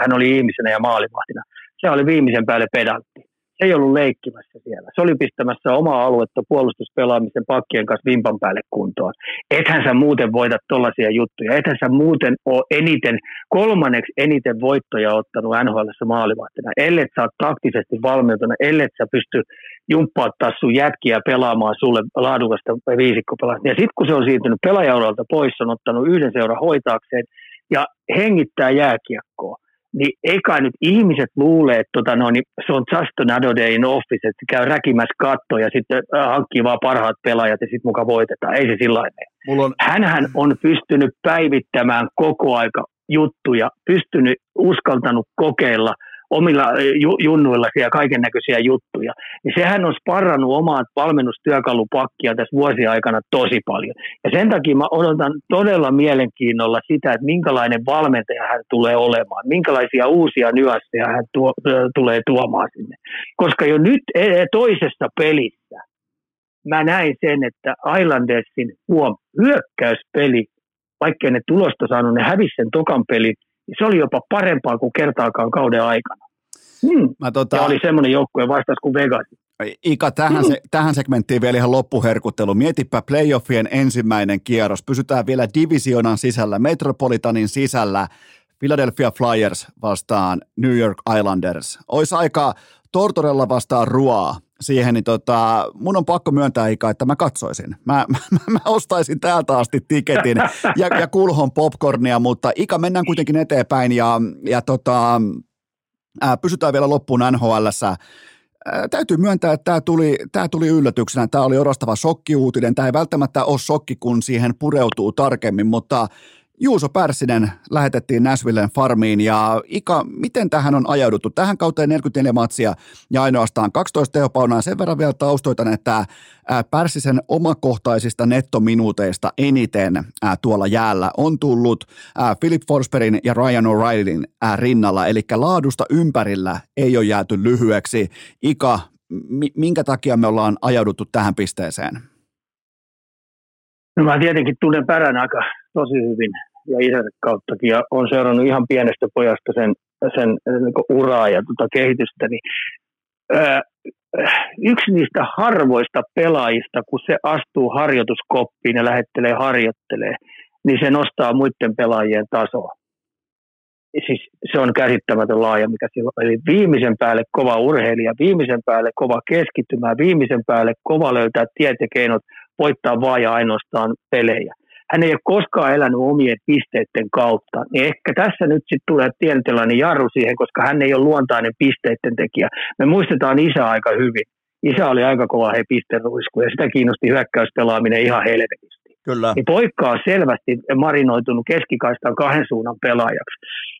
hän oli ihmisenä ja maalivahtina. Se oli viimeisen päälle pedantti ei ollut leikkimässä siellä. Se oli pistämässä omaa aluetta puolustuspelaamisen pakkien kanssa vimpan päälle kuntoon. Ethän sä muuten voita tollaisia juttuja. Ethän sä muuten ole eniten, kolmanneksi eniten voittoja ottanut NHL maalivahtina. Ellet sä taktisesti valmiutena, ellet sä pysty jumppauttaa sun jätkiä pelaamaan sulle laadukasta viisikkopelaa. Ja sitten kun se on siirtynyt pelaajauralta pois, on ottanut yhden seuran hoitaakseen ja hengittää jääkiekkoa niin eikä nyt ihmiset luulee, että tota, no, niin se on just another day in office, että käy räkimässä kattoa ja sitten äh, hankkii vaan parhaat pelaajat ja sitten mukaan voitetaan. Ei se sillä on. Hänhän on pystynyt päivittämään koko aika juttuja, pystynyt, uskaltanut kokeilla – omilla ju, junnuilla ja kaiken näköisiä juttuja, niin sehän on sparrannut omaa valmennustyökalupakkia tässä vuosien aikana tosi paljon. Ja sen takia mä odotan todella mielenkiinnolla sitä, että minkälainen valmentaja hän tulee olemaan, minkälaisia uusia nyansseja hän tuo, tulee tuomaan sinne. Koska jo nyt e, e, toisessa pelissä mä näin sen, että Islandersin huom, hyökkäyspeli, vaikkei ne tulosta saanut, ne hävisi sen tokan pelin, se oli jopa parempaa kuin kertaakaan kauden aikana. Hmm. Mä tota... Ja oli semmoinen joukkue vastaus kuin Vegas. Ika, tähän, hmm. se, tähän segmenttiin vielä ihan loppuherkuttelu. Mietipä playoffien ensimmäinen kierros. Pysytään vielä divisionan sisällä, Metropolitanin sisällä. Philadelphia Flyers vastaan New York Islanders. Olisi aika Tortorella vastaan Ruaa siihen, niin tota, mun on pakko myöntää Ika, että mä katsoisin. [laughs] Mä, mä, mä ostaisin täältä asti tiketin ja, ja kulhon popcornia, mutta Ika, mennään kuitenkin eteenpäin ja, ja tota, ää, pysytään vielä loppuun. Ää, täytyy myöntää, että tämä tuli, tämä tuli yllätyksenä. Tämä oli orastava shokkiuutinen. Tämä ei välttämättä ole shokki, kun siihen pureutuu tarkemmin, mutta Juuso Pärssinen lähetettiin Nashvillen farmiin ja Ika, miten tähän on ajauduttu? Tähän kauteen 44 matsia ja ainoastaan 12 tehopaunaa. Sen verran vielä taustoitan, että Pärssisen omakohtaisista nettominuuteista eniten tuolla jäällä on tullut Philip Forsbergin ja Ryan O'Reillyn rinnalla, eli laadusta ympärillä ei ole jääty lyhyeksi. Ika, minkä takia me ollaan ajauduttu tähän pisteeseen? No mä tietenkin tunnen Pärän aika tosi hyvin ja isän kauttakin ja on seurannut ihan pienestä pojasta sen, sen niin uraa ja tota kehitystä, niin ää, yksi niistä harvoista pelaajista, kun se astuu harjoituskoppiin ja lähettelee harjoittelee, niin se nostaa muiden pelaajien tasoa. Siis se on käsittämätön laaja, mikä silloin. Eli viimeisen päälle kova urheilija, viimeisen päälle kova keskittymä, viimeisen päälle kova löytää tiet ja keinot voittaa vaan ja ainoastaan pelejä hän ei ole koskaan elänyt omien pisteiden kautta, niin ehkä tässä nyt sitten tulee tietynlainen jarru siihen, koska hän ei ole luontainen pisteiden tekijä. Me muistetaan isä aika hyvin. Isä oli aika kova he pisteruisku ja sitä kiinnosti hyökkäyspelaaminen ihan helvetisti. Kyllä. Niin poikka on selvästi marinoitunut keskikaistaan kahden suunnan pelaajaksi.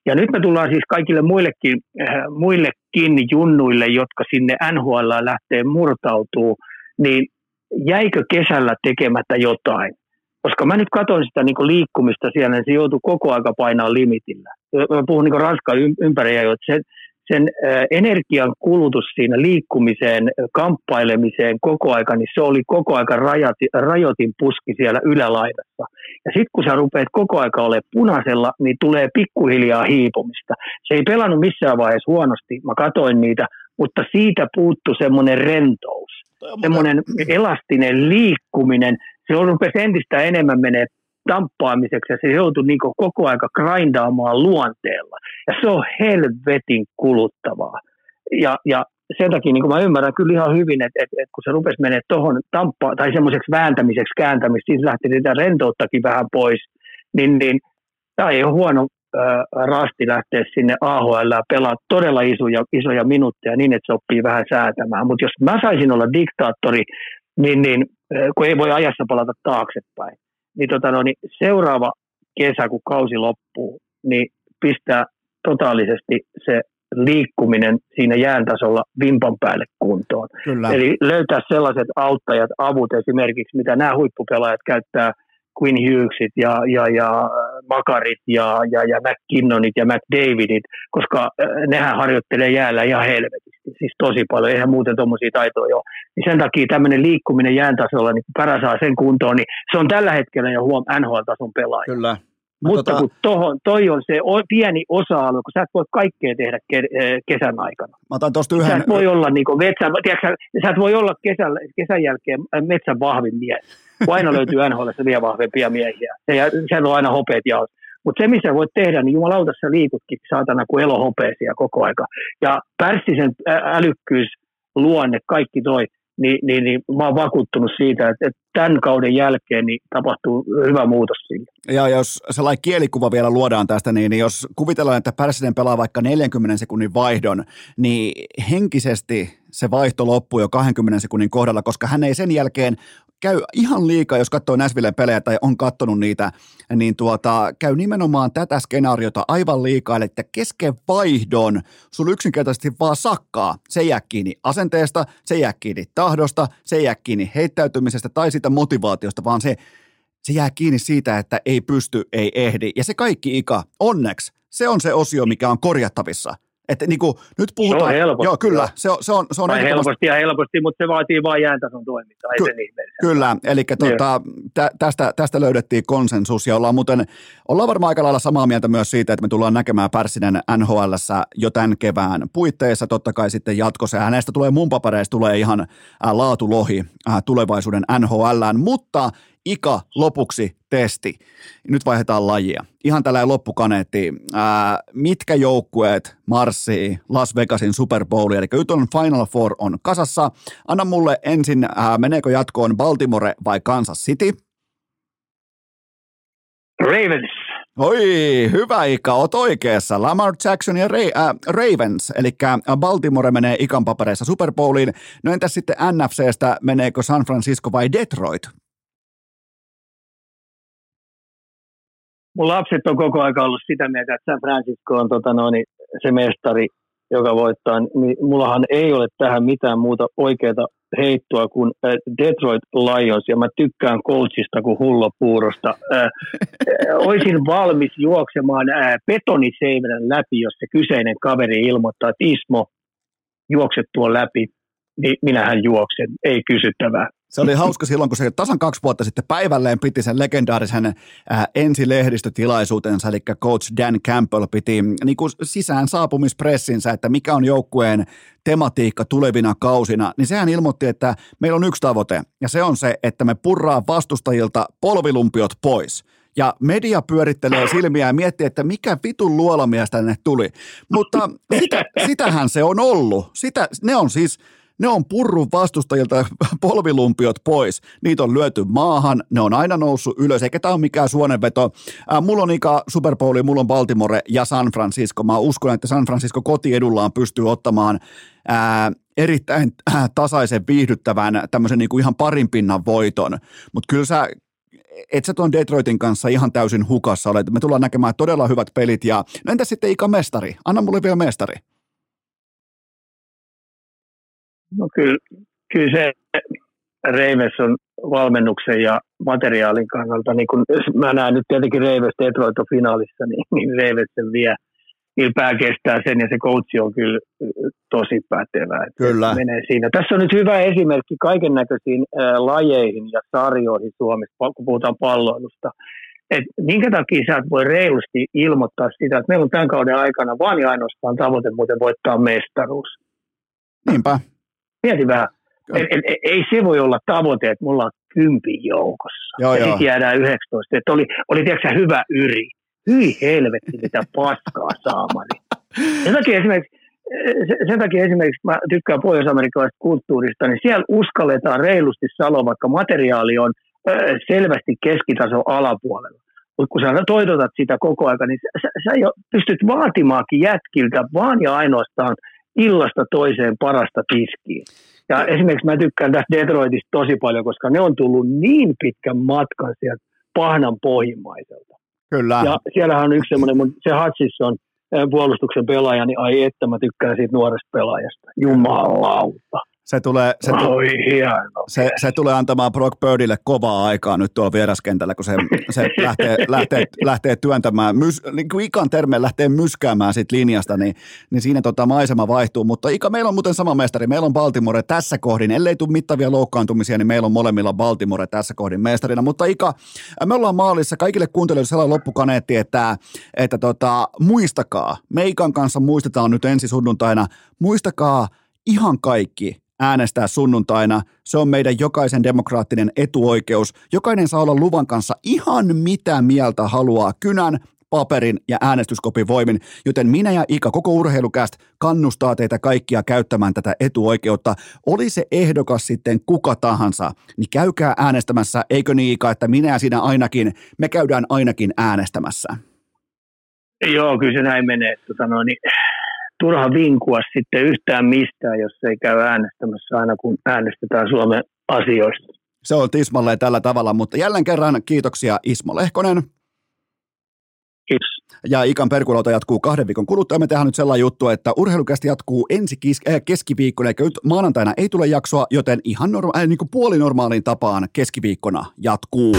Ja nyt me tullaan siis kaikille muillekin, äh, muillekin junnuille, jotka sinne NHL lähtee murtautuu, niin jäikö kesällä tekemättä jotain? Koska mä nyt katson sitä niin liikkumista siellä, niin se joutuu koko aika painaa limitillä. Mä puhun niin Ranskan ympäri, että sen, sen energian kulutus siinä liikkumiseen, kamppailemiseen koko aika, niin se oli koko aika rajati, rajoitin puski siellä ylälaidassa. Ja sitten kun sä rupeat koko aika olemaan punaisella, niin tulee pikkuhiljaa hiipumista. Se ei pelannut missään vaiheessa huonosti, mä katoin niitä, mutta siitä puuttu semmoinen rentous, semmoinen elastinen liikkuminen, se rupesi entistä enemmän menee tamppaamiseksi ja se joutui niin koko aika grindaamaan luonteella. Ja se on helvetin kuluttavaa. Ja, ja sen takia niin mä ymmärrän kyllä ihan hyvin, että, että, että kun se rupesi menee tuohon tamppaan tai semmoiseksi vääntämiseksi, kääntämiseksi, siitä lähti sitä rentouttakin vähän pois, niin, niin tämä ei ole huono rasti lähteä sinne AHL ja pelaa todella isoja, isoja minuutteja niin, että se oppii vähän säätämään. Mutta jos mä saisin olla diktaattori, niin, niin kun ei voi ajassa palata taaksepäin, niin, tota, no, niin seuraava kesä, kun kausi loppuu, niin pistää totaalisesti se liikkuminen siinä jään tasolla vimpan päälle kuntoon. Kyllä. Eli löytää sellaiset auttajat, avut esimerkiksi, mitä nämä huippupelaajat käyttää, Quinn Hughesit ja, ja, ja Makarit ja, ja, ja McKinnonit ja McDavidit, koska äh, nehän harjoittelee jäällä ihan helvetisti, siis tosi paljon, eihän muuten tuommoisia taitoja ole. Niin sen takia tämmöinen liikkuminen jään tasolla, niin kun saa sen kuntoon, niin se on tällä hetkellä jo huom NHL-tason pelaaja. Kyllä, mutta tota... kun tohon, toi on se pieni osa-alue, kun sä et voi kaikkea tehdä ke, e, kesän aikana. Mä otan tosta yhden... Sä et voi olla, niin kuin metsän, tiedätkö, sä et voi olla kesän, kesän jälkeen metsän vahvin mies. Kun aina löytyy NHL vielä vahvempia miehiä. Se, sehän on aina hopeet ja mutta se, missä voit tehdä, niin jumalauta sä liikutkin saatana kuin elohopeesia koko aika. Ja Pärssisen älykkyys, luonne, kaikki toi, niin, niin, niin mä oon vakuuttunut siitä, että, että tämän kauden jälkeen niin tapahtuu hyvä muutos siinä. Ja jos sellainen kielikuva vielä luodaan tästä, niin, niin jos kuvitellaan, että Pärssinen pelaa vaikka 40 sekunnin vaihdon, niin henkisesti se vaihto loppuu jo 20 sekunnin kohdalla, koska hän ei sen jälkeen käy ihan liikaa, jos katsoo Näsvillen pelejä tai on katsonut niitä, niin tuota, käy nimenomaan tätä skenaariota aivan liikaa, että kesken vaihdon sulla yksinkertaisesti vaan sakkaa. Se jää kiinni asenteesta, se jää kiinni tahdosta, se jää kiinni heittäytymisestä tai sitä motivaatiosta, vaan se, se jää kiinni siitä, että ei pysty, ei ehdi. Ja se kaikki ika, onneksi, se on se osio, mikä on korjattavissa – että niin kuin, nyt puhutaan... Se on helposti. Joo, kyllä. Se on, se on, se on tai helposti ja helposti, mutta se vaatii vain jääntason toimintaa, Ky- Kyllä, eli tuota, tä, tästä, tästä löydettiin konsensus ja ollaan muuten, ollaan varmaan aika lailla samaa mieltä myös siitä, että me tullaan näkemään Pärssinen nhl jo tämän kevään puitteissa, totta kai sitten jatkossa. Hänestä tulee mun papereista tulee ihan äh, laatulohi äh, tulevaisuuden NHL, mutta Ika lopuksi testi. Nyt vaihdetaan lajia. Ihan tällä loppukaneetti. Ää, mitkä joukkueet marssii Las Vegasin Super Bowliin? Eli nyt on Final Four on kasassa. Anna mulle ensin, ää, meneekö jatkoon Baltimore vai Kansas City? Ravens. Oi, hyvä Ika, oot oikeassa. Lamar Jackson ja Ra- äh, Ravens, eli Baltimore menee Ikan papereissa Super Bowliin. No entäs sitten NFCstä, meneekö San Francisco vai Detroit? Mun lapset on koko ajan ollut sitä mieltä, että San Francisco on tota noin, se mestari, joka voittaa, niin mullahan ei ole tähän mitään muuta oikeaa heittoa kuin äh, Detroit Lions, ja mä tykkään coachista kuin hullopuurosta. Äh, oisin valmis juoksemaan äh, betoniseinän läpi, jos se kyseinen kaveri ilmoittaa, että Ismo, juokset tuon läpi, niin minähän juoksen, ei kysyttävää. Se oli hauska silloin, kun se tasan kaksi vuotta sitten päivälleen piti sen legendaarisen äh, ensilehdistötilaisuutensa, eli coach Dan Campbell piti niin kuin sisään saapumispressinsä, että mikä on joukkueen tematiikka tulevina kausina, niin sehän ilmoitti, että meillä on yksi tavoite, ja se on se, että me purraa vastustajilta polvilumpiot pois ja media pyörittelee silmiä ja miettii, että mikä vitun luolamies tänne tuli. Mutta sitä, sitähän se on ollut. Sitä, ne on siis, ne on purru vastustajilta [laughs] polvilumpiot pois. Niitä on lyöty maahan, ne on aina noussut ylös, eikä tämä ole mikään suonenveto. Äh, mulla on ikä Super Bowl, mulla on Baltimore ja San Francisco. Mä uskon, että San Francisco kotiedullaan pystyy ottamaan ää, erittäin äh, tasaisen viihdyttävän tämmöisen niin ihan parin pinnan voiton. Mutta kyllä sä, et sä tuon Detroitin kanssa ihan täysin hukassa ole. Me tullaan näkemään todella hyvät pelit. Ja no entä sitten Ika mestari? Anna mulle vielä mestari. No kyllä, kyllä se Reives on valmennuksen ja materiaalin kannalta, niin kun mä näen nyt tietenkin Reives Detroit on finaalissa, niin, niin Reives sen vie. Ilpää kestää sen ja se coachi on kyllä tosi pätevä. Kyllä. Menee siinä. Tässä on nyt hyvä esimerkki kaiken näköisiin lajeihin ja sarjoihin Suomessa, kun puhutaan palloilusta. Et minkä takia sä et voi reilusti ilmoittaa sitä, että meillä on tämän kauden aikana vain ja ainoastaan tavoite muuten voittaa mestaruus. Niinpä. Mieti vähän. Et, et, et, ei se voi olla tavoite, että mulla on kympin joukossa. Joo, ja sitten jäädään 19. Että oli, oli tiedätkö, hyvä yri. Hyi helvetti, mitä paskaa saamari. Sen takia esimerkiksi sen takia esimerkiksi mä tykkään pohjois-amerikkalaisesta kulttuurista, niin siellä uskalletaan reilusti sanoa, vaikka materiaali on selvästi keskitason alapuolella. Mutta kun sä toitotat sitä koko ajan, niin sä, sä jo pystyt vaatimaankin jätkiltä vaan ja ainoastaan illasta toiseen parasta tiskiin. Ja esimerkiksi mä tykkään tästä Detroitista tosi paljon, koska ne on tullut niin pitkän matkan sieltä pahnan pohjimmaiselta. Kyllä. Ja siellähän on yksi semmoinen, se Hutchison puolustuksen pelaaja, niin ai että mä tykkään siitä nuoresta pelaajasta. Jumalauta. Se tulee, se, Oi, se, se, tulee antamaan Brock Birdille kovaa aikaa nyt tuolla vieraskentällä, kun se, se lähtee, lähtee, lähtee työntämään, mys, niin kuin Ikan termeen lähtee myskäämään siitä linjasta, niin, niin siinä tota maisema vaihtuu. Mutta Ika, meillä on muuten sama mestari, meillä on Baltimore tässä kohdin, ellei tule mittavia loukkaantumisia, niin meillä on molemmilla Baltimore tässä kohdin mestarina. Mutta Ika, me ollaan maalissa. Kaikille kuuntelijoille sellainen loppukaneetti, että, että tota, muistakaa, me Ikan kanssa muistetaan nyt ensi sunnuntaina, muistakaa ihan kaikki äänestää sunnuntaina. Se on meidän jokaisen demokraattinen etuoikeus. Jokainen saa olla luvan kanssa ihan mitä mieltä haluaa kynän, paperin ja äänestyskopin voimin, joten minä ja Ika, koko urheilukäst, kannustaa teitä kaikkia käyttämään tätä etuoikeutta. Oli se ehdokas sitten kuka tahansa, niin käykää äänestämässä, eikö niin Ika, että minä ja sinä ainakin, me käydään ainakin äänestämässä. Joo, kyllä se näin menee. Tota niin turha vinkua sitten yhtään mistään, jos ei käy äänestämässä aina, kun äänestetään Suomen asioista. Se on Ismalle tällä tavalla, mutta jälleen kerran kiitoksia Ismo Lehkonen. Kiitos. Ja Ikan perkulauta jatkuu kahden viikon kuluttua. Me tehdään nyt sellainen juttu, että urheilukästi jatkuu ensi kis- äh, keskiviikkona, eli maanantaina ei tule jaksoa, joten ihan norma- äh, niin kuin puolinormaaliin tapaan keskiviikkona jatkuu.